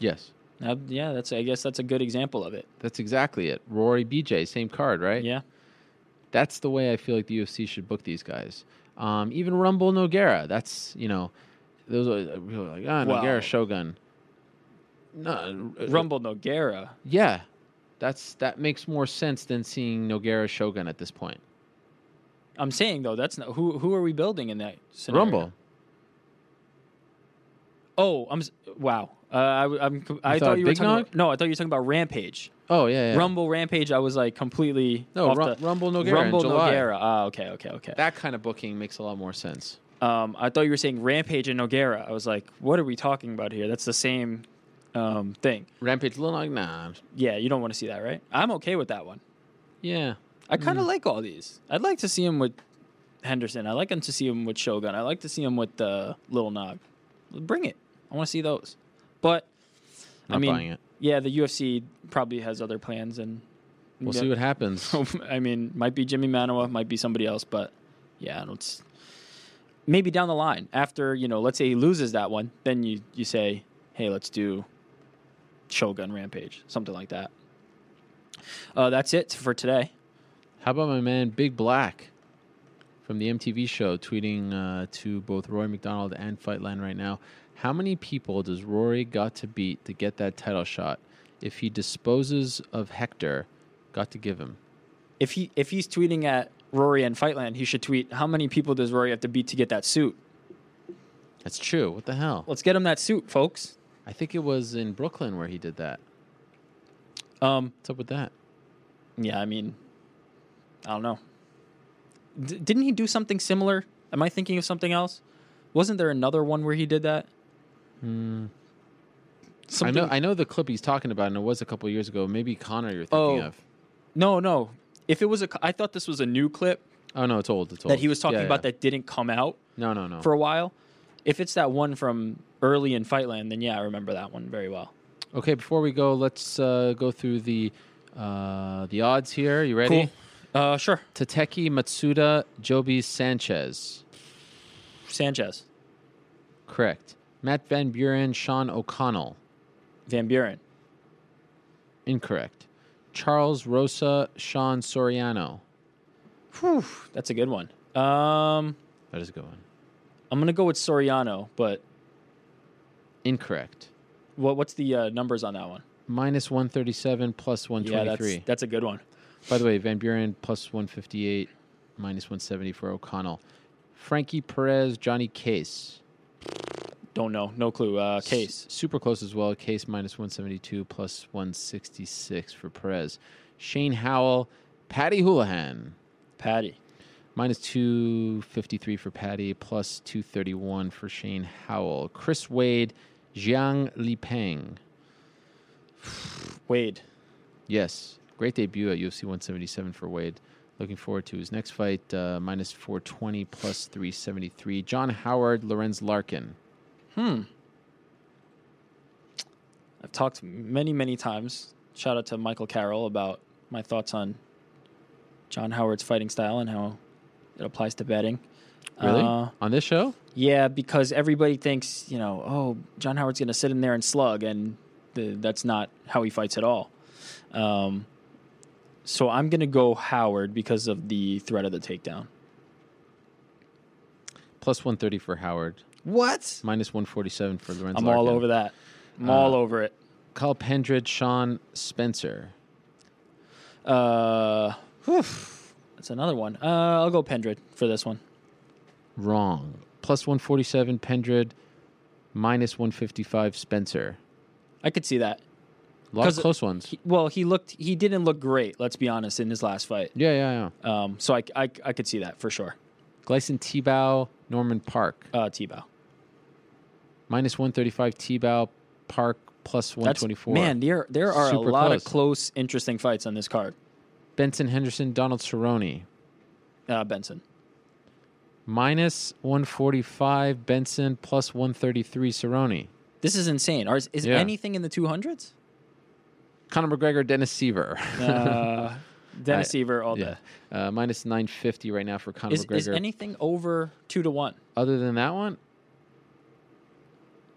Yes, Uh, yeah, that's. I guess that's a good example of it. that's exactly it. Rory BJ, same card, right? Yeah. That's the way I feel like the UFC should book these guys. Um, even Rumble Nogueira. That's you know, those are people are like ah Wow. Shogun. No, uh, Rumble Nogueira. Yeah, that's that makes more sense than seeing Nogueira Shogun at this point. I'm saying though, that's not who. Who are we building in that scenario? Rumble. Oh, I'm wow. Uh, I, am I thought thought you were talking. About, no, I thought you were talking about Rampage. Oh yeah, yeah. Rumble Rampage. I was like completely No, Ru- the- Rumble Nogueira in Rumble July. Nogueira. Ah, okay, okay, okay. That kind of booking makes a lot more sense. Um, I thought you were saying Rampage and Nogueira. I was like, what are we talking about here? That's the same um, thing. Rampage Lil Nog, nah. Yeah, you don't want to see that, right? I'm okay with that one. Yeah. I kind of Mm. like all these. I'd like to see him with Henderson. I like him to see him with Shogun. I like to see him with uh, Little Nog. Bring it. I want to see those. But I Not mean, buying it. yeah, the UFC probably has other plans, and We'll see what happens. I mean, might be Jimmi Manuwa, might be somebody else, but yeah, I don't. Maybe down the line, after you know, let's say he loses that one, then you you say, hey, let's do Shogun Rampage, something like that. Uh, that's it for today. How about my man Big Black? from the MTV show tweeting uh, to both Rory MacDonald and Fightland right now. How many people does Rory got to beat to get that title shot? If he disposes of Hector, got to give him. If he if he's tweeting at Rory and Fightland, he should tweet how many people does Rory have to beat to get that suit? That's true. What the hell? Let's get him that suit, folks. I think it was in Brooklyn where he did that. Um, What's up with that? yeah, I mean, I don't know. D- didn't he do something similar? Am I thinking of something else? Wasn't there another one where he did that? Hmm. I know. I know the clip he's talking about, and it was a couple years ago. Maybe Connor, you're thinking Oh. of. No, no. If it was a, I thought this was a new clip Oh no, it's old. It's old. that he was talking Yeah, about yeah. that didn't come out No, no, no. for a while. If it's that one from early in Fightland, then yeah, I remember that one very well. Okay, before we go, let's uh, go through the uh, the odds here. You ready? Cool. Uh, sure. Tateki Matsuda, Joby Sanchez. Sanchez, Correct. Matt Van Buren, Sean O'Connell. Van Buren, Incorrect. Charles Rosa, Sean Soriano. Whew, that's a good one. Um, That is a good one. I'm gonna go with Soriano, but Incorrect. what what's the uh, numbers on that one? Minus 137, plus Yeah, 123. that's that's a good one. By the way, Van Buren plus 158, minus 170 for O'Connell. Frankie Perez, Johnny Case. Don't know, no clue. Uh, case. S- super close as well. Case minus 172, plus 166 for Perez. Shane Howell, Paddy Holohan. Paddy. Minus 253 for Paddy, plus 231 for Shane Howell. Chris Wade, Zhang Lipeng. Wade. Yes, great debut at UFC 177 for Wade. Looking forward to his next fight, uh, minus 420 plus 373. John Howard, Lorenz Larkin. Hmm. I've talked many, many times. Shout out to Michael Carroll about my thoughts on John Howard's fighting style and how it applies to betting. Really? Uh, On this show? yeah, because everybody thinks, you know, oh, John Howard's going to sit in there and slug, and the, that's not how he fights at all. Um, so I'm going to go Howard because of the threat of the takedown. Plus 130 for Howard. What? Minus 147 for Lorenz I'm Larkin. all over that. I'm Uh, all over it. Cathal Pendred, Sean Spencer. Uh, whew, that's another one. Uh, I'll go Pendred for this one. Wrong. Plus 147 Pendred, minus 155 Spencer. I could see that. A lot of close ones. He, well, he looked. He didn't look great. Let's be honest. In his last fight. Yeah, yeah, yeah. Um. So I, I, I could see that for sure. Gleison Tibau, Norman Parke. Uh, Tibau. Minus 135 Tibau, Parke plus That's 124. man. There there are Super a lot close. of close, interesting fights on this card. Benson Henderson, Donald Cerrone. Uh, Benson. Minus 145 Benson, plus 133 Cerrone. This is insane. Are, is Yeah. anything in the two hundreds? Conor McGregor, Dennis Siver. Uh, Dennis I- Siver all yeah. day. Uh, minus 950 right now for Conor Is, McGregor. is anything over two to one? Other than that one,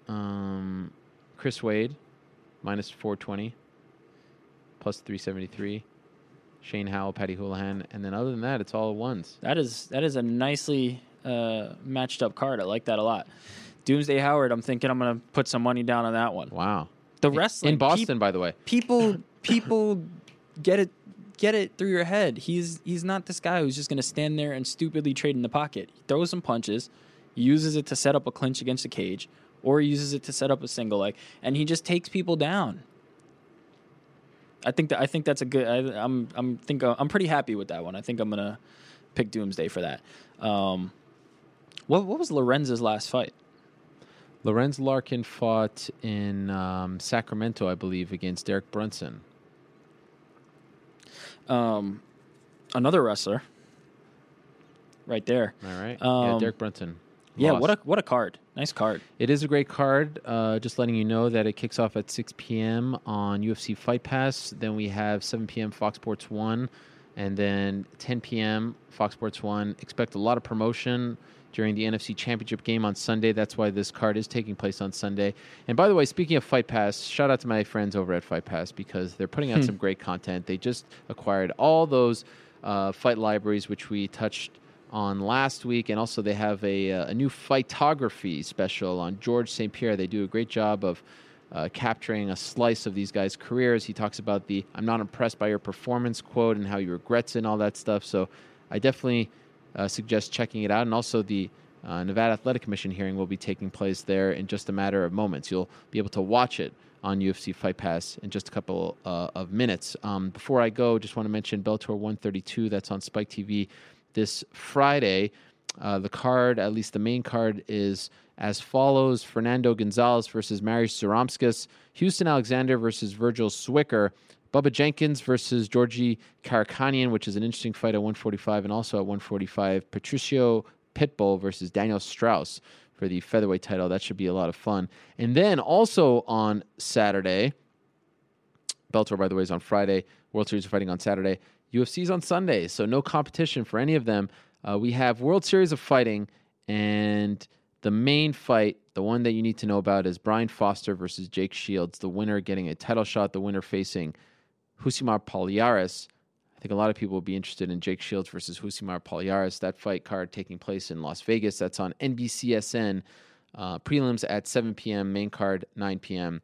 um, Chris Wade, minus 420, plus 373. Shane Howell, Paddy Holohan, and then other than that, it's all ones. That is that is a nicely uh, matched up card. I like that a lot. Doomsday Howard. I'm thinking I'm gonna put some money down on that one. Wow. The wrestling in Boston, peop- by the way. people people get it get it through your head. He's he's not this guy who's just gonna stand there and stupidly trade in the pocket. He throws some punches, uses it to set up a clinch against a cage, or uses it to set up a single leg, and he just takes people down. I think that I think that's a good. I, I'm I'm think I'm pretty happy with that one. I think I'm gonna pick Doomsday for that. Um, what what was Lorenz's last fight? Lorenz Larkin fought in um, Sacramento, I believe, against Derek Brunson. Um, another wrestler, right there. All right. yeah, Um, Derek Brunson. Yeah, what a what a card. Nice card. It is a great card. Uh, just letting you know that it kicks off at 6 p.m. on UFC Fight Pass. Then we have 7 p.m. Fox Sports 1. And then 10 p.m. Fox Sports 1. Expect a lot of promotion during the NFC Championship game on Sunday. That's why this card is taking place on Sunday. And by the way, speaking of Fight Pass, shout out to my friends over at Fight Pass because they're putting out some great content. They just acquired all those uh, fight libraries, which we touched on last week, and also they have a, uh, a new photography special on George St. Pierre. They do a great job of uh, capturing a slice of these guys' careers. He talks about the "I'm not impressed by your performance" quote and how he regrets it and all that stuff. So I definitely uh, suggest checking it out. And also the uh, Nevada Athletic Commission hearing will be taking place there in just a matter of moments. You'll be able to watch it on UFC Fight Pass in just a couple uh, of minutes. Um, before I go, just want to mention Bellator 132. That's on Spike TV this Friday. Uh, the card, at least the main card, is as follows Fernando Gonzalez versus Marius Zaromskis, Houston Alexander versus Virgil Zwicker, Bubba Jenkins versus Georgi Karakhanyan, which is an interesting fight at 145, and also at 145, Patricio Pitbull versus Daniel Straus for the featherweight title. That should be a lot of fun. And then also on Saturday, Bellator, by the way, is on Friday. World Series are fighting on Saturday. UFC's on Sunday, so no competition for any of them. Uh, we have World Series of Fighting, and the main fight, the one that you need to know about, is Brian Foster versus Jake Shields. The winner getting a title shot. The winner facing Rousimar Palhares. I think a lot of people will be interested in Jake Shields versus Rousimar Palhares. That fight card taking place in Las Vegas. That's on NBCSN. Uh, prelims at 7 p.m. Main card 9 p.m.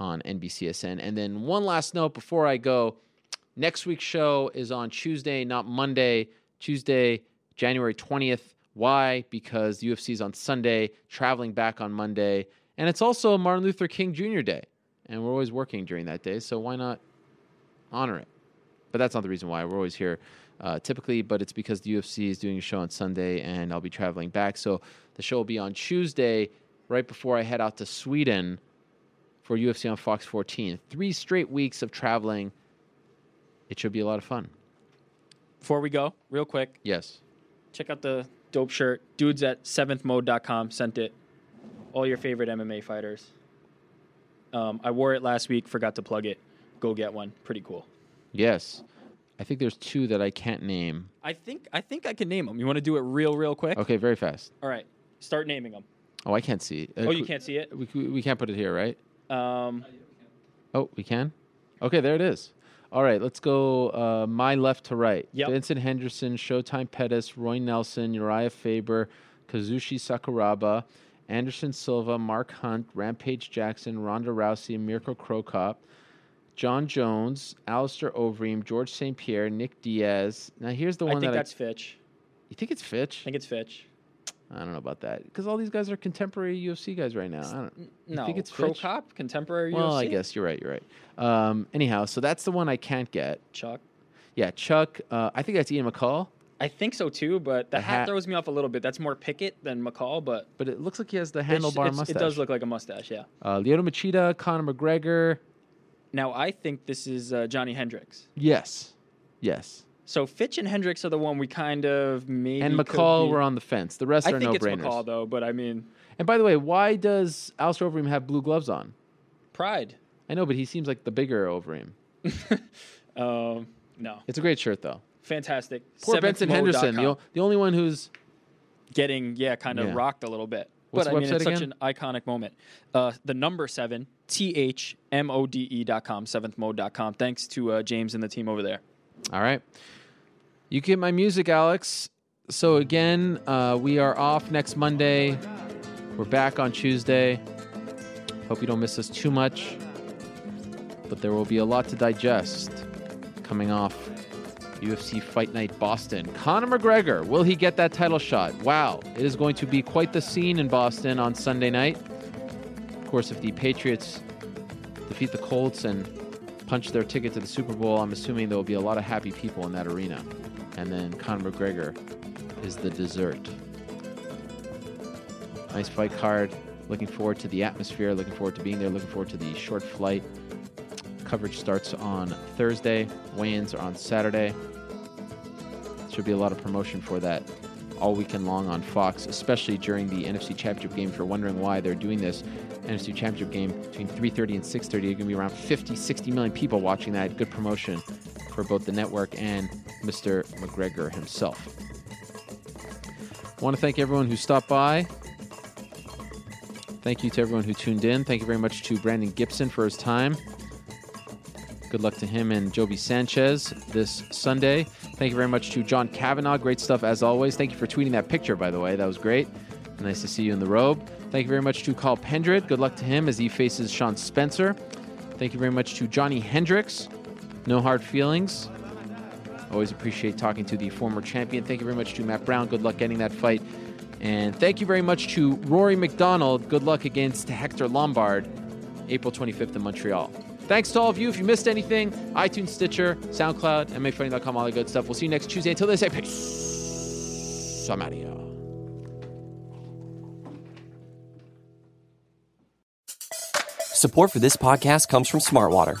on NBCSN. And then one last note before I go. Next week's show is on Tuesday, not Monday. Tuesday, January 20th. Why? Because the UFC is on Sunday, traveling back on Monday. And it's also Martin Luther King Jr. Day. And we're always working during that day. So why not honor it? But that's not the reason why. We're always here uh, typically, but it's because the UFC is doing a show on Sunday and I'll be traveling back. So the show will be on Tuesday, right before I head out to Sweden for UFC on Fox 14. Three straight weeks of traveling. It should be a lot of fun. Before we go, real quick, Yes. check out the dope shirt. Dudes at seventhmode.com sent it. All your favorite MMA fighters. Um, I wore it last week, forgot to plug it. Go get one. Pretty cool. Yes. I think there's two that I can't name. I think I think I can name them. You want to do it real, real quick? Okay, very fast. All right. Start naming them. Oh, I can't see. Uh, oh, you can't see it. We, we we can't put it here, right? Um, Oh, we can? Okay, there it is. All right, let's go uh, my left to right. Yep. Benson Henderson, Showtime Pettis, Roy Nelson, Uriah Faber, Kazushi Sakuraba, Anderson Silva, Mark Hunt, Rampage Jackson, Ronda Rousey, Mirko Krokop, Jon Jones, Alistair Overeem, George St. Pierre, Nick Diaz. Now, here's the one I think that that's Fitch. You think it's Fitch? I think it's Fitch. I don't know about that because all these guys are contemporary UFC guys right now. I don't. No, think it's Crow Fitch? Cop, contemporary Well, I guess you're right. You're right. Um, anyhow, so that's the one I can't get. Chuck. Yeah, Chuck. Uh, I think that's Ian McCall. I think so too, but the, The hat, hat- throws me off a little bit. That's more Pickett than McCall, but But it looks like he has the handlebar it's- mustache. It does look like a mustache, yeah. Uh, Lyoto Machida, Conor McGregor. Now I think this is uh, Johnny Hendricks. Yes, yes. So Fitch and Hendricks are the one we kind of maybe. and McCall, were on the fence. The rest I are think no it's brainers. McCall though, but I mean And by the way, why does Alistair Overeem have blue gloves on? pride. I know, but he seems like the bigger Overeem. Um, no, It's a great shirt, though. fantastic. Poor Benson Henderson, the, the only one who's getting yeah kind of Yeah. rocked a little bit. What's but I mean, it's website such an iconic moment. Uh, the number seven, T H M O D E dot com, seventhmode.com. Thanks to uh, James and the team over there. All right. You get my music, Alex. So again, uh, we are off next Monday. We're back on Tuesday. Hope you don't miss us too much. But there will be a lot to digest coming off UFC Fight Night Boston. Conor McGregor, will he get that title shot? Wow, it is going to be quite the scene in Boston on Sunday night. Of course, if the Patriots defeat the Colts and punch their ticket to the Super Bowl, I'm assuming there will be a lot of happy people in that arena. And then Conor McGregor is the dessert. Nice fight card. Looking forward to the atmosphere. Looking forward to being there. Looking forward to the short flight. Coverage starts on Thursday. Weigh-ins are on Saturday. Should be a lot of promotion for that all weekend long on Fox, especially during the NFC Championship game. If you're wondering why they're doing this, NFC Championship game between 3:30 and 6:30, you're going to be around 50, 60 million people watching that. Good promotion for both the network and Mr. McGregor himself. I want to thank everyone who stopped by. Thank you to everyone who tuned in. Thank you very much to Brandon Gibson for his time. Good luck to him and Joby Sanchez. this Sunday. Thank you very much to John Kavanagh. Great stuff as always. Thank you for tweeting that picture, by the way. That was great. Nice to see you in the robe. Thank you very much to Cathal Pendred. Good luck to him as he faces Sean Spencer. Thank you very much to Johnny Hendricks. No hard feelings. Always appreciate talking to the former champion. Thank you very much to Matt Brown. Good luck getting that fight. And thank you very much to Rory MacDonald. Good luck against Hector Lombard, April 25th in Montreal. Thanks to all of you. If you missed anything, iTunes, Stitcher, SoundCloud, MMAFighting.com, all the good stuff. We'll see you next Tuesday. Until then, say peace. I'm out of here. Support for this podcast comes from Smartwater.